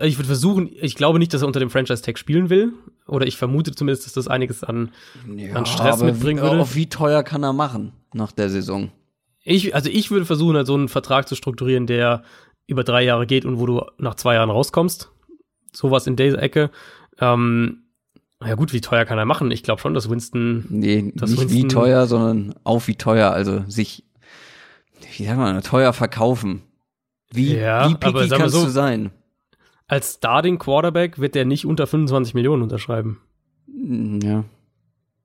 ich würde versuchen, ich glaube nicht, dass er unter dem Franchise-Tag spielen will. Oder ich vermute zumindest, dass das einiges an, ja, an Stress mitbringen würde. Auf wie teuer kann er machen nach der Saison? Ich, also ich würde versuchen, halt so einen Vertrag zu strukturieren, der über drei Jahre geht und wo du nach zwei Jahren rauskommst. Sowas in dieser Ecke. Ähm, ja gut, wie teuer kann er machen? Ich glaube schon, dass Winston. Nee, dass nicht Winston, wie teuer, sondern auch wie teuer. Also sich, wie sagt man, teuer verkaufen. Wie, ja, wie picky kannst so, du sein? als Starting Quarterback wird der nicht unter 25 Millionen unterschreiben. Mm, ja.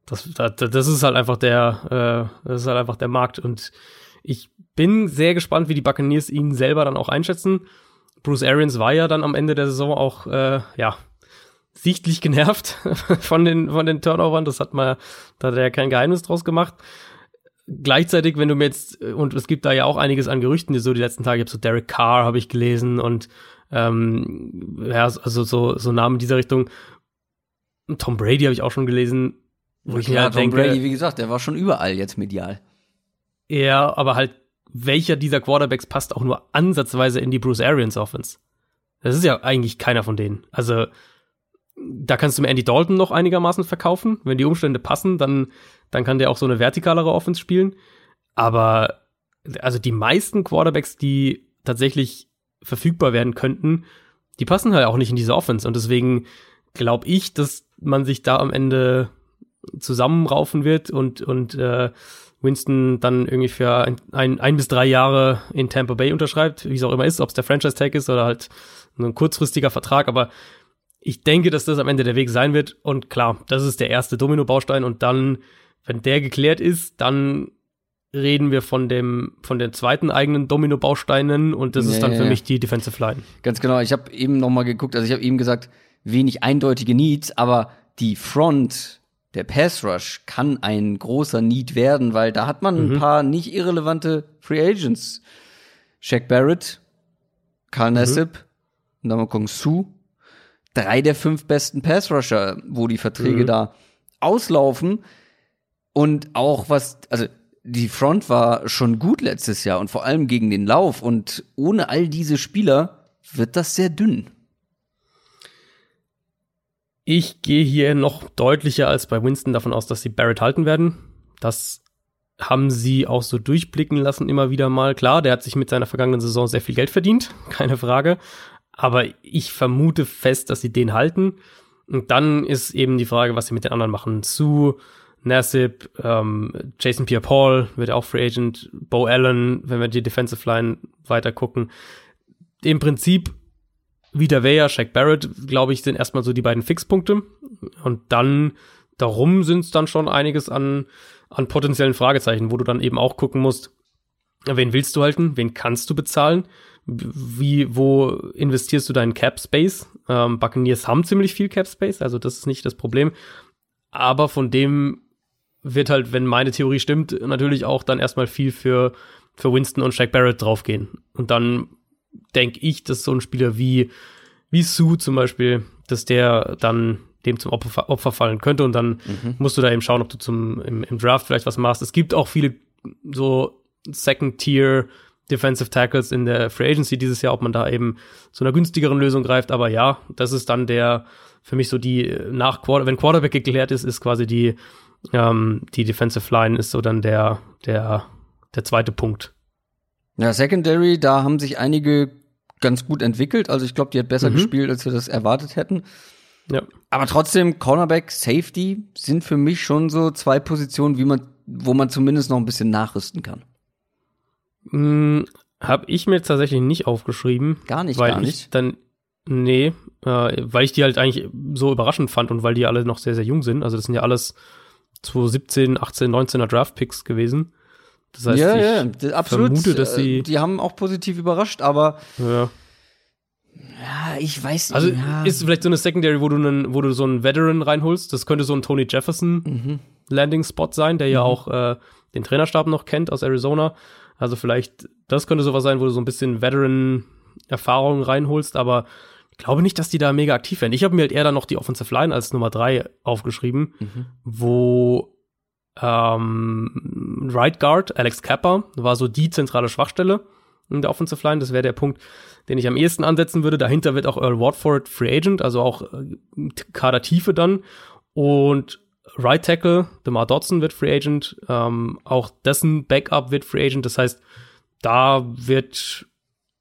Das, das, das ist halt einfach der, äh, das ist halt einfach der Markt und ich bin sehr gespannt, wie die Buccaneers ihn selber dann auch einschätzen. Bruce Arians war ja dann am Ende der Saison auch, äh, ja, sichtlich genervt von den, von den Turnovern. Das hat man, da hat er ja kein Geheimnis draus gemacht. Gleichzeitig, wenn du mir jetzt, und es gibt da ja auch einiges an Gerüchten, die so die letzten Tage, ich habe so Derek Carr habe ich gelesen und ähm, ja, also so, so Namen dieser Richtung. Tom Brady habe ich auch schon gelesen, wo ich mir halt Tom denke. Brady, wie gesagt, der war schon überall jetzt medial. Ja, aber halt, welcher dieser Quarterbacks passt auch nur ansatzweise in die Bruce Arians Offense? Das ist ja eigentlich keiner von denen. Also, da kannst du mir Andy Dalton noch einigermaßen verkaufen. Wenn die Umstände passen, dann, dann kann der auch so eine vertikalere Offense spielen. Aber, also die meisten Quarterbacks, die tatsächlich verfügbar werden könnten, die passen halt auch nicht in diese Offense. Und deswegen glaube ich, dass man sich da am Ende zusammenraufen wird und, und äh, Winston dann irgendwie für ein, ein, ein bis drei Jahre in Tampa Bay unterschreibt, wie es auch immer ist, ob es der Franchise-Tag ist oder halt ein kurzfristiger Vertrag, aber ich denke, dass das am Ende der Weg sein wird. Und klar, das ist der erste Domino-Baustein. Und dann, wenn der geklärt ist, dann reden wir von dem von den zweiten eigenen Domino-Bausteinen und das ja, ist dann für ja. mich die Defensive Line. Ganz genau. Ich habe eben noch mal geguckt. Also ich habe eben gesagt, wenig eindeutige Needs, aber die Front der Pass Rush kann ein großer Need werden, weil da hat man mhm. ein paar nicht irrelevante Free Agents. Shaq Barrett, Carl mhm. Nassib, mhm. Namakong Su, drei der fünf besten Pass Rusher, wo die Verträge mhm. da auslaufen. Und auch was, also die Front war schon gut letztes Jahr und vor allem gegen den Lauf. Und ohne all diese Spieler wird das sehr dünn. Ich gehe hier noch deutlicher als bei Winston davon aus, dass sie Barrett halten werden. Das haben sie auch so durchblicken lassen immer wieder mal. Klar, der hat sich mit seiner vergangenen Saison sehr viel Geld verdient, keine Frage. Aber ich vermute fest, dass sie den halten. Und dann ist eben die Frage, was sie mit den anderen machen. Zu Nassib, ähm, Jason Pierre-Paul wird auch Free Agent, Bo Allen, wenn wir die Defensive Line weiter gucken. Im Prinzip wieder Weyer, Shaq Barrett, glaube ich, sind erstmal so die beiden Fixpunkte. Und dann darum sind es dann schon einiges an, an potenziellen Fragezeichen, wo du dann eben auch gucken musst, wen willst du halten, wen kannst du bezahlen, wie, wo investierst du deinen Cap Space? Ähm, Buccaneers haben ziemlich viel Cap Space, also das ist nicht das Problem. Aber von dem wird halt, wenn meine Theorie stimmt, natürlich auch dann erstmal viel für, für Winston und Shaq Barrett draufgehen. Und dann denke ich, dass so ein Spieler wie, wie Sue zum Beispiel, dass der dann dem zum Opfer, Opfer fallen könnte und dann mhm. musst du da eben schauen, ob du zum, im, im Draft vielleicht was machst. Es gibt auch viele so Second-Tier Defensive Tackles in der Free Agency dieses Jahr, ob man da eben zu einer günstigeren Lösung greift. Aber ja, das ist dann der, für mich so die, nach Quarter, wenn Quarterback geklärt ist, ist quasi die, ähm, die Defensive Line ist so dann der, der, der zweite Punkt. Ja, Secondary, da haben sich einige ganz gut entwickelt. Also ich glaube, die hat besser mhm. gespielt, als wir das erwartet hätten. Ja. Aber trotzdem, Cornerback, Safety sind für mich schon so zwei Positionen, wie man, wo man zumindest noch ein bisschen nachrüsten kann. Hm, hab ich mir tatsächlich nicht aufgeschrieben. Gar nicht, weil gar nicht. Ich dann, nee, äh, weil ich die halt eigentlich so überraschend fand und weil die alle noch sehr, sehr jung sind. Also das sind ja alles 2017, 18, 19er Draft-Picks gewesen. Das heißt, ja, ich ja, absolut. vermute, dass sie. Die haben auch positiv überrascht, aber ja. Ja, ich weiß nicht. Also ja. ist vielleicht so eine Secondary, wo du, einen, wo du so einen Veteran reinholst. Das könnte so ein Tony Jefferson Mhm. Landing-Spot sein, der ja auch äh, den Trainerstab noch kennt aus Arizona. Also vielleicht, das könnte sowas sein, wo du so ein bisschen Veteran-Erfahrung reinholst, aber ich glaube nicht, dass die da mega aktiv werden. Ich habe mir halt eher dann noch die Offensive Line als Nummer drei aufgeschrieben, Mhm. wo ähm, Right Guard, Alex Kappa, war so die zentrale Schwachstelle in der Offensive Line. Das wäre der Punkt, den ich am ehesten ansetzen würde. Dahinter wird auch Earl Watford Free Agent, also auch äh, Kadertiefe dann. Und Right Tackle, DeMar Dodson wird Free Agent, ähm, auch dessen Backup wird Free Agent. Das heißt, da wird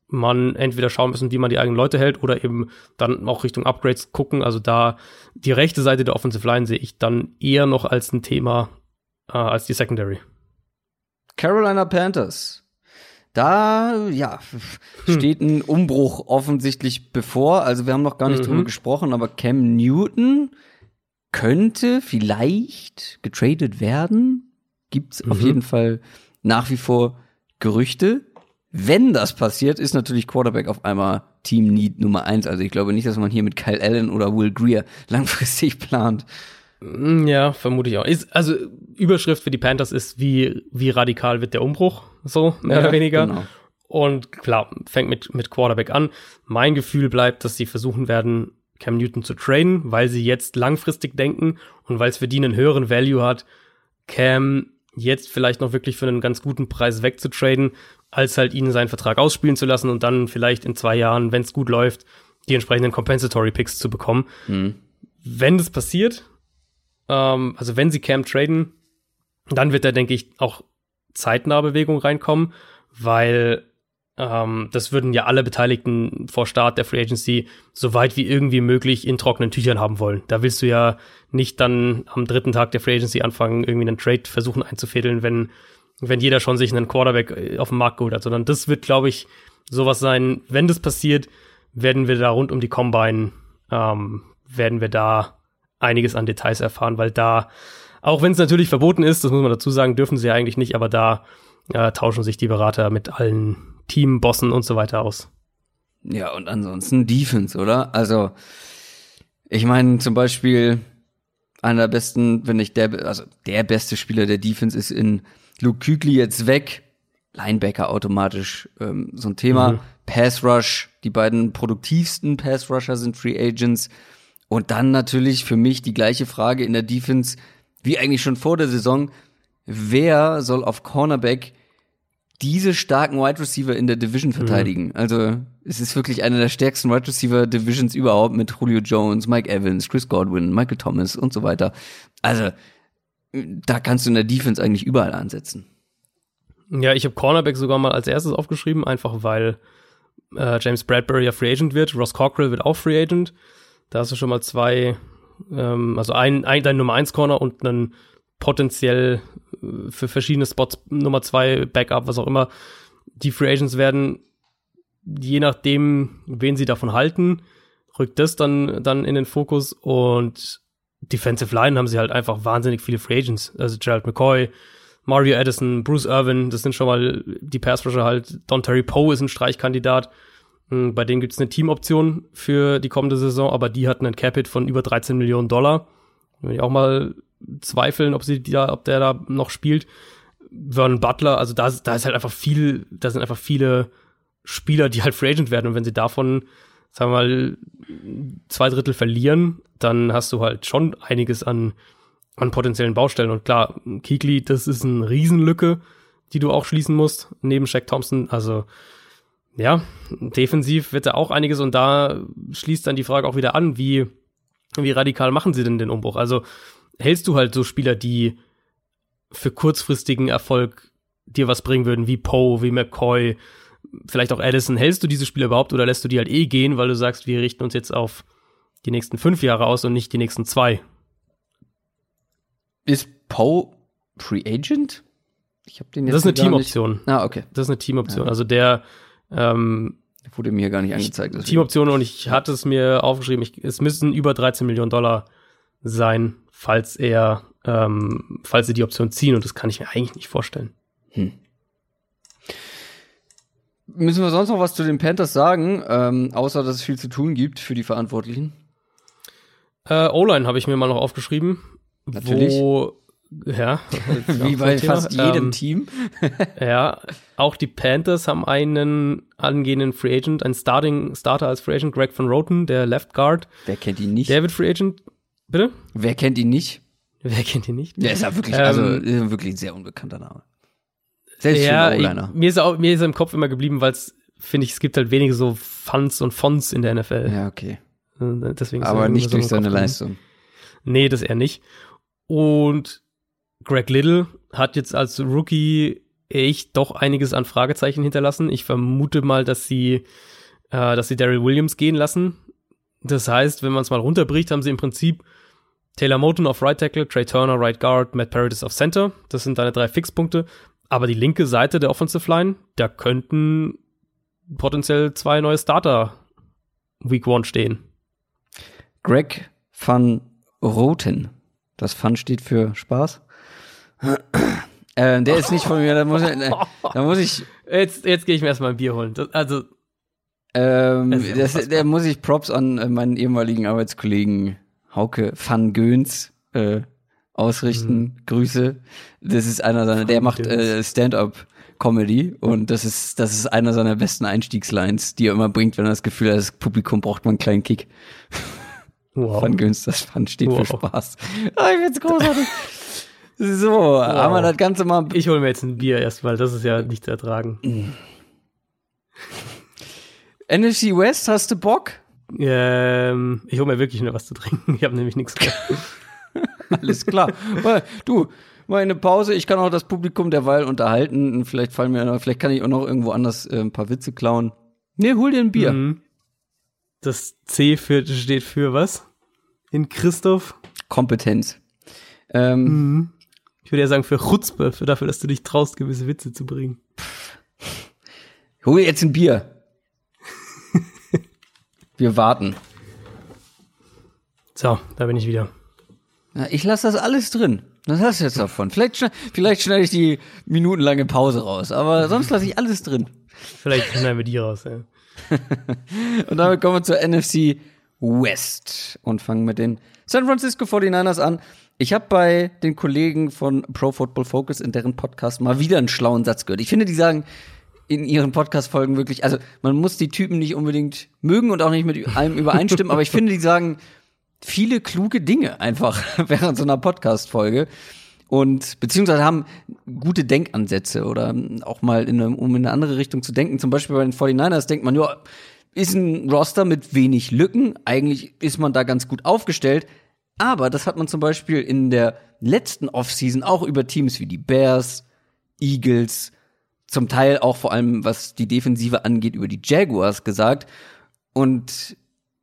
man entweder schauen müssen, wie man die eigenen Leute hält oder eben dann auch Richtung Upgrades gucken. Also da die rechte Seite der Offensive Line sehe ich dann eher noch als ein Thema äh, als die Secondary. Carolina Panthers. Da, ja, steht ein Umbruch offensichtlich bevor. Also wir haben noch gar nicht Mhm. drüber gesprochen, aber Cam Newton könnte vielleicht getradet werden. Gibt's auf Mhm. jeden Fall nach wie vor Gerüchte. Wenn das passiert, ist natürlich Quarterback auf einmal Team Need Nummer eins. Also ich glaube nicht, dass man hier mit Kyle Allen oder Will Greer langfristig plant. Mm, Ja, vermute ich auch. Ist, also Überschrift für die Panthers ist, wie, wie radikal wird der Umbruch, so mehr Ja, oder weniger. genau. Und klar, fängt mit, mit Quarterback an. Mein Gefühl bleibt, dass sie versuchen werden, Cam Newton zu trainen, weil sie jetzt langfristig denken und weil es für die einen höheren Value hat, Cam jetzt vielleicht noch wirklich für einen ganz guten Preis wegzutraden, als halt ihn seinen Vertrag ausspielen zu lassen und dann vielleicht in zwei Jahren, wenn es gut läuft, die entsprechenden Compensatory Picks zu bekommen. Hm. Wenn das passiert, ähm, also wenn sie Cam traden, dann wird da, denke ich, auch zeitnah Bewegung reinkommen, weil ähm, das würden ja alle Beteiligten vor Start der Free Agency so weit wie irgendwie möglich in trockenen Tüchern haben wollen. Da willst du ja nicht dann am dritten Tag der Free Agency anfangen, irgendwie einen Trade versuchen einzufädeln, wenn, wenn jeder schon sich einen Quarterback äh, auf den Markt geholt hat, sondern das wird, glaube ich, sowas sein, wenn das passiert, werden wir da rund um die Combine, ähm, werden wir da einiges an Details erfahren, weil da, auch wenn es natürlich verboten ist, das muss man dazu sagen, dürfen sie ja eigentlich nicht, aber da äh, tauschen sich die Berater mit allen Teambossen und so weiter aus. Ja, und ansonsten Defense, oder? Also, ich meine, zum Beispiel, einer der besten, wenn nicht der, also der beste Spieler der Defense ist in Luke Kuechly jetzt weg. Linebacker automatisch ähm, so ein Thema. Mhm. Pass Rush, die beiden produktivsten Pass Rusher sind Free Agents. Und dann natürlich für mich die gleiche Frage in der Defense, wie eigentlich schon vor der Saison. Wer soll auf Cornerback diese starken Wide Receiver in der Division verteidigen. Also es ist wirklich eine der stärksten Wide Receiver Divisions überhaupt mit Julio Jones, Mike Evans, Chris Godwin, Michael Thomas und so weiter. Also da kannst du in der Defense eigentlich überall ansetzen. Ja, ich habe Cornerback sogar mal als erstes aufgeschrieben, einfach weil äh, James Bradbury ja Free Agent wird. Ross Cockrell wird auch Free Agent. Da hast du schon mal zwei, ähm, also ein, ein dein Nummer 1 Corner und einen potenziell für verschiedene Spots Nummer 2 Backup, was auch immer. Die Free Agents werden, je nachdem, wen sie davon halten, rückt das dann, dann in den Fokus und Defensive Line haben sie halt einfach wahnsinnig viele Free Agents. Also Gerald McCoy, Mario Addison, Bruce Irvin, das sind schon mal die Pass Rusher halt. Don Terry Poe ist ein Streichkandidat. Hm, Bei denen gibt es eine Teamoption für die kommende Saison, aber die hatten einen Capit von über 13 Millionen Dollar. Wenn ich auch mal zweifeln, ob sie da, ob der da noch spielt. Vernon Butler, also da, da ist halt einfach viel, da sind einfach viele Spieler, die halt Free Agent werden. Und wenn sie davon, sagen wir mal, zwei Drittel verlieren, dann hast du halt schon einiges an, an potenziellen Baustellen. Und klar, Kikli, das ist eine Riesenlücke, die du auch schließen musst, neben Shaq Thompson. Also, ja, defensiv wird da auch einiges und da schließt dann die Frage auch wieder an, wie, wie radikal machen sie denn den Umbruch? Also, hältst du halt so Spieler, die für kurzfristigen Erfolg dir was bringen würden, wie Poe, wie McCoy, vielleicht auch Addison, hältst du diese Spieler überhaupt oder lässt du die halt eh gehen, weil du sagst, wir richten uns jetzt auf die nächsten fünf Jahre aus und nicht die nächsten zwei? Ist Poe Free Agent? Ich habe den jetzt Das ist eine Teamoption. Ah, okay. Das ist eine Teamoption. Ja. Also der ähm, Wurde mir hier gar nicht angezeigt. Teamoption und ich hatte es mir aufgeschrieben, ich, es müssen über 13 Millionen Dollar sein, falls er, ähm, falls sie die Option ziehen und das kann ich mir eigentlich nicht vorstellen. Müssen wir sonst noch was zu den Panthers sagen, ähm, außer dass es viel zu tun gibt für die Verantwortlichen? Äh, O-Line habe ich mir mal noch aufgeschrieben. Natürlich. Wo, ja, Wie bei fast jedem ähm, Team. Ja, auch die Panthers haben einen angehenden Free Agent, einen Starting Starter als Free Agent, Greg von Roten, der Left Guard. Wer kennt ihn nicht? Wird Free Agent. Bitte? Wer kennt ihn nicht? Wer kennt ihn nicht? Der ist ja wirklich, Ähm, also wirklich ein sehr unbekannter Name. Selbst ja, für O-Liner. mir ist, er auch, mir ist er im Kopf immer geblieben, weil es, finde ich, es gibt halt wenige so Funds und Fonts in der NFL. Ja, okay. Äh, Deswegen er Aber nicht so durch seine Kopf. Leistung. Nee, das eher nicht. Und Greg Little hat jetzt als Rookie echt doch einiges an Fragezeichen hinterlassen. Ich vermute mal, dass sie, äh, dass sie Daryl Williams gehen lassen. Das heißt, wenn man es mal runterbricht, haben sie im Prinzip Taylor Moton auf Right Tackle, Trey Turner Right Guard, Matt Paradis auf Center. Das sind deine drei Fixpunkte. Aber die linke Seite der Offensive Line, da könnten potenziell zwei neue Starter Week One stehen. Greg van Roten. Das Fun steht für Spaß. äh, der ist nicht von mir, da muss ich, äh, da muss ich Jetzt, jetzt gehe ich mir erstmal ein Bier holen. Das, also, Ähm, Das der muss ich Props an äh, meinen ehemaligen Arbeitskollegen Hauke van Göns äh, ausrichten. Grüße. Das ist einer seiner, der macht äh, Stand-up Comedy und das ist das ist einer seiner besten Einstiegslines, die er immer bringt, wenn er das Gefühl hat, das Publikum braucht mal einen kleinen Kick. wow. Van Göns, das Fun steht für Wow. Spaß. Ah, ich find's großartig. So, haben wir das Ganze mal Ich hole mir jetzt ein Bier erstmal, das ist ja nicht zu ertragen. NFC West, hast du Bock? Ähm, ich hole mir wirklich nur was zu trinken. Ich habe nämlich nichts mehr. Alles klar. Du, mal eine Pause. Ich kann auch das Publikum derweil unterhalten. Vielleicht fallen mir vielleicht kann ich auch noch irgendwo anders äh, ein paar Witze klauen. Nee, hol dir ein Bier. Mhm. Das C für, steht für was? In Christoph? Kompetenz. Ähm, Mhm. Ich würde ja sagen für Chutzpe, für dafür, dass du dich traust, gewisse Witze zu bringen. Hol dir jetzt ein Bier. Wir warten. So, da bin ich wieder. Ja, ich lasse das alles drin. Was hast du jetzt davon? Vielleicht, schne- vielleicht schneide ich die minutenlange Pause raus, aber sonst lasse ich alles drin. Vielleicht schneiden wir die raus. Ja. Und damit kommen wir zur NFC West und fangen mit den San Francisco 49ers an. Ich habe bei den Kollegen von Pro Football Focus in deren Podcast mal wieder einen schlauen Satz gehört. Ich finde, die sagen in ihren Podcast-Folgen wirklich, also man muss die Typen nicht unbedingt mögen und auch nicht mit allem übereinstimmen, aber ich finde, die sagen viele kluge Dinge einfach während so einer Podcast-Folge. Und beziehungsweise haben gute Denkansätze oder auch mal in eine, um in eine andere Richtung zu denken. Zum Beispiel bei den 49ers denkt man, ja, ist ein Roster mit wenig Lücken. Eigentlich ist man da ganz gut aufgestellt. Aber das hat man zum Beispiel in der letzten Offseason auch über Teams wie die Bears, Eagles, zum Teil auch vor allem, was die Defensive angeht, über die Jaguars gesagt. Und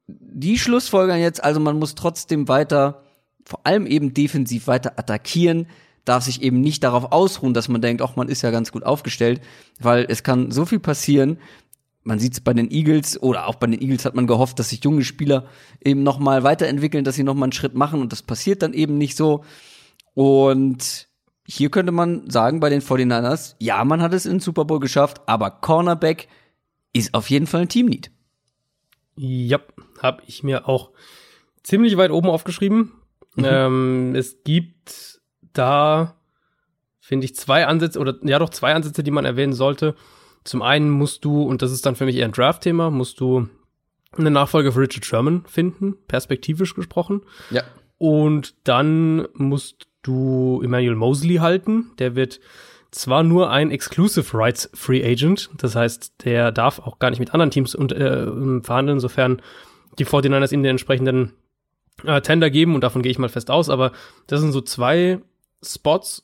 die Schlussfolgern jetzt, also man muss trotzdem weiter, vor allem eben defensiv weiter attackieren, darf sich eben nicht darauf ausruhen, dass man denkt, ach, man ist ja ganz gut aufgestellt, weil es kann so viel passieren. Man sieht es bei den Eagles oder auch bei den Eagles hat man gehofft, dass sich junge Spieler eben noch mal weiterentwickeln, dass sie noch mal einen Schritt machen und das passiert dann eben nicht so. Und hier könnte man sagen bei den 49ers, ja, man hat es in den Super Bowl geschafft, aber Cornerback ist auf jeden Fall ein Teamlead. Ja, habe ich mir auch ziemlich weit oben aufgeschrieben. Ähm, es gibt da, finde ich, zwei Ansätze oder ja doch zwei Ansätze, die man erwähnen sollte. Zum einen musst du, und das ist dann für mich eher ein Draft-Thema, musst du eine Nachfolge für Richard Sherman finden, perspektivisch gesprochen. Ja. Und dann musst du Emmanuel Mosley halten. Der wird zwar nur ein Exclusive Rights Free Agent, das heißt, der darf auch gar nicht mit anderen Teams und, äh, verhandeln, sofern die 49ers ihm den entsprechenden äh, Tender geben und davon gehe ich mal fest aus, aber das sind so zwei Spots,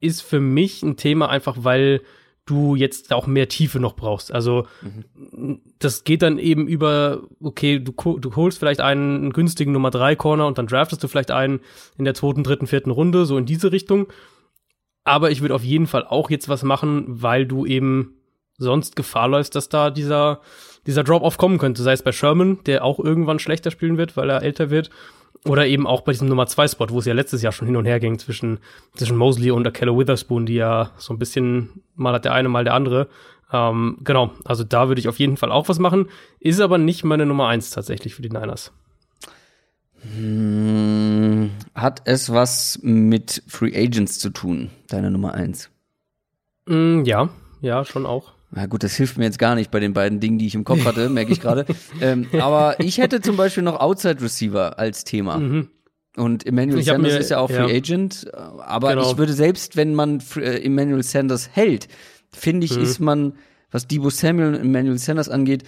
ist für mich ein Thema einfach, weil du jetzt auch mehr Tiefe noch brauchst. Also das geht dann eben über, okay, du, du holst vielleicht einen, einen günstigen Nummer 3 Corner und dann draftest du vielleicht einen in der zweiten, dritten, vierten Runde, so in diese Richtung. Aber ich würde auf jeden Fall auch jetzt was machen, weil du eben sonst Gefahr läufst, dass da dieser, dieser Drop-Off kommen könnte. Sei es bei Sherman, der auch irgendwann schlechter spielen wird, weil er älter wird. Oder eben auch bei diesem Nummer 2 Spot, wo es ja letztes Jahr schon hin und her ging zwischen, zwischen Mosley und Akello Witherspoon, die ja so ein bisschen, mal hat der eine, mal der andere. Ähm, genau, also da würde ich auf jeden Fall auch was machen. Ist aber nicht meine Nummer eins tatsächlich für die Niners. Hm, hat es was mit Free Agents zu tun, deine Nummer eins? Mm, ja, ja, schon auch. Na gut, das hilft mir jetzt gar nicht bei den beiden Dingen, die ich im Kopf hatte, merke ich gerade. ähm, aber ich hätte zum Beispiel noch Outside Receiver als Thema. Mhm. Und Emmanuel Sanders mir- ist ja auch Free ja. Agent, aber Genau. ich würde selbst, wenn man äh, Emmanuel Sanders hält, finde ich, Mhm. ist man, was Debo Samuel und Emmanuel Sanders angeht,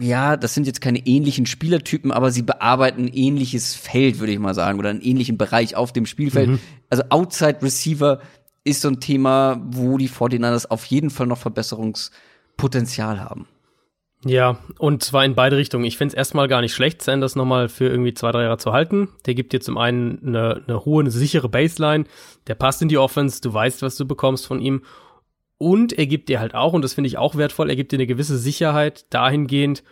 ja, das sind jetzt keine ähnlichen Spielertypen, aber sie bearbeiten ein ähnliches Feld, würde ich mal sagen, oder einen ähnlichen Bereich auf dem Spielfeld. Mhm. Also Outside Receiver ist so ein Thema, wo die 49ers auf jeden Fall noch Verbesserungspotenzial haben. Ja, und zwar in beide Richtungen. Ich finde es erstmal gar nicht schlecht, Sanders nochmal für irgendwie zwei, drei Jahre zu halten. Der gibt dir zum einen eine, eine hohe, eine sichere Baseline, der passt in die Offense, du weißt, was du bekommst von ihm. Und er gibt dir halt auch, und das finde ich auch wertvoll, er gibt dir eine gewisse Sicherheit dahingehend,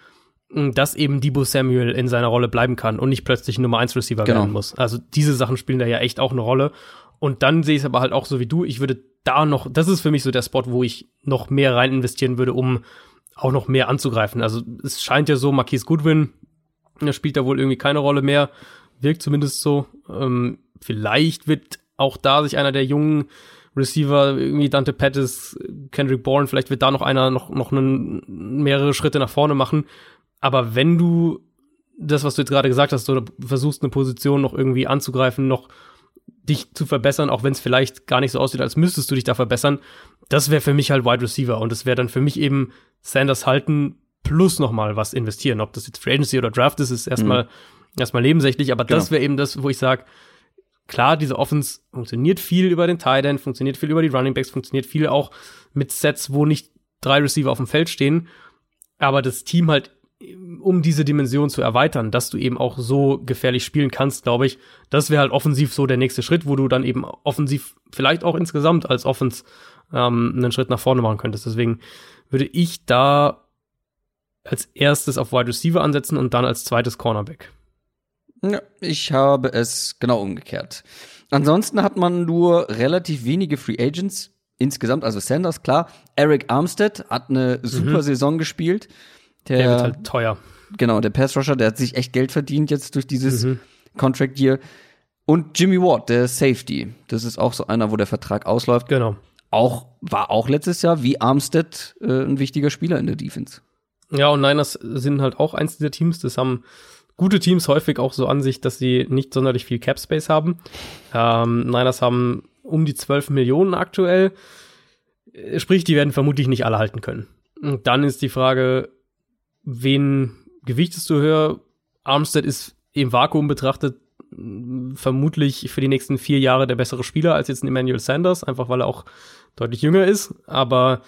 dass eben Debo Samuel in seiner Rolle bleiben kann und nicht plötzlich ein Nummer 1 Receiver Genau. werden muss. Also diese Sachen spielen da ja echt auch eine Rolle. Und dann sehe ich es aber halt auch so wie du. Ich würde da noch, das ist für mich so der Spot, wo ich noch mehr rein investieren würde, um auch noch mehr anzugreifen. Also es scheint ja so, Marquise Goodwin, der spielt da wohl irgendwie keine Rolle mehr, wirkt zumindest so. Ähm, vielleicht wird auch da sich einer der jungen Receiver, irgendwie Dante Pettis, Kendrick Bourne, vielleicht wird da noch einer noch, noch einen, mehrere Schritte nach vorne machen. Aber wenn du das, was du jetzt gerade gesagt hast, oder versuchst eine Position noch irgendwie anzugreifen, noch dich zu verbessern, auch wenn es vielleicht gar nicht so aussieht, als müsstest du dich da verbessern, das wäre für mich halt Wide Receiver und das wäre dann für mich eben Sanders halten plus noch mal was investieren. Ob das jetzt Free Agency oder Draft ist, ist erstmal erstmal nebensächlich, aber das Genau. wäre eben das, wo ich sage, klar, diese Offense funktioniert viel über den Tight End, funktioniert viel über die Running Backs, funktioniert viel auch mit Sets, wo nicht drei Receiver auf dem Feld stehen, aber das Team halt um diese Dimension zu erweitern, dass du eben auch so gefährlich spielen kannst, glaube ich, das wäre halt offensiv so der nächste Schritt, wo du dann eben offensiv vielleicht auch insgesamt als Offense ähm, einen Schritt nach vorne machen könntest. Deswegen würde ich da als erstes auf Wide Receiver ansetzen und dann als zweites Cornerback. Ja, ich habe es genau umgekehrt. Ansonsten hat man nur relativ wenige Free Agents insgesamt, also Sanders, klar. Eric Armstead hat eine super Saison gespielt. Der, Der wird halt teuer. genau, der Pass Rusher, der hat sich echt Geld verdient jetzt durch dieses Mhm. Contract Year. Und Jimmy Ward, der Safety. Das ist auch so einer, wo der Vertrag ausläuft. Genau. Auch, war auch letztes Jahr wie Armstead äh, ein wichtiger Spieler in der Defense. Ja, und Niners sind halt auch eins dieser Teams. Das haben gute Teams häufig auch so an sich, dass sie nicht sonderlich viel Cap Space haben. Ähm, Niners haben um die 12 Millionen aktuell. Äh, Sprich, die werden vermutlich nicht alle halten können. Und dann ist die Frage, wen gewichtest du höher? Armstead ist im Vakuum betrachtet mh, vermutlich für die nächsten vier Jahre der bessere Spieler als jetzt ein Emmanuel Sanders, einfach weil er auch deutlich jünger ist. Aber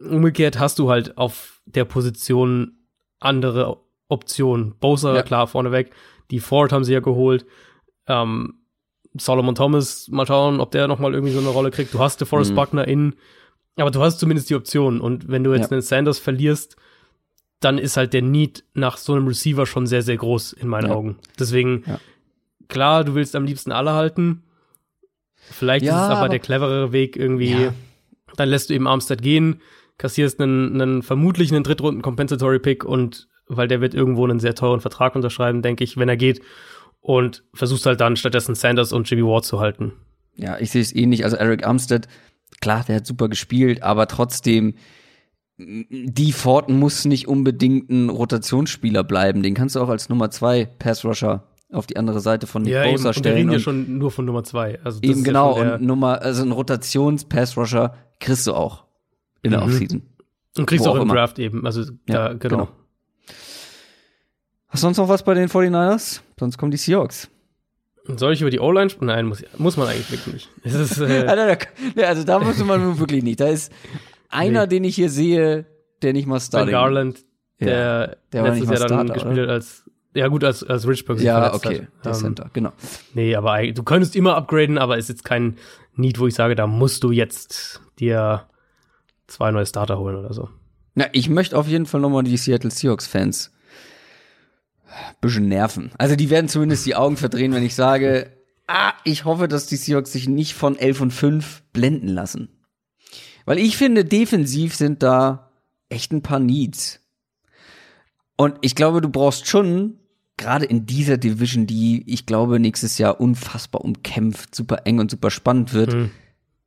umgekehrt hast du halt auf der Position andere Optionen. Bosa, Ja. klar, vorneweg. Die Ford haben sie ja geholt. Ähm, Solomon Thomas, mal schauen, ob der noch mal irgendwie so eine Rolle kriegt. Du hast DeForest Mhm. Buckner in, aber du hast zumindest die Option. Und wenn du jetzt Ja. einen Sanders verlierst, dann ist halt der Need nach so einem Receiver schon sehr, sehr groß in meinen Ja. Augen. Deswegen, Ja. klar, du willst am liebsten alle halten. Vielleicht Ja, ist es aber, aber- der cleverere Weg irgendwie. Dann lässt du eben Armstead gehen, kassierst einen, einen vermutlich einen Drittrunden Compensatory Pick und weil der wird irgendwo einen sehr teuren Vertrag unterschreiben, denke ich, wenn er geht. Und versuchst halt dann stattdessen Sanders und Jimmy Ward zu halten. Ja, ich sehe es ähnlich. Also Eric Armstead, klar, der hat super gespielt, aber trotzdem, die Ford muss nicht unbedingt ein Rotationsspieler bleiben. Den kannst du auch als Nummer zwei Pass Rusher auf die andere Seite von Nick eben. Bosa Und wir reden stellen. ja schon nur von Nummer zwei. Also das eben ist ja genau, der- und Nummer, also ein Rotations-Pass Rusher kriegst du auch in der Mhm. Offseason. und kriegst wo auch auch im immer. Draft eben. Also Ja, da, genau. genau. Hast du sonst noch was bei den 49ers? Sonst kommen die Seahawks. Soll ich über die O-Line sprechen? Nein, muss, muss man eigentlich wirklich nicht. Es ist, äh, da, also da muss man wirklich nicht. Da ist einer, Nee. den ich hier sehe, der nicht mal Ben Starting. Garland, der, Ja, der letztes nicht Jahr dann Starter, gespielt hat als, ja gut, als, als Richburg sich Ja, okay, hat. der Ähm, Center, genau. Nee, aber du könntest immer upgraden, aber ist jetzt kein Need, wo ich sage, da musst du jetzt dir zwei neue Starter holen oder so. Na, ich möchte auf jeden Fall nochmal die Seattle Seahawks-Fans bisschen nerven. Also die werden zumindest die Augen verdrehen, wenn ich sage, ah, ich hoffe, dass die Seahawks sich nicht von 11 und 5 blenden lassen. Weil ich finde, defensiv sind da echt ein paar Needs. Und ich glaube, du brauchst schon, gerade in dieser Division, die ich glaube nächstes Jahr unfassbar umkämpft, super eng und super spannend wird, Hm.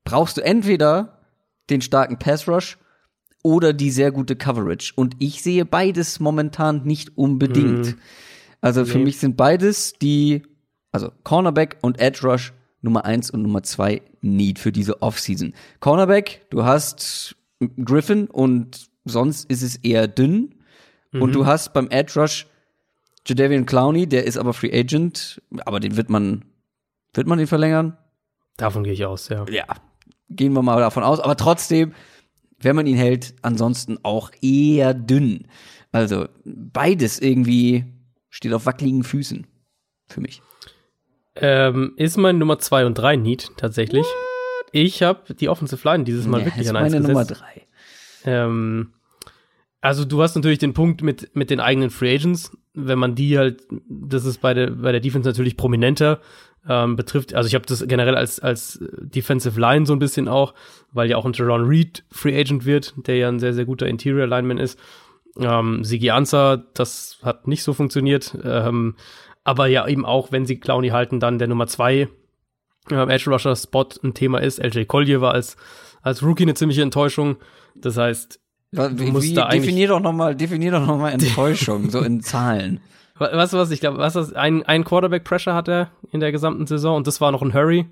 brauchst du entweder den starken Pass Rush oder die sehr gute Coverage. Und ich sehe beides momentan nicht unbedingt. Hm. Also für Nee. mich sind beides die, also Cornerback und Edge Rush Nummer eins und Nummer zwei Need für diese Offseason. Cornerback, du hast Griffin und sonst ist es eher dünn. Und Mhm. du hast beim Edge Rush Jadavian Clowney, der ist aber Free Agent, aber den wird man, wird man den verlängern? Davon gehe ich aus, ja. ja, gehen wir mal davon aus. Aber trotzdem, wenn man ihn hält, ansonsten auch eher dünn. Also beides irgendwie steht auf wackeligen Füßen für mich. Ähm, ist mein Nummer 2 und 3 Need tatsächlich. Ich habe die Offensive Line dieses Mal Ja, wirklich ist an eins meine Nummer gesetzt. drei. Ähm, also du hast natürlich den Punkt mit, mit den eigenen Free Agents, wenn man die halt, das ist bei der, bei der Defense natürlich prominenter, ähm, betrifft, also ich habe das generell als, als Defensive Line so ein bisschen auch, weil ja auch ein Jerron Reed Free Agent wird, der ja ein sehr, sehr guter Interior Lineman ist. Ähm, Sigi Ansa, das hat nicht so funktioniert, ähm, aber ja eben auch, wenn sie Clowny halten, dann der Nummer zwei ähm, Edge Rusher Spot ein Thema ist. LJ Collier war als, als Rookie eine ziemliche Enttäuschung. Das heißt, Wie, Du musst wie, da eigentlich- definier doch noch mal, definier doch noch mal Enttäuschung, so in Zahlen. Wa- Weißt du was, ich glaube, was das, ein, ein Quarterback-Pressure hat er in der gesamten Saison und das war noch ein Hurry.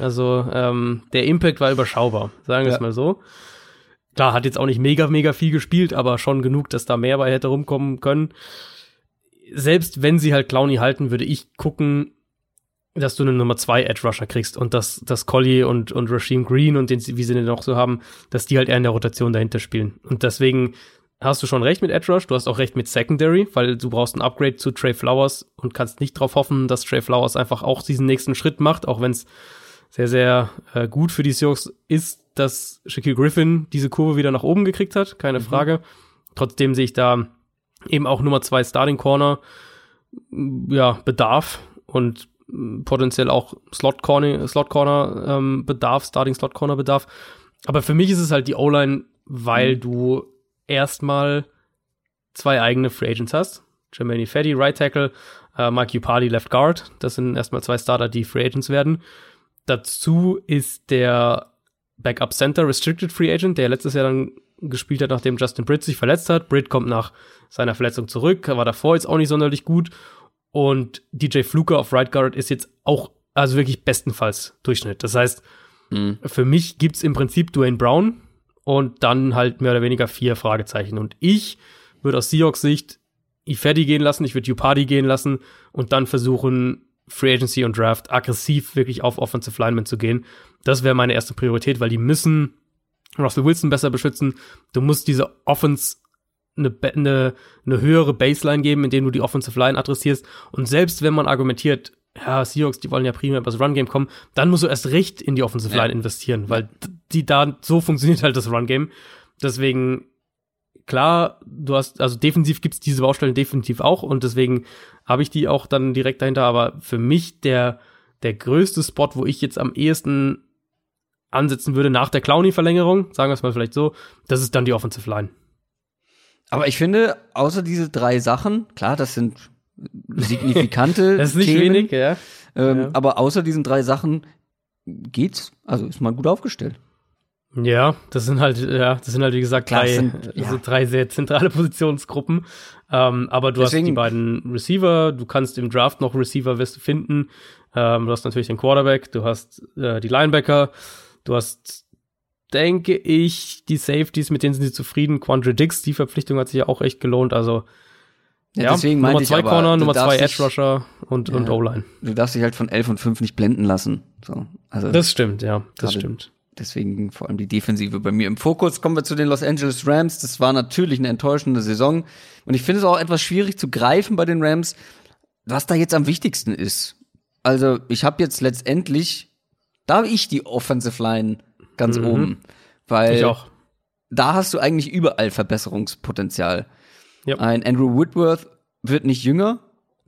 Also ähm, der Impact war überschaubar, sagen wir es Ja. mal so. Klar, hat jetzt auch nicht mega, mega viel gespielt, aber schon genug, dass da mehr bei hätte rumkommen können. Selbst wenn sie halt Clowny halten, würde ich gucken, dass du einen Nummer 2 Edge Rusher kriegst und dass, dass Collier und, und Rasheem Green und den, wie sie den noch so haben, dass die halt eher in der Rotation dahinter spielen. Und deswegen hast du schon recht mit Edge Rush, du hast auch recht mit Secondary, weil du brauchst ein Upgrade zu Trey Flowers und kannst nicht darauf hoffen, dass Trey Flowers einfach auch diesen nächsten Schritt macht, auch wenn es sehr, sehr äh, gut für die Seahawks ist, dass Shaquille Griffin diese Kurve wieder nach oben gekriegt hat, keine Frage. Trotzdem sehe ich da eben auch Nummer zwei Starting Corner, ja, Bedarf und potenziell auch Slot Corner, Slot Corner ähm, Bedarf, Starting Slot Corner Bedarf. Aber für mich ist es halt die O-Line, weil du erstmal zwei eigene Free Agents hast. Jermaine Fetty, Right Tackle, äh, Mike Upardi, Left Guard. Das sind erstmal zwei Starter, die Free Agents werden. Dazu ist der Backup Center Restricted Free Agent, der letztes Jahr dann gespielt hat, nachdem Justin Britt sich verletzt hat. Britt kommt nach seiner Verletzung zurück, war davor jetzt auch nicht sonderlich gut. Und DJ Fluker auf Right Guard ist jetzt auch, also wirklich bestenfalls Durchschnitt. Das heißt, für mich gibt's im Prinzip Dwayne Brown und dann halt mehr oder weniger vier Fragezeichen. Und ich würde aus Seahawks Sicht Ifedi gehen lassen, ich würde Upardi gehen lassen und dann versuchen, Free Agency und Draft aggressiv wirklich auf Offensive Linemen zu gehen. Das wäre meine erste Priorität, weil die müssen Russell Wilson besser beschützen. Du musst diese Offense eine, eine, eine höhere Baseline geben, indem du die Offensive Line adressierst. Und selbst wenn man argumentiert, ja, Seahawks, die wollen ja primär über das Run-Game kommen, dann musst du erst recht in die Offensive Ja. Line investieren, weil die da, so funktioniert halt das Run-Game. Deswegen, klar, du hast, also defensiv gibt's diese Baustellen definitiv auch und deswegen habe ich die auch dann direkt dahinter, aber für mich der, der größte Spot, wo ich jetzt am ehesten ansetzen würde nach der Clowny-Verlängerung, sagen wir es mal vielleicht so, das ist dann die Offensive Line. Aber ich finde, außer diese drei Sachen, klar, das sind signifikante Das ist nicht Themen, wenig, ja. Ähm, Ja. Aber außer diesen drei Sachen geht's, also ist man gut aufgestellt. Ja, das sind halt, ja, das sind halt, wie gesagt, Klar, drei, sind- ja. drei sehr zentrale Positionsgruppen. Ähm, aber du hast Deswegen- die beiden Receiver, du kannst im Draft noch Receiver finden. Ähm, du hast natürlich den Quarterback, du hast äh, die Linebacker, du hast, denke ich, die Safeties, mit denen sind sie zufrieden. Quandre Dix, die Verpflichtung hat sich ja auch echt gelohnt. Also ja, deswegen Nummer zwei aber, Corner, Nummer zwei Edge Rusher und, und Ja. O-Line. Du darfst dich halt von 11 und 5 nicht blenden lassen. So, also Das stimmt, ja, das Gerade- stimmt. deswegen vor allem die Defensive bei mir im Fokus. Kommen wir zu den Los Angeles Rams. Das war natürlich eine enttäuschende Saison. Und ich finde es auch etwas schwierig zu greifen bei den Rams, was da jetzt am wichtigsten ist. Also ich habe jetzt letztendlich, da habe ich die Offensive Line ganz Mhm. oben. Weil Ich auch. da hast du eigentlich überall Verbesserungspotenzial. Ja. Ein Andrew Whitworth wird nicht jünger,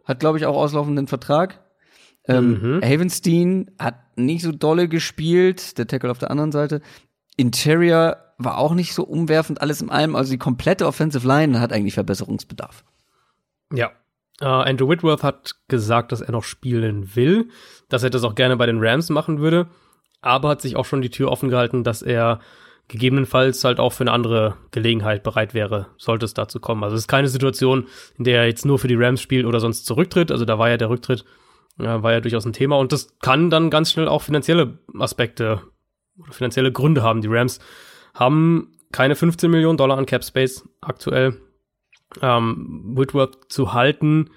hat, glaube ich, auch auslaufenden Vertrag. Ähm, Mhm. Havenstein hat nicht so dolle gespielt, der Tackle auf der anderen Seite. Interior war auch nicht so umwerfend, alles in allem. Also die komplette Offensive Line hat eigentlich Verbesserungsbedarf. Ja. Uh, Andrew Whitworth hat gesagt, dass er noch spielen will, dass er das auch gerne bei den Rams machen würde, aber hat sich auch schon die Tür offen gehalten, dass er gegebenenfalls halt auch für eine andere Gelegenheit bereit wäre, sollte es dazu kommen. Also es ist keine Situation, in der er jetzt nur für die Rams spielt oder sonst zurücktritt. Also da war ja der Rücktritt, ja, war ja durchaus ein Thema und das kann dann ganz schnell auch finanzielle Aspekte oder finanzielle Gründe haben. Die Rams haben keine 15 Millionen Dollar an Cap Space aktuell. Ähm, Whitworth zu halten,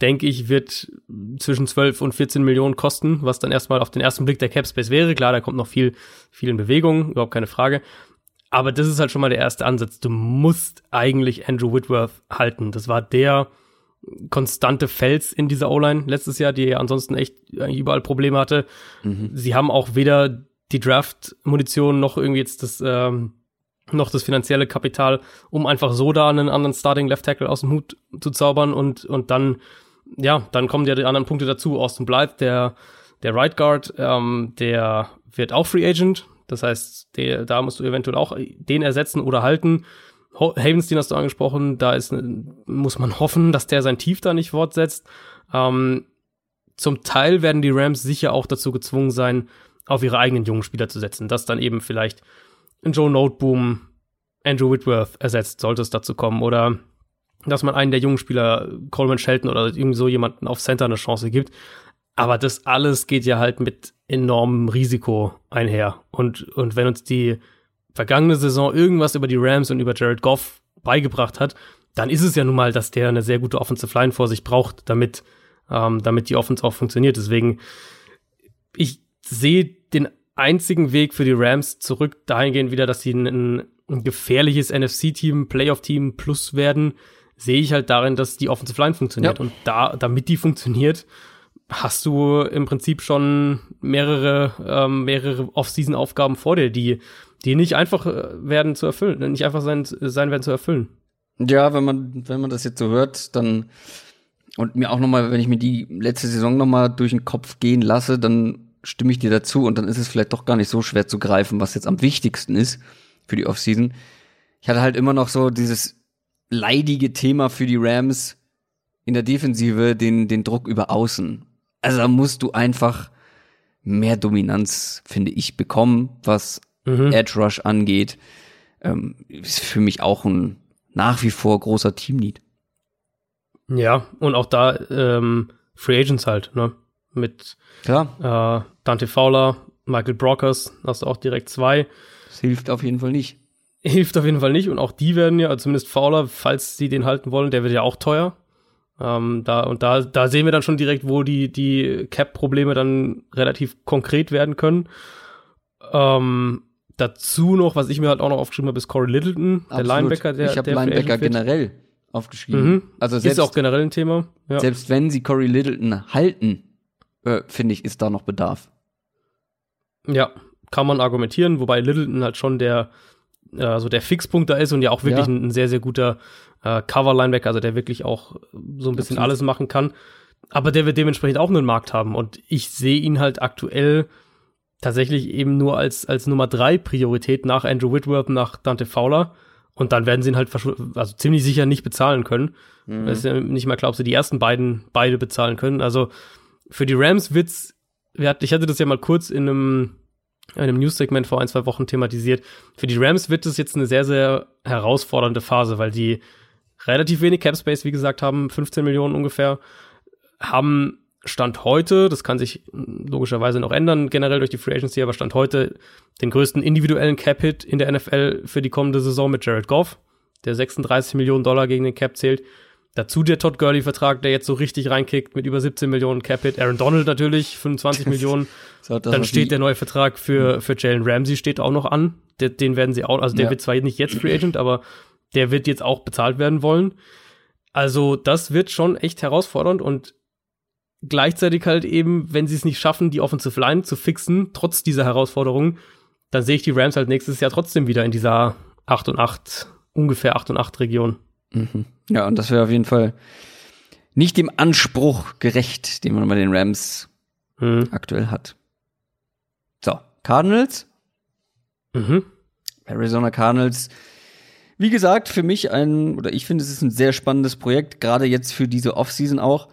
denke ich, wird zwischen 12 und 14 Millionen kosten, was dann erstmal auf den ersten Blick der Cap Space wäre. Klar, da kommt noch viel, viel in Bewegung, überhaupt keine Frage. Aber das ist halt schon mal der erste Ansatz. Du musst eigentlich Andrew Whitworth halten. Das war der konstante Fels in dieser O-Line letztes Jahr, die ja ansonsten echt überall Probleme hatte. Mhm. Sie haben auch weder die Draft-Munition noch irgendwie jetzt das, ähm, noch das finanzielle Kapital, um einfach so da einen anderen Starting Left Tackle aus dem Hut zu zaubern und, und dann, ja, dann kommen ja die anderen Punkte dazu. Austin Blythe, der, der Right Guard, ähm, der wird auch Free Agent. Das heißt, der, da musst du eventuell auch den ersetzen oder halten. Havenstein hast du angesprochen, da ist, muss man hoffen, dass der sein Tief da nicht fortsetzt. Ähm, zum Teil werden die Rams sicher auch dazu gezwungen sein, auf ihre eigenen jungen Spieler zu setzen. Das dann eben vielleicht Joe Noteboom Andrew Whitworth ersetzt, sollte es dazu kommen. Oder dass man einen der jungen Spieler, Coleman Shelton oder irgendwie so jemanden auf Center eine Chance gibt. Aber das alles geht ja halt mit enormem Risiko einher. Und, und wenn uns die vergangene Saison irgendwas über die Rams und über Jared Goff beigebracht hat, dann ist es ja nun mal, dass der eine sehr gute Offensive Line vor sich braucht, damit, ähm, damit die Offense auch funktioniert. Deswegen, ich sehe den einzigen Weg für die Rams zurück dahingehend wieder, dass sie ein, ein gefährliches NFC-Team, Playoff-Team plus werden, sehe ich halt darin, dass die Offensive Line funktioniert. Ja. Und da, damit die funktioniert, hast du im Prinzip schon mehrere, ähm, mehrere Off-Season-Aufgaben vor dir, die, die nicht einfach äh, werden zu erfüllen, nicht einfach sein, sein werden zu erfüllen. Ja, wenn man, wenn man das jetzt so hört, dann und mir auch noch mal, wenn ich mir die letzte Saison noch mal durch den Kopf gehen lasse, dann stimme ich dir dazu und dann ist es vielleicht doch gar nicht so schwer zu greifen, was jetzt am wichtigsten ist für die Offseason. Ich hatte halt immer noch so dieses leidige Thema für die Rams in der Defensive, den, den Druck über außen. Also da musst du einfach mehr Dominanz, finde ich, bekommen, was mhm. Edge Rush angeht. Ähm, ist für mich auch ein nach wie vor großer Teamlead. Ja, und auch da ähm, Free Agents halt, ne? Mit Klar. Äh, Dante Fowler, Michael Brockers, hast du auch direkt zwei. Das hilft auf jeden Fall nicht. Hilft auf jeden Fall nicht. Und auch die werden ja, also zumindest Fowler, falls sie den halten wollen, der wird ja auch teuer. Ähm, da, und da, da sehen wir dann schon direkt, wo die, die Cap-Probleme dann relativ konkret werden können. Ähm, dazu noch, was ich mir halt auch noch aufgeschrieben habe, ist Corey Littleton, Absolut. der Linebacker, der Ich habe Linebacker generell aufgeschrieben. Mhm. Also selbst, ist auch generell ein Thema. Ja. Selbst wenn sie Corey Littleton halten, äh, finde ich, ist da noch Bedarf. Ja, kann man argumentieren, wobei Littleton halt schon der, äh, also der Fixpunkt da ist und ja auch wirklich ja. Ein, ein, sehr, sehr guter äh, Cover-Linebacker, also der wirklich auch so ein bisschen Absolut. alles machen kann. Aber der wird dementsprechend auch einen Markt haben und ich sehe ihn halt aktuell tatsächlich eben nur als, als Nummer drei Priorität nach Andrew Whitworth, nach Dante Fowler. Und dann werden sie ihn halt also ziemlich sicher nicht bezahlen können. Mhm. Das ist ja nicht mal klar, ob sie die ersten beiden beide bezahlen können. Also für die Rams wird's, ich hatte das ja mal kurz in einem, in einem News-Segment vor ein, zwei Wochen thematisiert. Für die Rams wird es jetzt eine sehr, sehr herausfordernde Phase, weil die relativ wenig Cap Space, wie gesagt, haben, 15 Millionen ungefähr, haben Stand heute, das kann sich logischerweise noch ändern, generell durch die Free Agency, aber Stand heute den größten individuellen Cap-Hit in der NFL für die kommende Saison mit Jared Goff, der 36 Millionen Dollar gegen den Cap zählt. Dazu der Todd Gurley-Vertrag, der jetzt so richtig reinkickt mit über 17 Millionen Capit. Aaron Donald natürlich, 25 Millionen. So, Dann steht der neue Vertrag für, für Jalen Ramsey steht auch noch an. Der, den werden sie auch, also der ja. wird zwar nicht jetzt Free Agent, aber der wird jetzt auch bezahlt werden wollen. Also das wird schon echt herausfordernd und gleichzeitig halt eben, wenn sie es nicht schaffen, die Offensive Line zu fixen, trotz dieser Herausforderungen, dann sehe ich die Rams halt nächstes Jahr trotzdem wieder in dieser 8 und 8, ungefähr 8 und 8 Region. Mhm. Ja, und das wäre auf jeden Fall nicht dem Anspruch gerecht, den man bei den Rams mhm. aktuell hat. So, Cardinals. Mhm. Arizona Cardinals, wie gesagt, für mich ein, oder ich finde, es ist ein sehr spannendes Projekt, gerade jetzt für diese Offseason auch.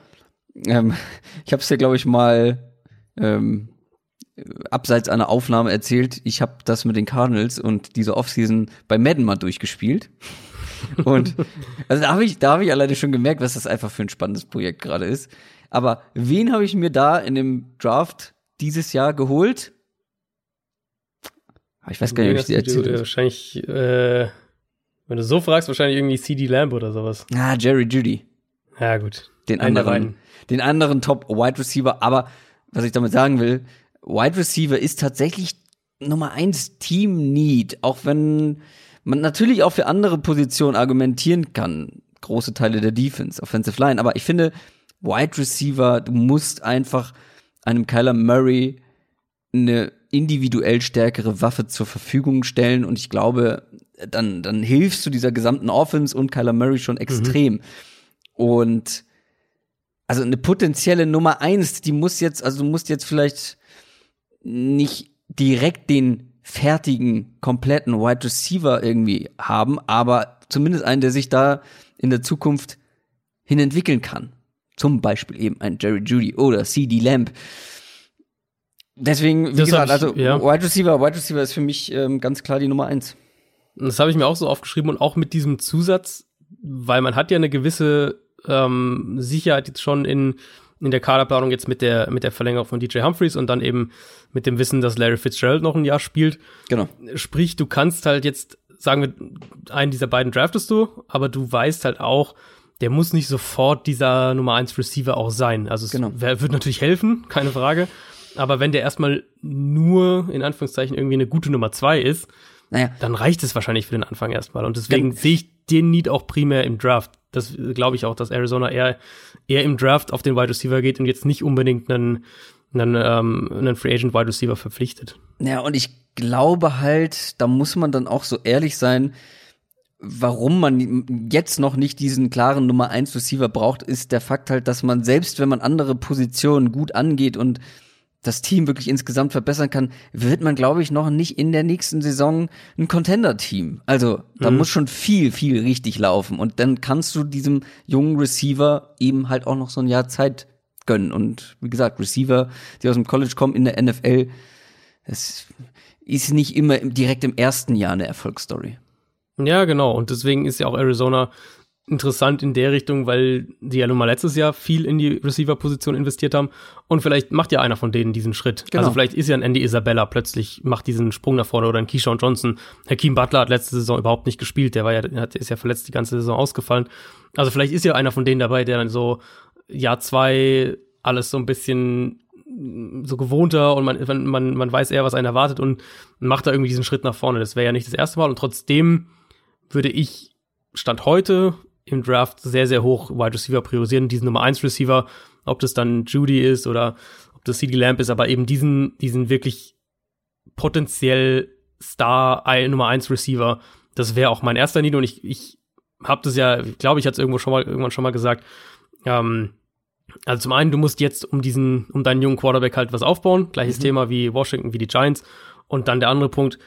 Ähm, ich habe es ja, glaube ich, mal ähm, abseits einer Aufnahme erzählt, ich habe das mit den Cardinals und diese Offseason bei Madden mal durchgespielt. Und also da habe ich, da habe ich alleine schon gemerkt, was das einfach für ein spannendes Projekt gerade ist. Aber wen habe ich mir da in dem Draft dieses Jahr geholt? Ich weiß gar nicht, ob ich dir erzählt habe. Wahrscheinlich, äh, wenn du so fragst, wahrscheinlich irgendwie CD Lamb oder sowas. Ah, Jerry Judy. Ja, gut. Den anderen, den anderen Top Wide Receiver. Aber was ich damit sagen will, Wide Receiver ist tatsächlich Nummer eins Team Need, auch wenn man natürlich auch für andere Positionen argumentieren kann. Große Teile der Defense, Offensive Line. Aber ich finde, Wide Receiver, du musst einfach einem Kyler Murray eine individuell stärkere Waffe zur Verfügung stellen und ich glaube, dann, dann hilfst du dieser gesamten Offense und Kyler Murray schon extrem. Mhm. Und also eine potenzielle Nummer eins, die muss jetzt, also du musst jetzt vielleicht nicht direkt den fertigen, kompletten Wide Receiver irgendwie haben, aber zumindest einen, der sich da in der Zukunft hin entwickeln kann. Zum Beispiel eben ein Jerry Judy oder CD Lamb. Deswegen, wie das gesagt, ich, also ja. Wide Receiver, Wide Receiver ist für mich ähm, ganz klar die Nummer eins. Das habe ich mir auch so aufgeschrieben und auch mit diesem Zusatz, weil man hat ja eine gewisse ähm, Sicherheit jetzt schon in, in der Kaderplanung jetzt mit der, mit der Verlängerung von DJ Humphreys und dann eben mit dem Wissen, dass Larry Fitzgerald noch ein Jahr spielt. Genau. Sprich, du kannst halt jetzt, sagen wir, einen dieser beiden draftest du, aber du weißt halt auch, der muss nicht sofort dieser Nummer 1 Receiver auch sein. Also es genau. wird natürlich helfen, keine Frage. Aber wenn der erstmal nur, in Anführungszeichen, irgendwie eine gute Nummer 2 ist, naja. dann reicht es wahrscheinlich für den Anfang erstmal. Und deswegen sehe ich den Need auch primär im Draft. Das glaube ich auch, dass Arizona eher, eher im Draft auf den Wide Receiver geht und jetzt nicht unbedingt einen, einen, ähm, einen Free Agent Wide Receiver verpflichtet. Ja, und ich glaube halt, da muss man dann auch so ehrlich sein, warum man jetzt noch nicht diesen klaren Nummer 1 Receiver braucht, ist der Fakt halt, dass man selbst, wenn man andere Positionen gut angeht und das Team wirklich insgesamt verbessern kann, wird man, glaube ich, noch nicht in der nächsten Saison ein Contender-Team. Also da mhm. muss schon viel, viel richtig laufen. Und dann kannst du diesem jungen Receiver eben halt auch noch so ein Jahr Zeit gönnen. Und wie gesagt, Receiver, die aus dem College kommen in der NFL, das ist nicht immer direkt im ersten Jahr eine Erfolgsstory. Ja, genau. Und deswegen ist ja auch Arizona interessant in der Richtung, weil die ja nun mal letztes Jahr viel in die Receiver-Position investiert haben. Und vielleicht macht ja einer von denen diesen Schritt. Genau. Also vielleicht ist ja ein Andy Isabella plötzlich, macht diesen Sprung nach vorne oder ein Keyshawn Johnson. Hakeem Butler hat letzte Saison überhaupt nicht gespielt. Der war ja, hat, ist ja verletzt die ganze Saison ausgefallen. Also vielleicht ist ja einer von denen dabei, der dann so Jahr zwei alles so ein bisschen so gewohnter und man, man, man weiß eher, was einen erwartet und macht da irgendwie diesen Schritt nach vorne. Das wäre ja nicht das erste Mal und trotzdem würde ich Stand heute im Draft sehr, sehr hoch Wide Receiver priorisieren, diesen Nummer 1 Receiver, ob das dann Judy ist oder ob das CD Lamp ist, aber eben diesen, diesen wirklich potenziell Star Nummer 1 Receiver, das wäre auch mein erster Need und ich, ich habe das ja, glaube ich, hatte es irgendwo schon mal, irgendwann schon mal gesagt, ähm, also zum einen, du musst jetzt um diesen, um deinen jungen Quarterback halt was aufbauen, gleiches mhm. Thema wie Washington, wie die Giants und dann der andere Punkt,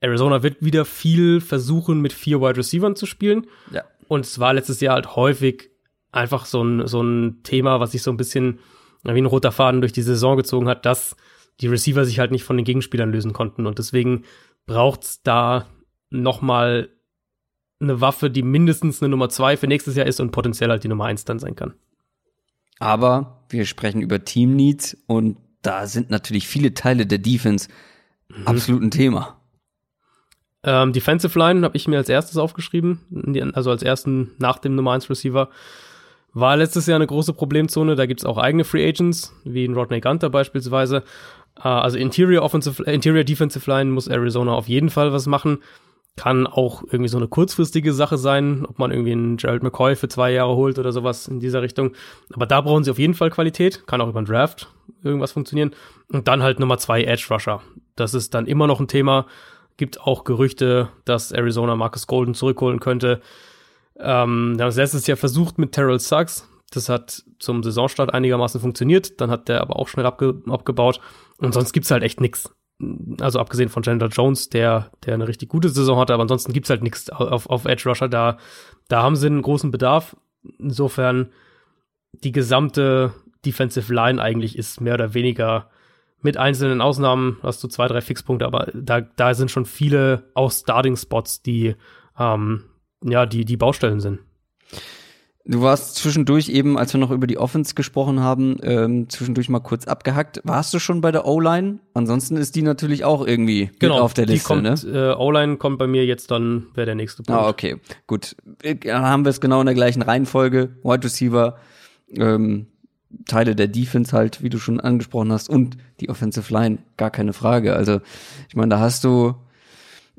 Arizona wird wieder viel versuchen, mit vier Wide Receivers zu spielen. Ja. Und es war letztes Jahr halt häufig einfach so ein, so ein Thema, was sich so ein bisschen wie ein roter Faden durch die Saison gezogen hat, dass die Receiver sich halt nicht von den Gegenspielern lösen konnten. Und deswegen braucht's da noch mal eine Waffe, die mindestens eine Nummer zwei für nächstes Jahr ist und potenziell halt die Nummer eins dann sein kann. Aber wir sprechen über Team Needs und da sind natürlich viele Teile der Defense mhm. absolut ein Thema. Ähm, Defensive Line habe ich mir als erstes aufgeschrieben, also als ersten nach dem Nummer 1 Receiver. War letztes Jahr eine große Problemzone, da gibt's auch eigene Free Agents, wie in Rodney Gunter beispielsweise. Äh, also Interior, Offensive, Interior Defensive Line muss Arizona auf jeden Fall was machen. Kann auch irgendwie so eine kurzfristige Sache sein, ob man irgendwie einen Gerald McCoy für zwei Jahre holt oder sowas in dieser Richtung. Aber da brauchen sie auf jeden Fall Qualität. Kann auch über einen Draft irgendwas funktionieren. Und dann halt Nummer zwei Edge Rusher. Das ist dann immer noch ein Thema Gibt auch Gerüchte, dass Arizona Marcus Golden zurückholen könnte. Ähm, wir haben es letztes Jahr versucht mit Terrell Suggs. Das hat zum Saisonstart einigermaßen funktioniert. Dann hat der aber auch schnell abge abgebaut. Und sonst gibt's halt echt nix. also abgesehen von Chandler Jones, der, der eine richtig gute Saison hatte, aber ansonsten gibt's halt nichts auf, auf Edge Rusher. Da, da haben sie einen großen Bedarf. Insofern die gesamte Defensive Line eigentlich ist mehr oder weniger mit einzelnen Ausnahmen hast du zwei, drei Fixpunkte, aber da, da sind schon viele auch Starting-Spots, die, ähm, ja, die, die Baustellen sind. Du warst zwischendurch eben, als wir noch über die Offense gesprochen haben, ähm, zwischendurch mal kurz abgehackt. Warst du schon bei der O-Line? Ansonsten ist die natürlich auch irgendwie genau, auf der Liste, kommt, ne? Äh, O-Line kommt bei mir jetzt dann, wäre der nächste Punkt. Ah, okay, gut. Dann haben wir es genau in der gleichen Reihenfolge. Wide Receiver, ähm, Teile der Defense halt, wie du schon angesprochen hast, und die Offensive Line, gar keine Frage. Also, ich meine, da hast du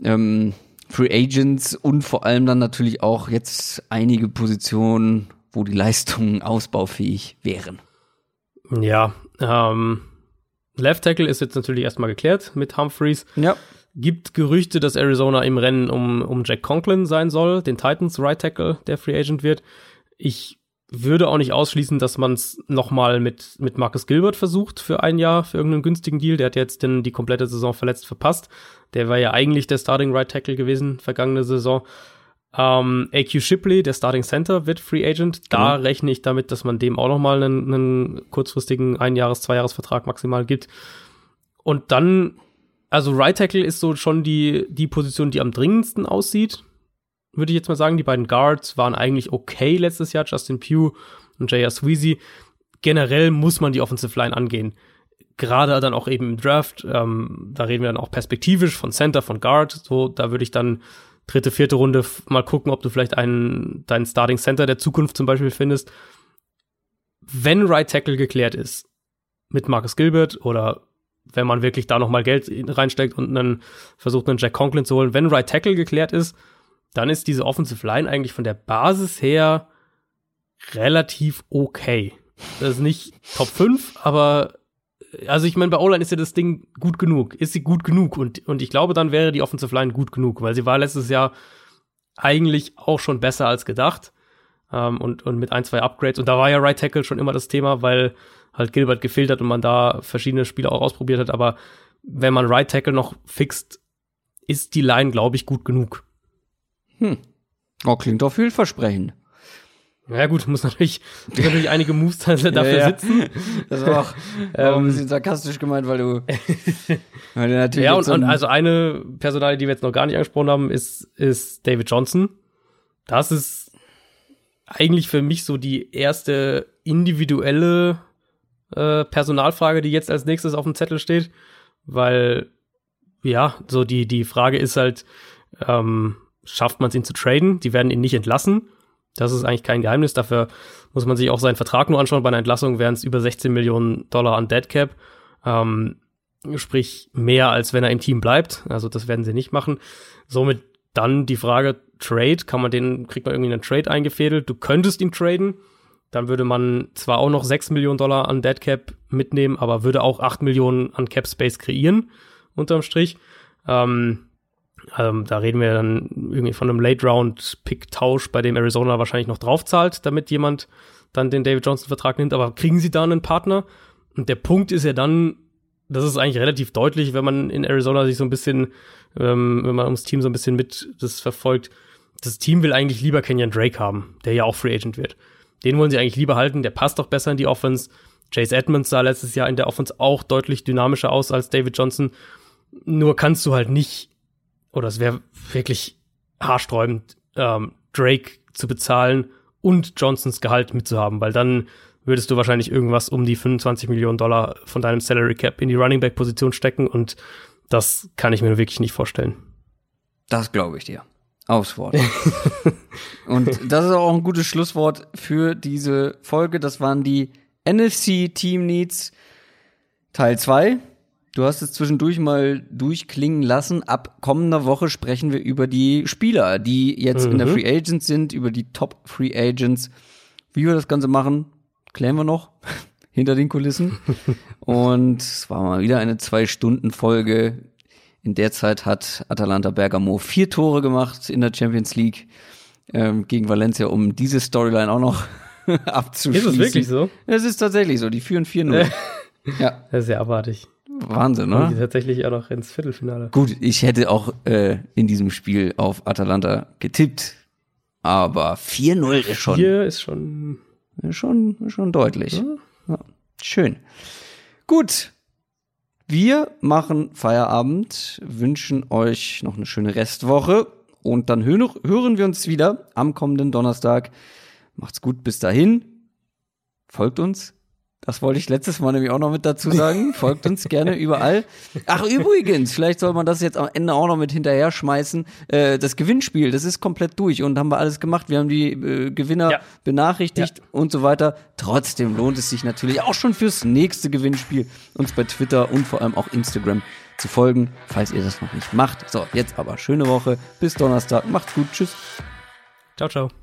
ähm, Free Agents und vor allem dann natürlich auch jetzt einige Positionen, wo die Leistungen ausbaufähig wären. Ja, ähm, Left Tackle ist jetzt natürlich erstmal geklärt mit Humphreys. Ja. Gibt Gerüchte, dass Arizona im Rennen um, um Jack Conklin sein soll, den Titans Right Tackle, der Free Agent wird. Ich würde auch nicht ausschließen, dass man es nochmal mit, mit Marcus Gilbert versucht für ein Jahr, für irgendeinen günstigen Deal. Der hat jetzt denn die komplette Saison verletzt verpasst. Der war ja eigentlich der Starting Right Tackle gewesen, vergangene Saison. Ähm, AQ Shipley, der Starting Center, wird Free Agent. Da Genau. rechne ich damit, dass man dem auch nochmal einen, einen kurzfristigen Einjahres-, Zweijahresvertrag maximal gibt. Und dann, also Right Tackle ist so schon die, die Position, die am dringendsten aussieht würde ich jetzt mal sagen. Die beiden Guards waren eigentlich okay letztes Jahr, Justin Pugh und J.R. Sweezy. Generell muss man die Offensive Line angehen. Gerade dann auch eben im Draft, ähm, da reden wir dann auch perspektivisch von Center, von Guard. So, da würde ich dann dritte, vierte Runde mal gucken, ob du vielleicht einen, deinen Starting Center der Zukunft zum Beispiel findest. Wenn Right Tackle geklärt ist mit Marcus Gilbert oder wenn man wirklich da noch mal Geld in- reinsteckt und einen versucht, einen Jack Conklin zu holen, wenn Right Tackle geklärt ist, dann ist diese Offensive Line eigentlich von der Basis her relativ okay. Das ist nicht Top 5, aber also ich meine, bei O-Line ist ja das Ding gut genug. Ist sie gut genug? Und, und ich glaube, dann wäre die Offensive Line gut genug, weil sie war letztes Jahr eigentlich auch schon besser als gedacht. Ähm, und, und mit ein, zwei Upgrades. Und da war ja Right Tackle schon immer das Thema, weil halt Gilbert gefehlt hat und man da verschiedene Spiele auch ausprobiert hat. Aber wenn man Right Tackle noch fixt, ist die Line, glaube ich, gut genug. Oh, klingt doch vielversprechend. Ja gut, muss natürlich, muss natürlich einige Moves dafür Ja, ja. sitzen. Das war auch, auch ein bisschen sarkastisch gemeint, weil du, weil du natürlich Ja, und, und also eine Personalie, die wir jetzt noch gar nicht angesprochen haben, ist, ist David Johnson. Das ist eigentlich für mich so die erste individuelle äh, Personalfrage, die jetzt als nächstes auf dem Zettel steht, weil ja, so die, die Frage ist halt, ähm, schafft man es ihn zu traden? Die werden ihn nicht entlassen. Das ist eigentlich kein Geheimnis. Dafür muss man sich auch seinen Vertrag nur anschauen. Bei einer Entlassung wären es über 16 Millionen Dollar an Dead Cap. Ähm, sprich mehr als wenn er im Team bleibt. Also das werden sie nicht machen. Somit dann die Frage Trade, kann man den, kriegt man irgendwie einen Trade eingefädelt? Du könntest ihn traden, dann würde man zwar auch noch 6 Millionen Dollar an Dead Cap mitnehmen, aber würde auch 8 Millionen an Cap Space kreieren, unterm Strich. Ähm, ähm, da reden wir dann irgendwie von einem Late-Round-Pick-Tausch, bei dem Arizona wahrscheinlich noch draufzahlt, damit jemand dann den David Johnson-Vertrag nimmt. Aber kriegen sie da einen Partner? Und der Punkt ist ja dann, das ist eigentlich relativ deutlich, wenn man in Arizona sich so ein bisschen, ähm, wenn man ums Team so ein bisschen mit das verfolgt. Das Team will eigentlich lieber Kenyon Drake haben, der ja auch Free Agent wird. Den wollen sie eigentlich lieber halten, der passt doch besser in die Offense. Chase Edmonds sah letztes Jahr in der Offense auch deutlich dynamischer aus als David Johnson. Nur kannst du halt nicht, oder es wäre wirklich haarsträubend, ähm, Drake zu bezahlen und Johnsons Gehalt mitzuhaben, weil dann würdest du wahrscheinlich irgendwas um die 25 Millionen Dollar von deinem Salary Cap in die Running Back Position stecken und das kann ich mir wirklich nicht vorstellen. Das glaube ich dir. Aufs Wort. Und das ist auch ein gutes Schlusswort für diese Folge. Das waren die NFC Team Needs Teil 2. Du hast es zwischendurch mal durchklingen lassen. Ab kommender Woche sprechen wir über die Spieler, die jetzt in der Free Agents sind, über die Top Free Agents. Wie wir das Ganze machen, klären wir noch hinter den Kulissen. Und es war mal wieder eine Zwei-Stunden-Folge. In der Zeit hat Atalanta Bergamo vier Tore gemacht in der Champions League ähm, gegen Valencia, um diese Storyline auch noch abzuschließen. Ist es wirklich so? Es ist tatsächlich so, die führen 4-0. ja, Das ist ja abartig. Wahnsinn, Kommen die tatsächlich auch noch ins Viertelfinale. Gut, ich hätte auch äh, in diesem Spiel auf Atalanta getippt. Aber 4-0 ist schon, Hier ist schon. schon, schon deutlich. Ja, schön. Gut. Wir machen Feierabend, wünschen euch noch eine schöne Restwoche und dann hö hören wir uns wieder am kommenden Donnerstag. Macht's gut, bis dahin. Folgt uns. Das wollte ich letztes Mal nämlich auch noch mit dazu sagen. Folgt uns gerne überall. Ach, übrigens, vielleicht soll man das jetzt am Ende auch noch mit hinterher schmeißen. Äh, das Gewinnspiel, das ist komplett durch und haben wir alles gemacht. Wir haben die äh, Gewinner Ja. benachrichtigt und so weiter. Trotzdem lohnt es sich natürlich auch schon fürs nächste Gewinnspiel, uns bei Twitter und vor allem auch Instagram zu folgen, falls ihr das noch nicht macht. So, jetzt aber schöne Woche. Bis Donnerstag. Macht's gut. Tschüss. Ciao, ciao.